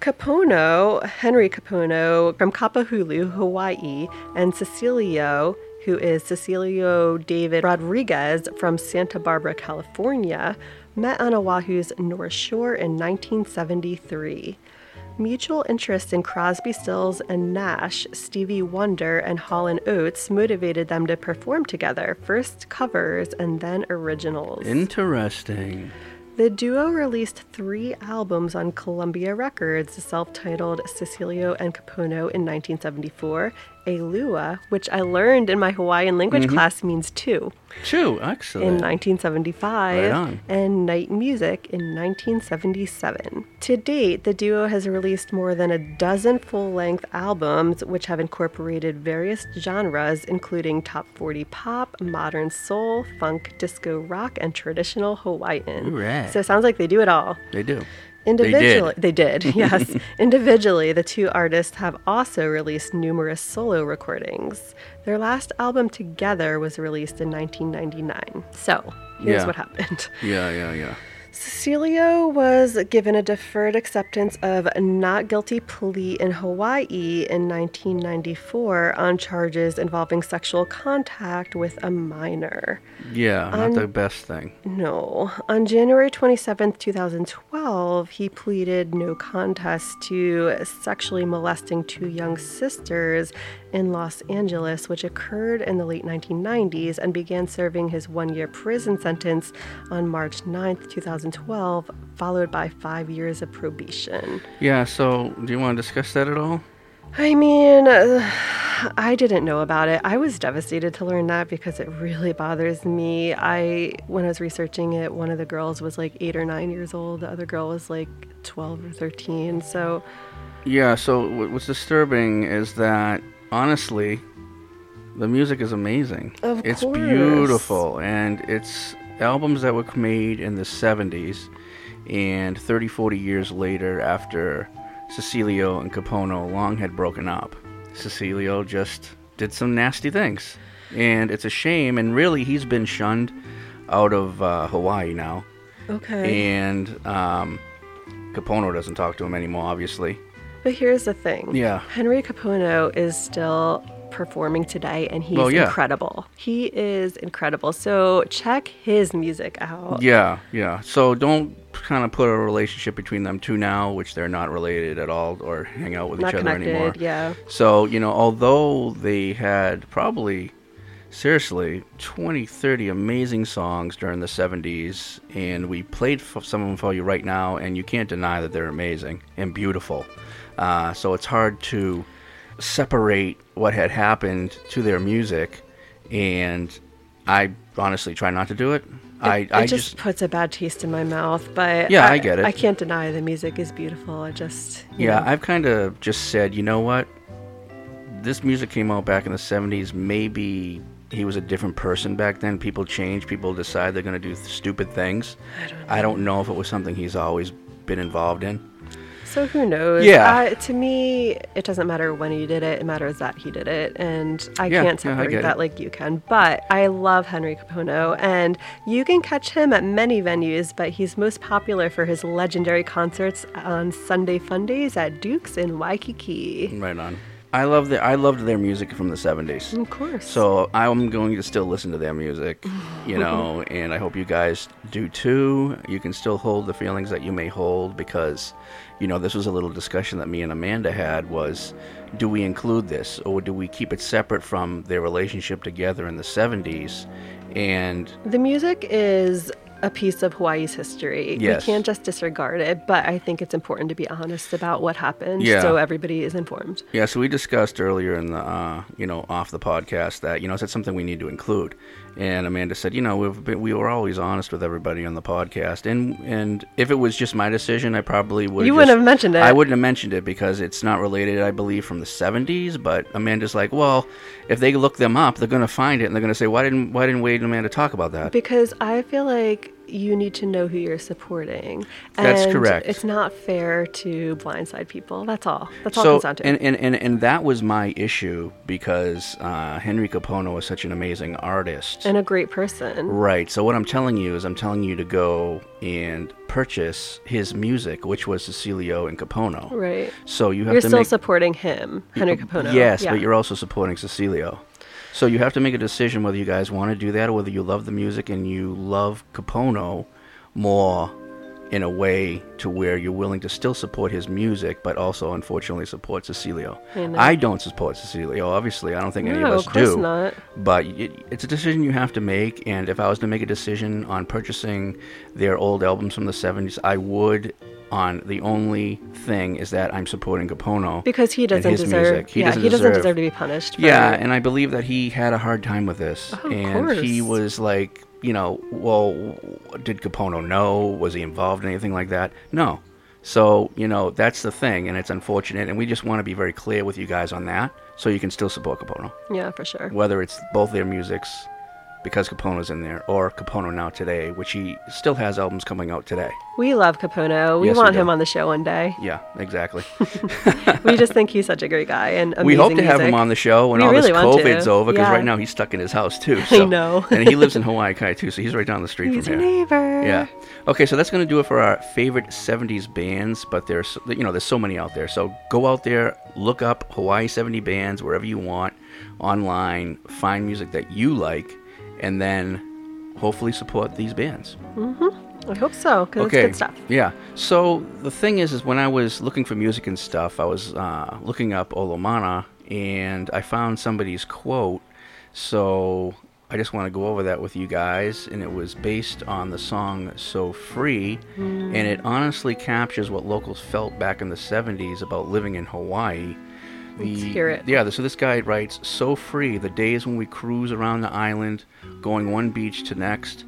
Kapono, Henry Kapono from Kapahulu, Hawaii, and Cecilio, who is Cecilio David Rodriguez from Santa Barbara, California, met on Oahu's North Shore in 1973. Mutual interest in Crosby, Stills, and Nash, Stevie Wonder, and Hall and Oates motivated them to perform together, first covers and then originals. Interesting. The duo released three albums on Columbia Records, self titled Cecilio and Kapono in 1974, Elua, which I learned in my Hawaiian language Mhm. class means two, Two, in 1975, Right on. and Night Music in 1977. To date, the duo has released more than a dozen full length albums, which have incorporated various genres, including top 40 pop, modern soul, funk, disco rock, and traditional Hawaiian. Hooray. So it sounds like they do it all. They do. Individually, They did. did, *laughs* yes. Individually, the two artists have also released numerous solo recordings. Their last album together was released in 1999. So, here's Yeah. what happened. Yeah, yeah, yeah. Cecilio was given a deferred acceptance of not guilty plea in Hawaii in 1994 on charges involving sexual contact with a minor. Yeah, not the best thing. No. On January 27th, 2012, he pleaded no contest to sexually molesting two young sisters in Los Angeles, which occurred in the late 1990s, and began serving his one year prison sentence on March 9th, 2012, followed by five years of probation. Yeah, so do you want to discuss that at all? I mean, uh, I didn't know about it. I was devastated to learn that because it really bothers me. I, when I was researching it, one of the girls was like eight or nine years old. The other girl was like 12 or 13. So, Yeah, so what's disturbing is that honestly, the music is amazing. Of it's course. beautiful, and it's albums that were made in the 70s, and 30, 40 years later, after Cecilio and Kapono long had broken up, Cecilio just did some nasty things. And it's a shame, and really, he's been shunned out of uh, Hawaii now. okay. And um, Kapono doesn't talk to him anymore, obviously. But here's the thing. Yeah. Henry Kapono is still performing today, and he's Well, yeah. incredible. He is incredible. So check his music out. Yeah, yeah. So don't kind of put a relationship between them two now, which they're not related at all or hang out with Not each other connected, anymore. yeah. So, you know, although they had probably, seriously, 20, 30 amazing songs during the 70s, and we played f- some of them for you right now, and you can't deny that they're amazing and beautiful. Uh, so it's hard to separate what had happened to their music, and I honestly try not to do it. I, it I just, puts a bad taste in my mouth, but Yeah, I get it. I can't deny the music is beautiful. I just Yeah, know. I've kind of just said, you know what? This music came out back in the 70s. Maybe he was a different person back then. People change. People decide they're going to do th- stupid things. I don't, know if it was something he's always been involved in. So who knows? Yeah. Uh, to me, it doesn't matter when he did it. It matters that he did it, and I Yeah, can't yeah, I separate that it. like you can. But I love Henry Kapono, and you can catch him at many venues. But he's most popular for his legendary concerts on Sunday Fun Days at Duke's in Waikiki. Right on. I love the I loved their music from the 70s. Of course. So I'm going to still listen to their music, you *laughs* know, and I hope you guys do too. You can still hold the feelings that you may hold because, you know, this was a little discussion that me and Amanda had was do we include this or do we keep it separate from their relationship together in the 70s? And The music is a piece of Hawaii's history. Yes. We can't just disregard it, but I think it's important to be honest about what happened Yeah. so everybody is informed. Yeah, so we discussed earlier in the, uh, you know, off the podcast that you know it's something we need to include, and Amanda said, you know, we've been, we were always honest with everybody on the podcast, and and if it was just my decision, I probably would. You wouldn't have mentioned it. I wouldn't have mentioned it because it's not related, I believe, from the '70s. But Amanda's like, well, if they look them up, they're going to find it, and they're going to say, why didn't why didn't Wade and Amanda talk about that? Because I feel like you need to know who you're supporting. That's and correct. It's not fair to blindside people. That's all. That's all it so comes down to. and, and, and, and that was my issue because uh, Henry Kapono is such an amazing artist. And a great person. Right. So what I'm telling you is I'm telling you to go and purchase his music, which was Cecilio and Kapono. Right. So you have You're to still make supporting him, Henry Kapono. Yes, Yeah. but you're also supporting Cecilio. So you have to make a decision whether you guys want to do that or whether you love the music and you love Kapono more in a way to where you're willing to still support his music, but also unfortunately support Cecilio. I don't support Cecilio, obviously. I don't think any No, of us of course do. not. But it, it's a decision you have to make. And if I was to make a decision on purchasing their old albums from the 70s, I would. On the only thing is that I'm supporting Kapono Because he doesn't deserve. music. He yeah, doesn't he doesn't deserve deserve to be punished. Yeah, and I believe that he had a hard time with this. Oh, of and he was like, you know, well, did Kapono know? Was he involved in anything like that? No. So, you know, that's the thing, and it's unfortunate. And we just want to be very clear with you guys on that so you can still support Kapono. Yeah, for sure. Whether it's both their musics, because Kapono's in there, or Kapono Now Today, which he still has albums coming out today. We love Kapono. We Yes, want do. him on the show one day. Yeah, exactly. *laughs* we just think he's such a great guy and amazing we hope to have him on the show when We all really this want to. COVID's over, because Yeah. right now he's stuck in his house too. *laughs* I know. *laughs* and he lives in Hawaii Kai too, so he's right down the street He's from here. neighbor. Yeah. Okay, so that's going to do it for our favorite 70s bands, but there's you know, there's so many out there. So go out there, look up Hawaii 70 bands wherever you want online, find music that you like and then hopefully support these bands. hmm I hope so, because okay. it's good stuff. Yeah. So the thing is, is when I was looking for music and stuff, I was uh, looking up Olomana, and I found somebody's quote. So I just want to go over that with you guys, and it was based on the song "So Free," Mm. and it honestly captures what locals felt back in the '70s about living in Hawaii. Let's hear it. Yeah, so this guy writes, "So free, the days when we cruise around the island, going one beach to next,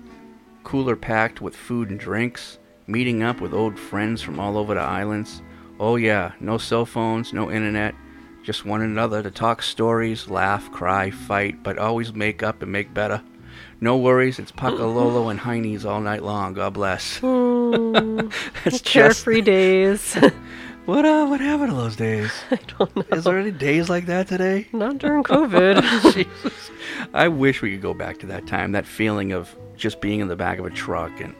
cooler packed with food and drinks, meeting up with old friends from all over the islands. Oh yeah, no cell phones, no internet, just one another to talk stories, laugh, cry, fight, but always make up and make better. No worries, it's Pakalolo and Heinies all night long. God bless." Mm, *laughs* That's just carefree days. *laughs* what uh, what happened to those days? *laughs* I don't know. Is there any days like that today? Not during *laughs* COVID. *laughs* Jesus. I wish we could go back to that time, that feeling of just being in the back of a truck and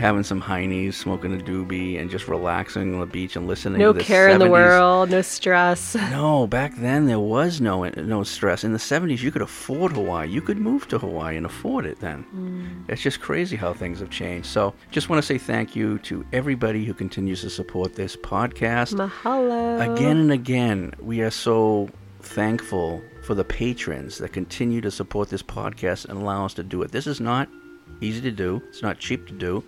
having some heinies, smoking a doobie, and just relaxing on the beach and listening No to the care in the world, no stress. *laughs* No, back then there was no no stress. In the 70s, you could afford Hawaii. You could move to Hawaii and afford it then. Mm. It's just crazy how things have changed. So, just want to say thank you to everybody who continues to support this podcast. Mahalo. Again and again, we are so thankful for the patrons that continue to support this podcast and allow us to do it. This is not easy to do, it's not cheap to do.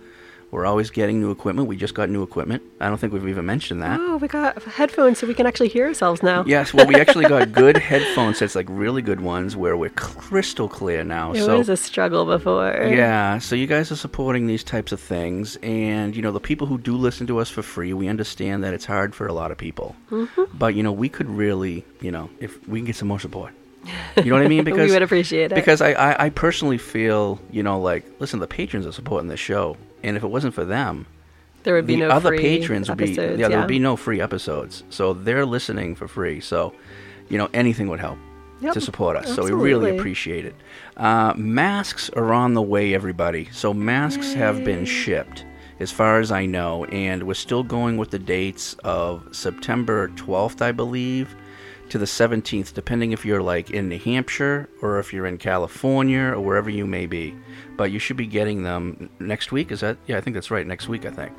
We're always getting new equipment. We just got new equipment. I don't think we've even mentioned that. Oh, we got headphones so we can actually hear ourselves now. Yes, well, we actually got *laughs* good headphone sets, like really good ones, where we're crystal clear now. It so was a struggle before. yeah, so you guys are supporting these types of things, and you know the people who do listen to us for free, we understand that it's hard for a lot of people. Mhm. But you know, we could really, you know, if we can get some more support. You know what I mean? *laughs* Because we would appreciate it. Because I, I, I personally feel, you know, like listen, the patrons are supporting the show, and if it wasn't for them, There would be the no other free patrons would be episodes, yeah, there would be no free episodes. So they're listening for free. So, you know, anything would help Yep, to support us. So we really appreciate it. Uh, masks are on the way, everybody. So masks have been shipped, as far as I know, and we're still going with the dates of September 12th, I believe, to the 17th, depending if you're like in New Hampshire or if you're in California or wherever you may be. But you should be getting them next week. Is that? Yeah, I think that's right. Next week, I think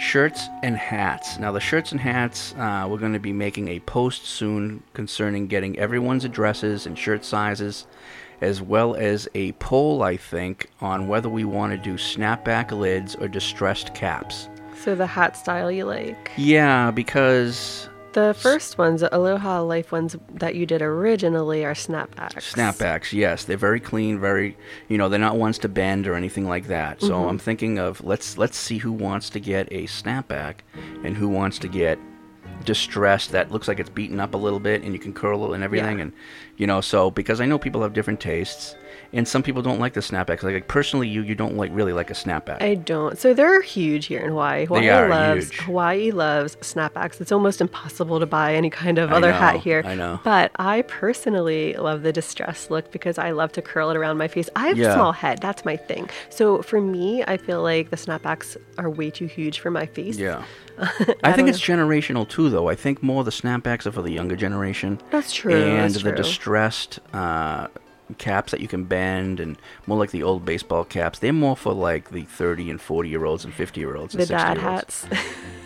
shirts and hats. Now, the shirts and hats, uh, we're going to be making a post soon concerning getting everyone's addresses and shirt sizes, as well as a poll, I think, on whether we want to do snapback lids or distressed caps. So the hat style you like. Yeah, because The first ones, the Aloha Life ones that you did originally, are snapbacks. Snapbacks, yes, they're very clean, very you know they're not ones to bend or anything like that. So Mhm. I'm thinking of let's let's see who wants to get a snapback and who wants to get distressed that looks like it's beaten up a little bit and you can curl it and everything Yeah. and you know so because I know people have different tastes and some people don't like the snapbacks like, personally you you don't like really like a snapback. I don't. So they're huge here in Hawaii. Hawaii are loves huge. Hawaii loves snapbacks. It's almost impossible to buy any kind of other know, hat here. I know. But I personally love the distressed look because I love to curl it around my face. I have Yeah. a small head. That's my thing. So for me, I feel like the snapbacks are way too huge for my face. Yeah. *laughs* I I, think it's generational too, though. I think more the snapbacks are for the younger generation. That's true, And that's the true. distressed uh, caps that you can bend, and more like the old baseball caps. They're more for like the thirty and forty year olds and fifty year olds and The dad hats. *laughs*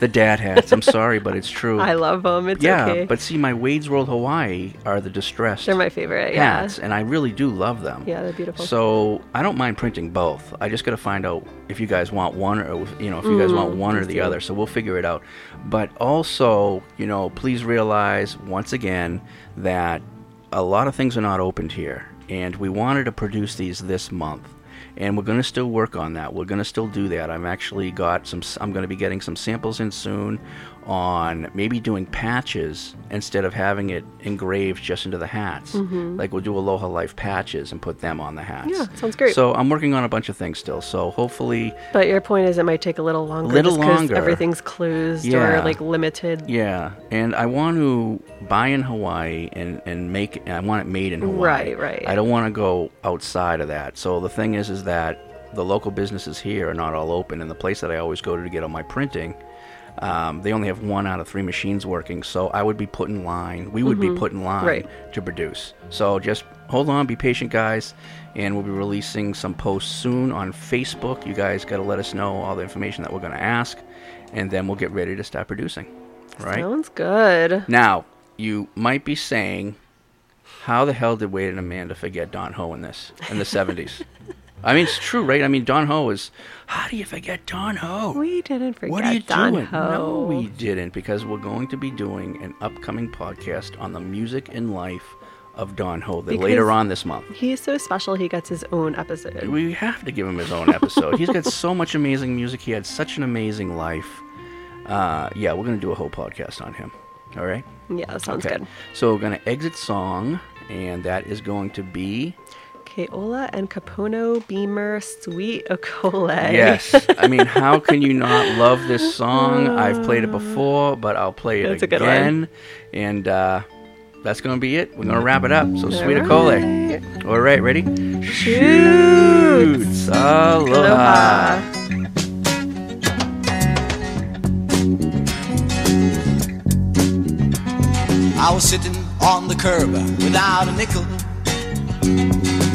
The dad hats. I'm sorry, but it's true. *laughs* I love them. It's yeah, okay. but see, my Wade's World Hawaii are the distressed. They're my favorite, yeah. hats, and I really do love them. Yeah, they're beautiful. So I don't mind printing both. I just got to find out if you guys want one or you know if you guys Mhm, want one or the other. So we'll figure it out. But also, you know, please realize once again that a lot of things are not opened here, and we wanted to produce these this month. And we're going to still work on that. We're going to still do that. I've actually got some. I'm going to be getting some samples in soon on maybe doing patches instead of having it engraved just into the hats. Mhm. Like we'll do Aloha Life patches and put them on the hats. Yeah, sounds great. So I'm working on a bunch of things still. So hopefully, But your point is it might take a little longer. Little longer. Everything's closed Yeah. or like limited. yeah. And I want to buy in Hawaii and and make. I want it made in Hawaii. Right, right. I don't want to go outside of that. So the thing is, is that the local businesses here are not all open, and the place that I always go to to get all my printing. Um, they only have one out of three machines working, so I would be put in line. We would Mhm. be put in line Right. to produce. So just hold on, be patient, guys, and we'll be releasing some posts soon on Facebook. You guys got to let us know all the information that we're going to ask, and then we'll get ready to start producing. Right Sounds good. now, you might be saying, "How the hell did Wade and Amanda forget Don Ho in this in the '70s?" *laughs* I mean, it's true, right? I mean, Don Ho is. How do you forget Don Ho? We didn't forget What are you Don doing? Ho. No, we didn't, because we're going to be doing an upcoming podcast on the music and life of Don Ho the- later on this month. He's so special. He gets his own episode. We have to give him his own episode. He's got so much amazing music. He had such an amazing life. Uh, yeah, we're going to do a whole podcast on him. All right? Yeah, that sounds good. So we're going to exit song, and that is going to be. Keola and Kapono Beamer Sweet Okole. Yes. *laughs* I mean, how can you not love this song? I've played it oh. before, but I'll play it that's again. And uh, that's going to be it. We're going to wrap it up. So, Sweet Okole. All right, ready? Shoots. Aloha. Aloha. I was sitting on the curb without a nickel.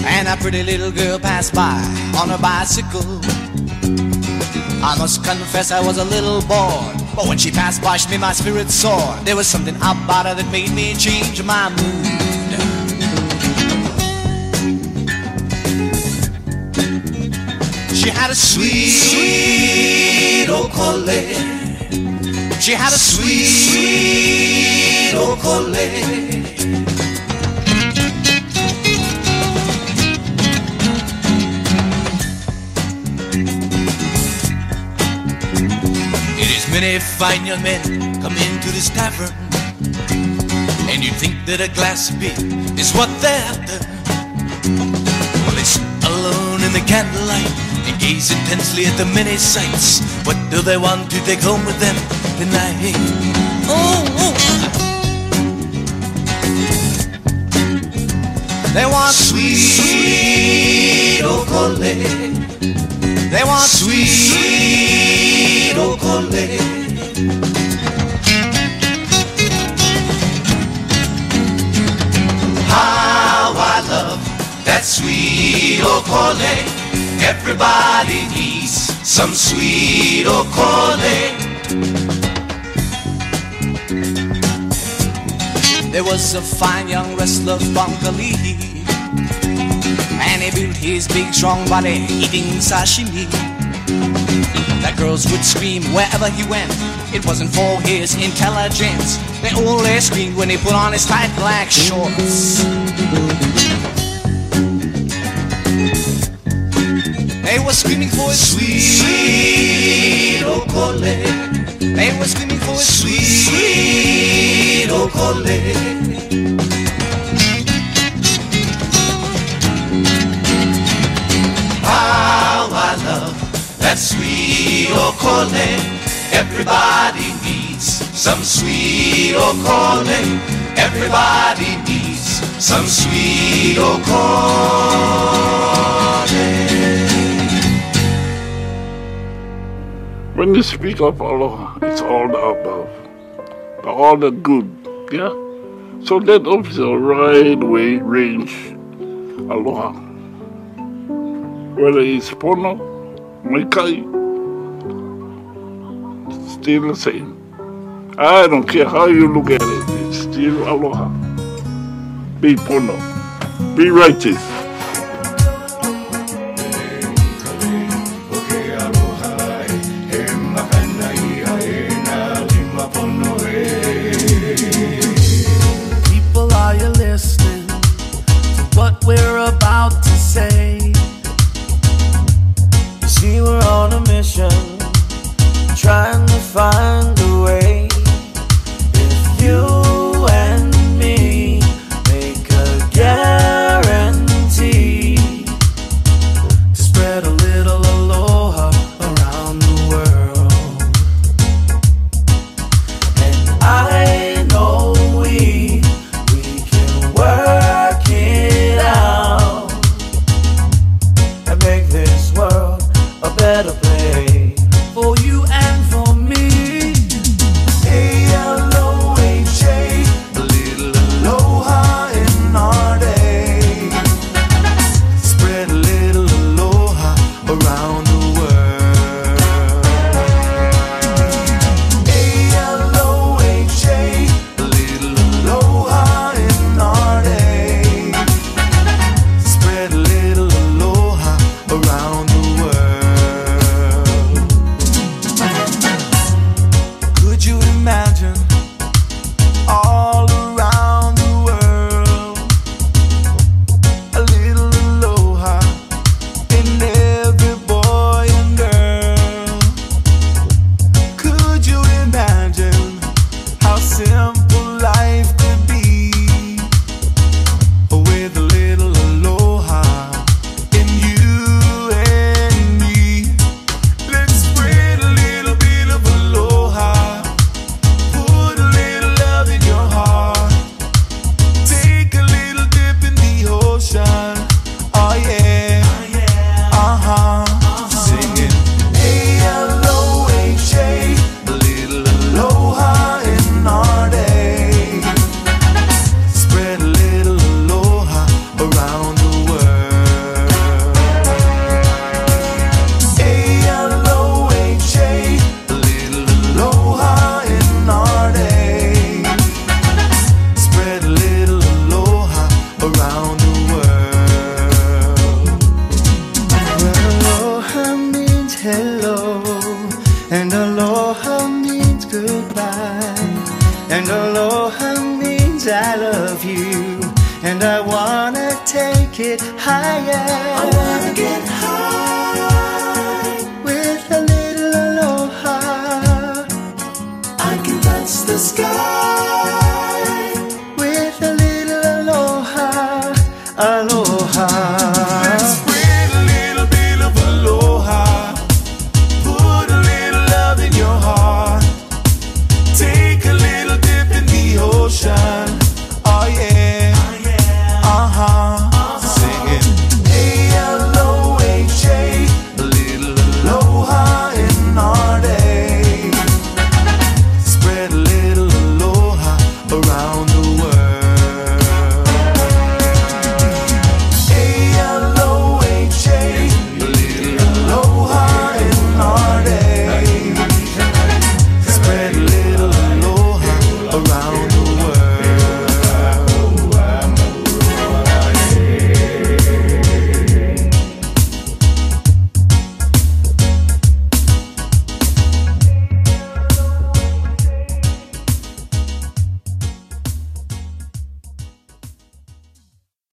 And a pretty little girl passed by on a bicycle. I must confess I was a little bored. But when she passed by, she made my spirit soar. There was something about her that made me change my mood. She had a sweet, sweet okole. She had a sweet, sweet. It many fine young men come into this tavern, and you think that a glass of beer is what they're after. Well, they sit alone in the candlelight and gaze intensely at the many sights. What do they want to take home with them tonight? Oh, oh. They want sweet, sweet. Oh, they want sweet, sweet okole. How I love that sweet okole. Everybody needs some sweet okole. There was a fine young wrestler from Galilee. And he built his big strong body eating sashimi. The girls would scream wherever he went. It wasn't for his intelligence. They only screamed when he put on his tight black shorts. They were screaming for his sweet, sweet okole. They were screaming for his sweet, sweet okole. That sweet okole. Everybody needs some sweet oh, okole. Everybody needs some sweet oh, okole. When you speak of aloha, it's all the above, the, all the good, yeah? So that offers a wide way range aloha. Whether it's pono, maikai, still the same. I don't care how you look at it, it's still aloha. Be pono, be righteous. Trying